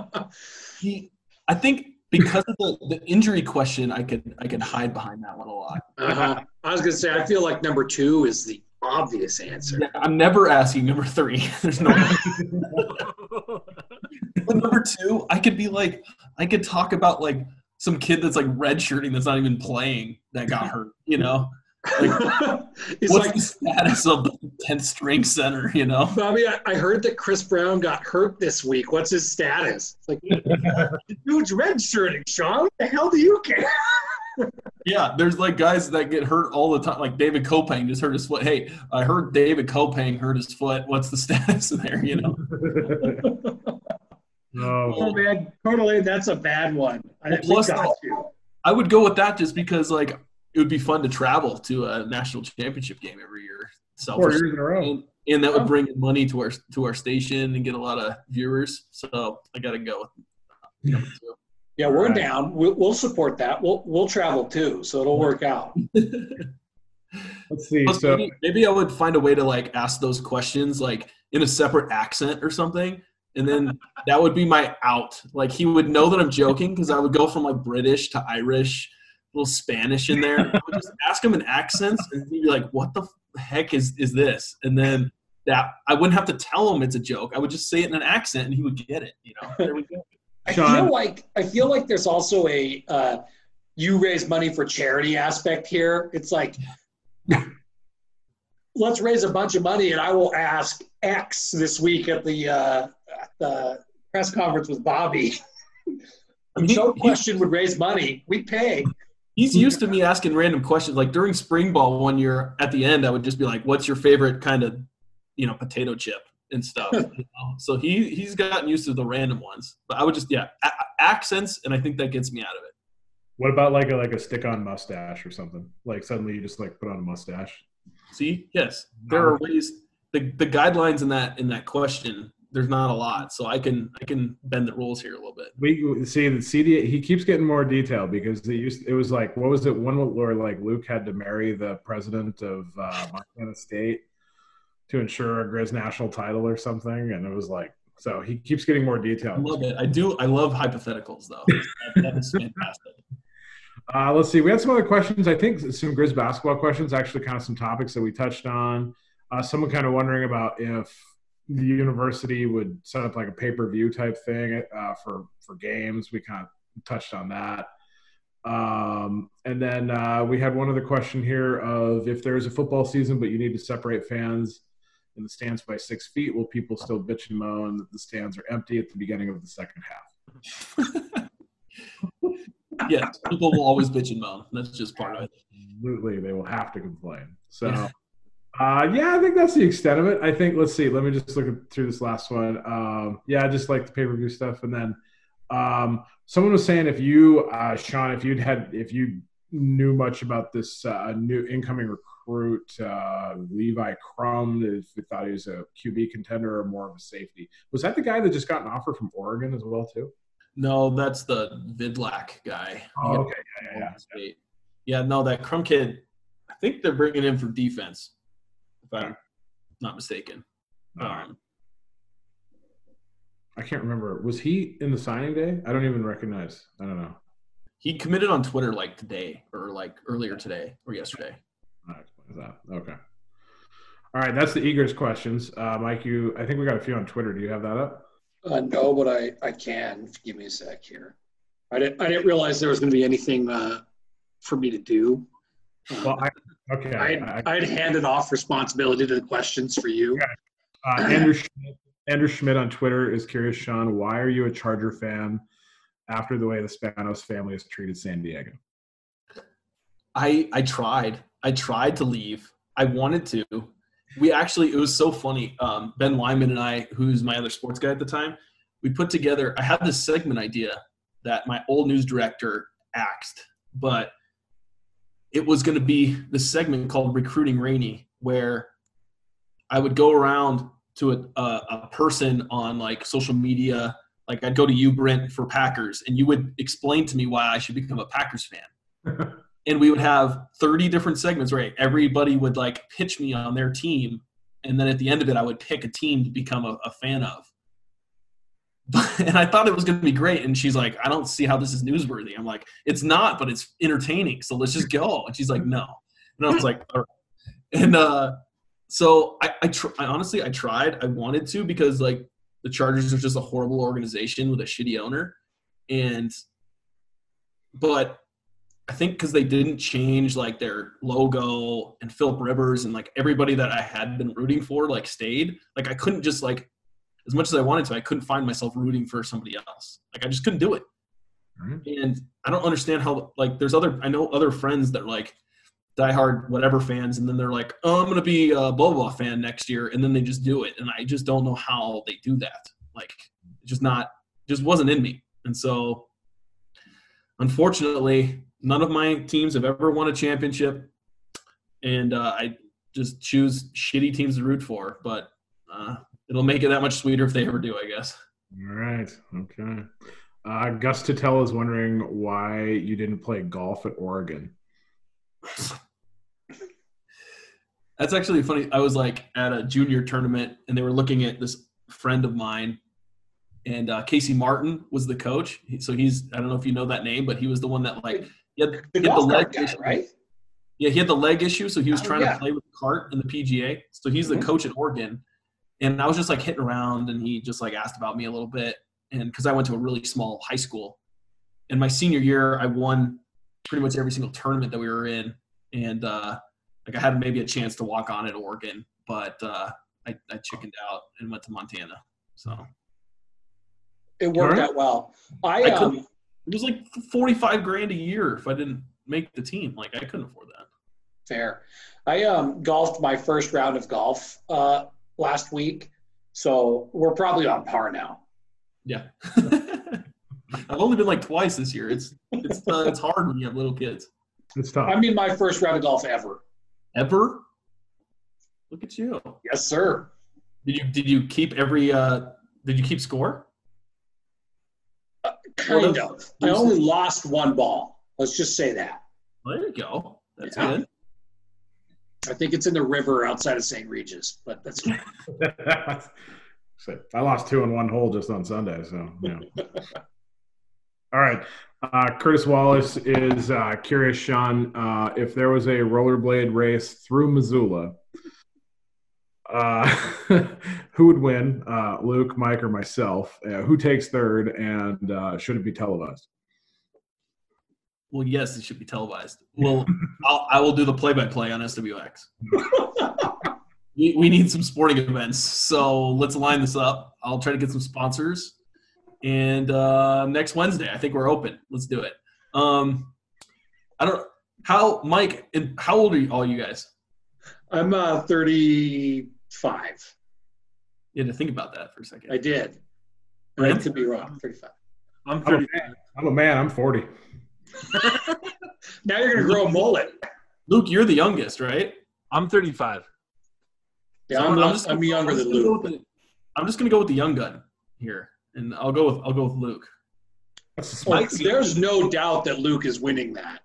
[LAUGHS] he, I think because of the, the injury question, I could I could hide behind that one a lot. Uh-huh. I was gonna say I feel like number two is the obvious answer. Yeah, I'm never asking number three. [LAUGHS] There's no. But number two, I could be like, I could talk about like some kid that's like redshirting that's not even playing that got hurt. You know, He's [LAUGHS] what's like, the status of the tenth string center? You know, Bobby, I, I heard that Chris Brown got hurt this week. What's his status? It's like, [LAUGHS] dude's redshirting, Shaun. What the hell do you care? yeah. There's like guys that get hurt all the time. Like David Kopang just hurt his foot. Hey, I heard David Kopang hurt his foot. What's the [LAUGHS] status there? You know. Oh, Oh man, totally. That's a bad one. I Well, we plus got you. I would go with that just because like it would be fun to travel to a national championship game every year. So four years in a row. and, and that would bring money to our to our station and get a lot of viewers. So I got to go with number. Yeah, we're Right. down. We'll, we'll support that. We'll we'll travel too, so it'll work out. [LAUGHS] Let's see. Plus, So maybe, maybe I would find a way to like ask those questions like in a separate accent or something, and then [LAUGHS] that would be my out. Like he would know that I'm joking because I would go from like British to Irish, a little Spanish in there. I would just ask him in accents, and he'd be like, "What the heck is is this?" And then that I wouldn't have to tell him it's a joke. I would just say it in an accent, and he would get it. You know, there we go. I Shaun. feel like I feel like there's also a uh, you raise money for charity aspect here. It's like let's raise a bunch of money, and I will ask X this week at the uh, at the press conference with Bobby. I mean, no question would raise money. We pay. He's used to me asking random questions. Like during spring ball one year, at the end, I would just be like, "What's your favorite kind of, you know, potato chip and stuff?" [LAUGHS] you know? So he he's gotten used to the random ones. But I would just yeah, a- accents, and I think that gets me out of it. what about like a like a stick-on mustache or something? Like suddenly you just like put on a mustache. See, yes, there are ways. The the guidelines in that in that question, there's not a lot, so I can I can bend the rules here a little bit. We see the CD. He keeps getting more detail because it used. It was like what was it? One where like Luke had to marry the president of uh, Montana State to ensure a Griz national title or something, and it was like so. He keeps getting more detail. I love it. I do. I love hypotheticals though. that, that is fantastic. [LAUGHS] Uh, let's see. We had some other questions. I think some Griz basketball questions. Actually, kind of some topics that we touched on. Uh, someone kind of wondering about if the university would set up like a pay per view type thing uh, for for games. We kind of touched on that. Um, and then uh, we had one other question here of if there is a football season, but you need to separate fans in the stands by six feet, will people still bitch and moan that the stands are empty at the beginning of the second half? [LAUGHS] Yes, people will always bitch and moan. That's just part of it. Absolutely, they will have to complain. So, Uh, yeah, I think that's the extent of it. I think let's see. Let me just look through this last one. Um, yeah, just like the pay per view stuff, and then um, someone was saying if you, uh, Shaun, if you'd had, if you knew much about this uh, new incoming recruit, uh, Levi Crum, if you thought he was a QB contender or more of a safety, was that the guy that just got an offer from Oregon as well too? No, that's the Vidlac guy. Oh, okay, yeah, yeah, yeah. Yeah, no, that Crum kid. I think they're bringing him for defense, if I'm not mistaken. Um, I can't remember. Was he in the signing day? I don't even recognize. I don't know. he committed on Twitter like today or like earlier today or yesterday. That explains that. Okay. All right, that's the Egriz questions. Uh, Mike, you, I think we got a few on Twitter. Do you have that up? Uh, no, but I, I can. Give me a sec here. I didn't I didn't realize there was going to be anything uh, for me to do. Well, I, okay. I I, had, I had handed off responsibility to the questions for you. uh, Andrew Schmidt, Andrew Schmidt on Twitter is curious, Shaun, why are you a Charger fan after the way the Spanos family has treated San Diego? I I tried. I tried to leave. I wanted to. We actually it was so funny. Um, ben Wyman and I, who's my other sports guy at the time, we put together. I had this segment idea that my old news director axed, but it was going to be this segment called Recruiting Rainey, where I would go around to a, a, a person on like social media. Like I'd go to you, Brint, for Packers, and you would explain to me why I should become a Packers fan. [LAUGHS] And we would have 30 different segments right? Everybody would like pitch me on their team and then at the end of it i would pick a team to become a, a fan of [LAUGHS] and i thought it was going to be great and she's like i don't see how this is newsworthy i'm like it's not but it's entertaining so let's just go and she's like no and i was like All right. and uh so I, I, tr- I honestly i tried i wanted to because like the chargers are just a horrible organization with a shitty owner and but I think because they didn't change like their logo and Philip Rivers and like everybody that I had been rooting for like stayed. Like I couldn't just like as much as I wanted to, I couldn't find myself rooting for somebody else. Like I just couldn't do it. Mhm. And I don't understand how like there's other I know other friends that are like diehard whatever fans, and then they're like, oh, I'm gonna be a blah blah fan next year, and then they just do it, and I just don't know how they do that. Like just not just wasn't in me, and so unfortunately, none of my teams have ever won a championship, and uh, I just choose shitty teams to root for. But uh, it'll make it that much sweeter if they ever do, I guess. All right. Okay. Uh, Gus Tatel is wondering why you didn't play golf at Oregon. That's actually funny. I was like at a junior tournament, and they were looking at this friend of mine, and uh, Casey Martin was the coach. So he's I don't know if you know that name, but he was the one that like he had, The he had the leg guy, issue. right? Yeah, he had the leg issue, so he was Oh, trying yeah. to play with the cart in the PGA. So he's the Mhm. coach at Oregon, and I was just like hitting around, and he just like asked about me a little bit, and because I went to a really small high school, and my senior year I won pretty much every single tournament that we were in, and uh, like I had maybe a chance to walk on at Oregon, but uh, I, I chickened out and went to Montana. So It worked Alright. out well. I, I um. It was like forty five grand a year if I didn't make the team. Like I couldn't afford that. Fair. I um, golfed my first round of golf uh, last week, so we're probably on par now. Yeah. [LAUGHS] I've only been like twice this year. It's it's uh, it's hard when you have little kids. It's tough. I mean, my first round of golf ever. Ever? Look at you. Yes, sir. Did you did you keep every uh did you keep score? Kind of. I only lost one ball. Let's just say that. Well, there you go. That's Yeah. good. I think it's in the river outside of St. Regis, but that's [LAUGHS] I lost two in one hole just on Sunday, so yeah. [LAUGHS] All right. Uh, Curtis Wallace is uh, curious, Shaun, uh, if there was a rollerblade race through Missoula, uh, [LAUGHS] who would win? Uh, Luke, Mike, or myself? Uh, who takes third, and uh, should it be televised? Well, yes, it should be televised. [LAUGHS] Well, I'll, I will do the play by play on SWX. [LAUGHS] we, we need some sporting events, so let's line this up. I'll try to get some sponsors, and uh, next Wednesday, I think we're open. Let's do it. Um, I don't how Mike and how old are you, all you guys? I'm uh, 35. You had to think about that for a second. I did. I Brint? could be wrong. 35. I'm I'm 30. I'm a man. I'm 40. [LAUGHS] Now you're gonna grow a mullet. Luke, you're the youngest, right? I'm 35. Yeah, So I'm, not, just I'm gonna- younger I'm than go Luke. with the- I'm just gonna go with the young gun here, and I'll go with I'll go with Luke. That's Oh, there's no doubt that Luke is winning that.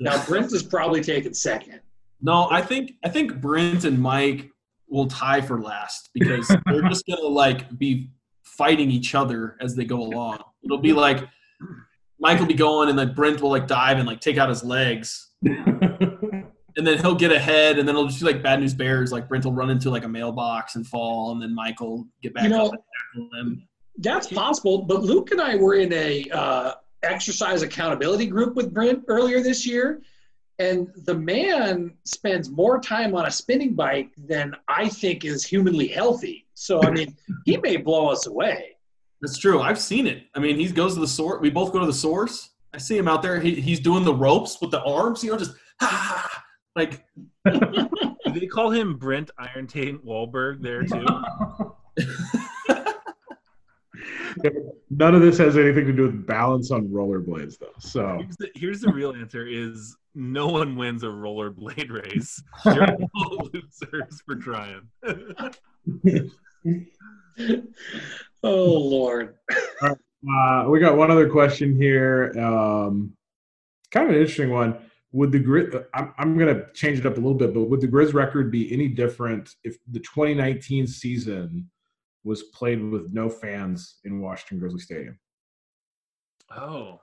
Now Brint is probably taking second. No, I think I think Brint and Mike will tie for last because [LAUGHS] they're just gonna like be fighting each other as they go along. It'll be like Mike will be going and then Brint will like dive and like take out his legs. [LAUGHS] And then he'll get ahead and then it'll just be like bad news bears, like Brint will run into like a mailbox and fall and then will get back You know- up and tackle him. That's possible, but Luke and I were in a uh, exercise accountability group with Brint earlier this year, and the man spends more time on a spinning bike than I think is humanly healthy. So I mean, he may blow us away. That's true. I've seen it. I mean, he goes to the source. We both go to the source. I see him out there. He, he's doing the ropes with the arms, you know, just [LAUGHS] like [LAUGHS] Do they call him Brint Iron Taint Wahlberg there too? [LAUGHS] None of this has anything to do with balance on rollerblades, though. So Here's the, here's the real answer: is no one wins a rollerblade race. You're all losers for trying. Oh Lord. uh, we got one other question here. Um, kind of an interesting one. Would the Griz? I'm, I'm going to change it up a little bit, but would the Griz record be any different if the 2019 season was played with no fans in Washington Grizzly Stadium? oh,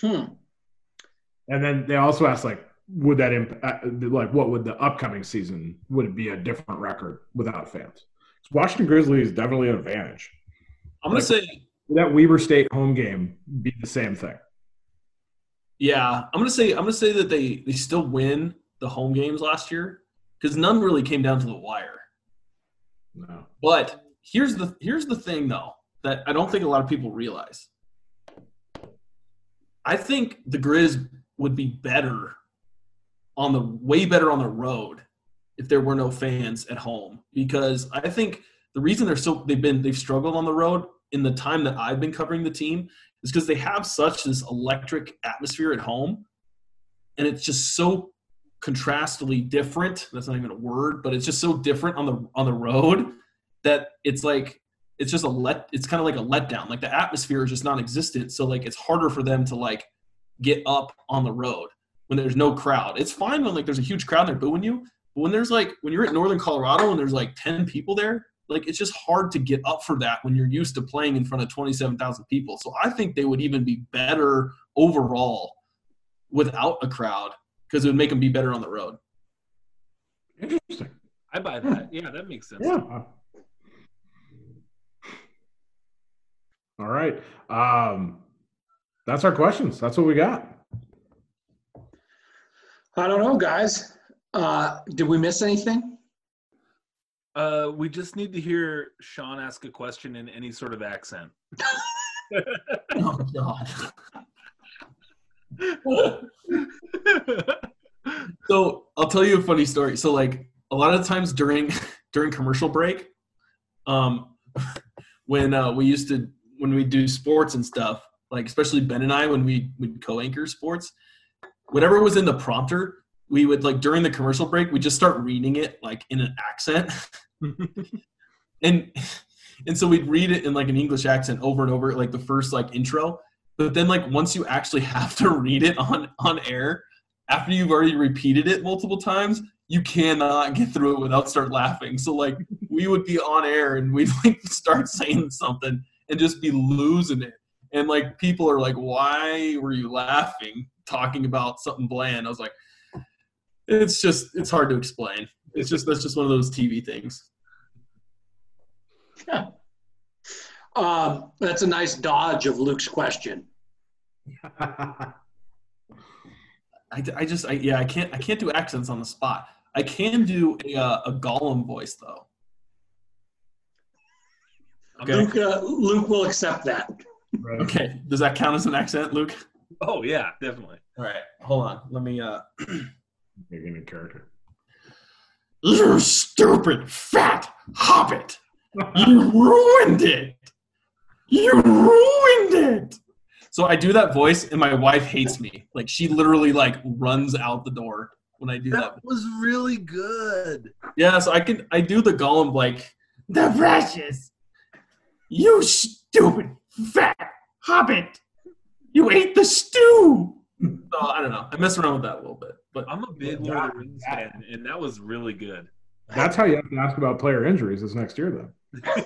Hmm. And then they also asked, like, would that impact? Like, what would the upcoming season? Would it be a different record without fans? Washington Grizzlies definitely an advantage. I'm gonna say, that Weber State home game be the same thing? yeah, I'm gonna say, I'm gonna say that they they still win the home games last year because none really came down to the wire. No. But here's the here's the thing though that I don't think a lot of people realize. I think the Griz would be better on the way better on the road if there were no fans at home. Because I think the reason they're so they've been they've struggled on the road in the time that I've been covering the team is because they have such this electric atmosphere at home. And it's just so contrastly different. That's not even a word but it's just so different on the on the road that it's like it's just a let it's kind of like a letdown. Like the atmosphere is just non-existent. So like it's harder for them to like get up on the road when there's no crowd. It's fine when like there's a huge crowd they're booing you but when there's like when you're at northern colorado and there's like 10 people there like it's just hard to get up for that when you're used to playing in front of 27,000 people so i think they would even be better overall without a crowd because it would make them be better on the road Interesting. I buy that. Yeah, that makes sense. Yeah. All right. Um, that's our questions. That's what we got. I don't know, guys. Uh, did we miss anything? Uh, we just need to hear Shaun ask a question in any sort of accent. [LAUGHS] [LAUGHS] oh god [LAUGHS] So I'll tell you a funny story. So like a lot of times during during commercial break, um, when uh, we used to when we do sports and stuff, like especially Ben and I when we would co-anchor sports, whatever was in the prompter, we would like during the commercial break, we just start reading it like in an accent, [LAUGHS] and and so we'd read it in like an English accent over and over, like the first like intro. But then like once you actually [LAUGHS] have to read it on on air, after you've already repeated it multiple times, you cannot get through it without start laughing. So like we would be on air and we'd [LAUGHS] like start saying something and just be losing it. And like people are like, why were you laughing talking about something bland? I was like, it's just it's hard to explain. It's just that's just one of those TV things. Um, that's a nice dodge of Luke's question. [LAUGHS] I, I just I, yeah I can't I can't do accents on the spot. I can do a uh, a Gollum voice though. Okay. Luke, uh, Luke will accept that. Right. Okay. Does that count as an accent, Luke? oh yeah, definitely. All right. Hold on. Let me uh [CLEARS THROAT] Beginning character. You stupid fat hobbit! You ruined it! You ruined it! So I do that voice, and my wife hates me. Like she literally like runs out the door when I do that. That was really good. Yeah, so I can I do the Gollum like the precious. You stupid fat hobbit! You ate the stew. So I don't know. I mess around with that a little bit, but I'm a big Yeah, Lord of the Rings fan, and that was really good. That's how you have to ask about player injuries this next year, though. [LAUGHS]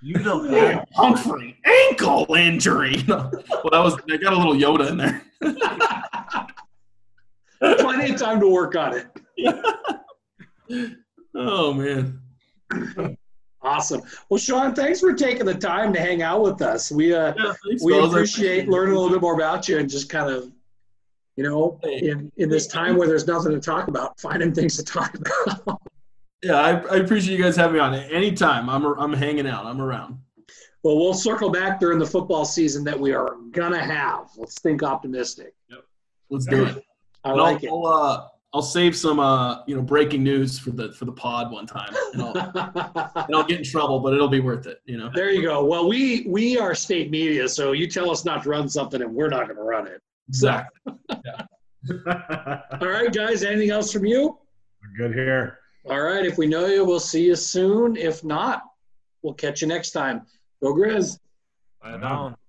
you don't Yeah, have Humphrey ankle injury. [LAUGHS] well, that was I got a little Yoda in there. [LAUGHS] Plenty of time to work on it. Oh man. Awesome. Well, Shaun, thanks for taking the time to hang out with us. We uh, Yeah, we. Appreciate learning a little bit more about you and just kind of, you know, in in this time where there's nothing to talk about, finding things to talk about. [LAUGHS] Yeah, I, I appreciate you guys having me on. Anytime, I'm I'm hanging out. I'm around. well, we'll circle back during the football season that we are gonna have. Let's think optimistic. Yep. Let's do it. I And like I'll, I'll, uh, I'll save some uh, you know breaking news for the for the pod one time, and I'll, [LAUGHS] and I'll get in trouble, but it'll be worth it. You know. There you go. Well, we we are state media, so you tell us not to run something, and we're not going to run it. Exactly. [LAUGHS] All right, guys. Anything else from you? We're Good here. All right. If we know you, we'll see you soon. If not, we'll catch you next time. Go Griz. I know.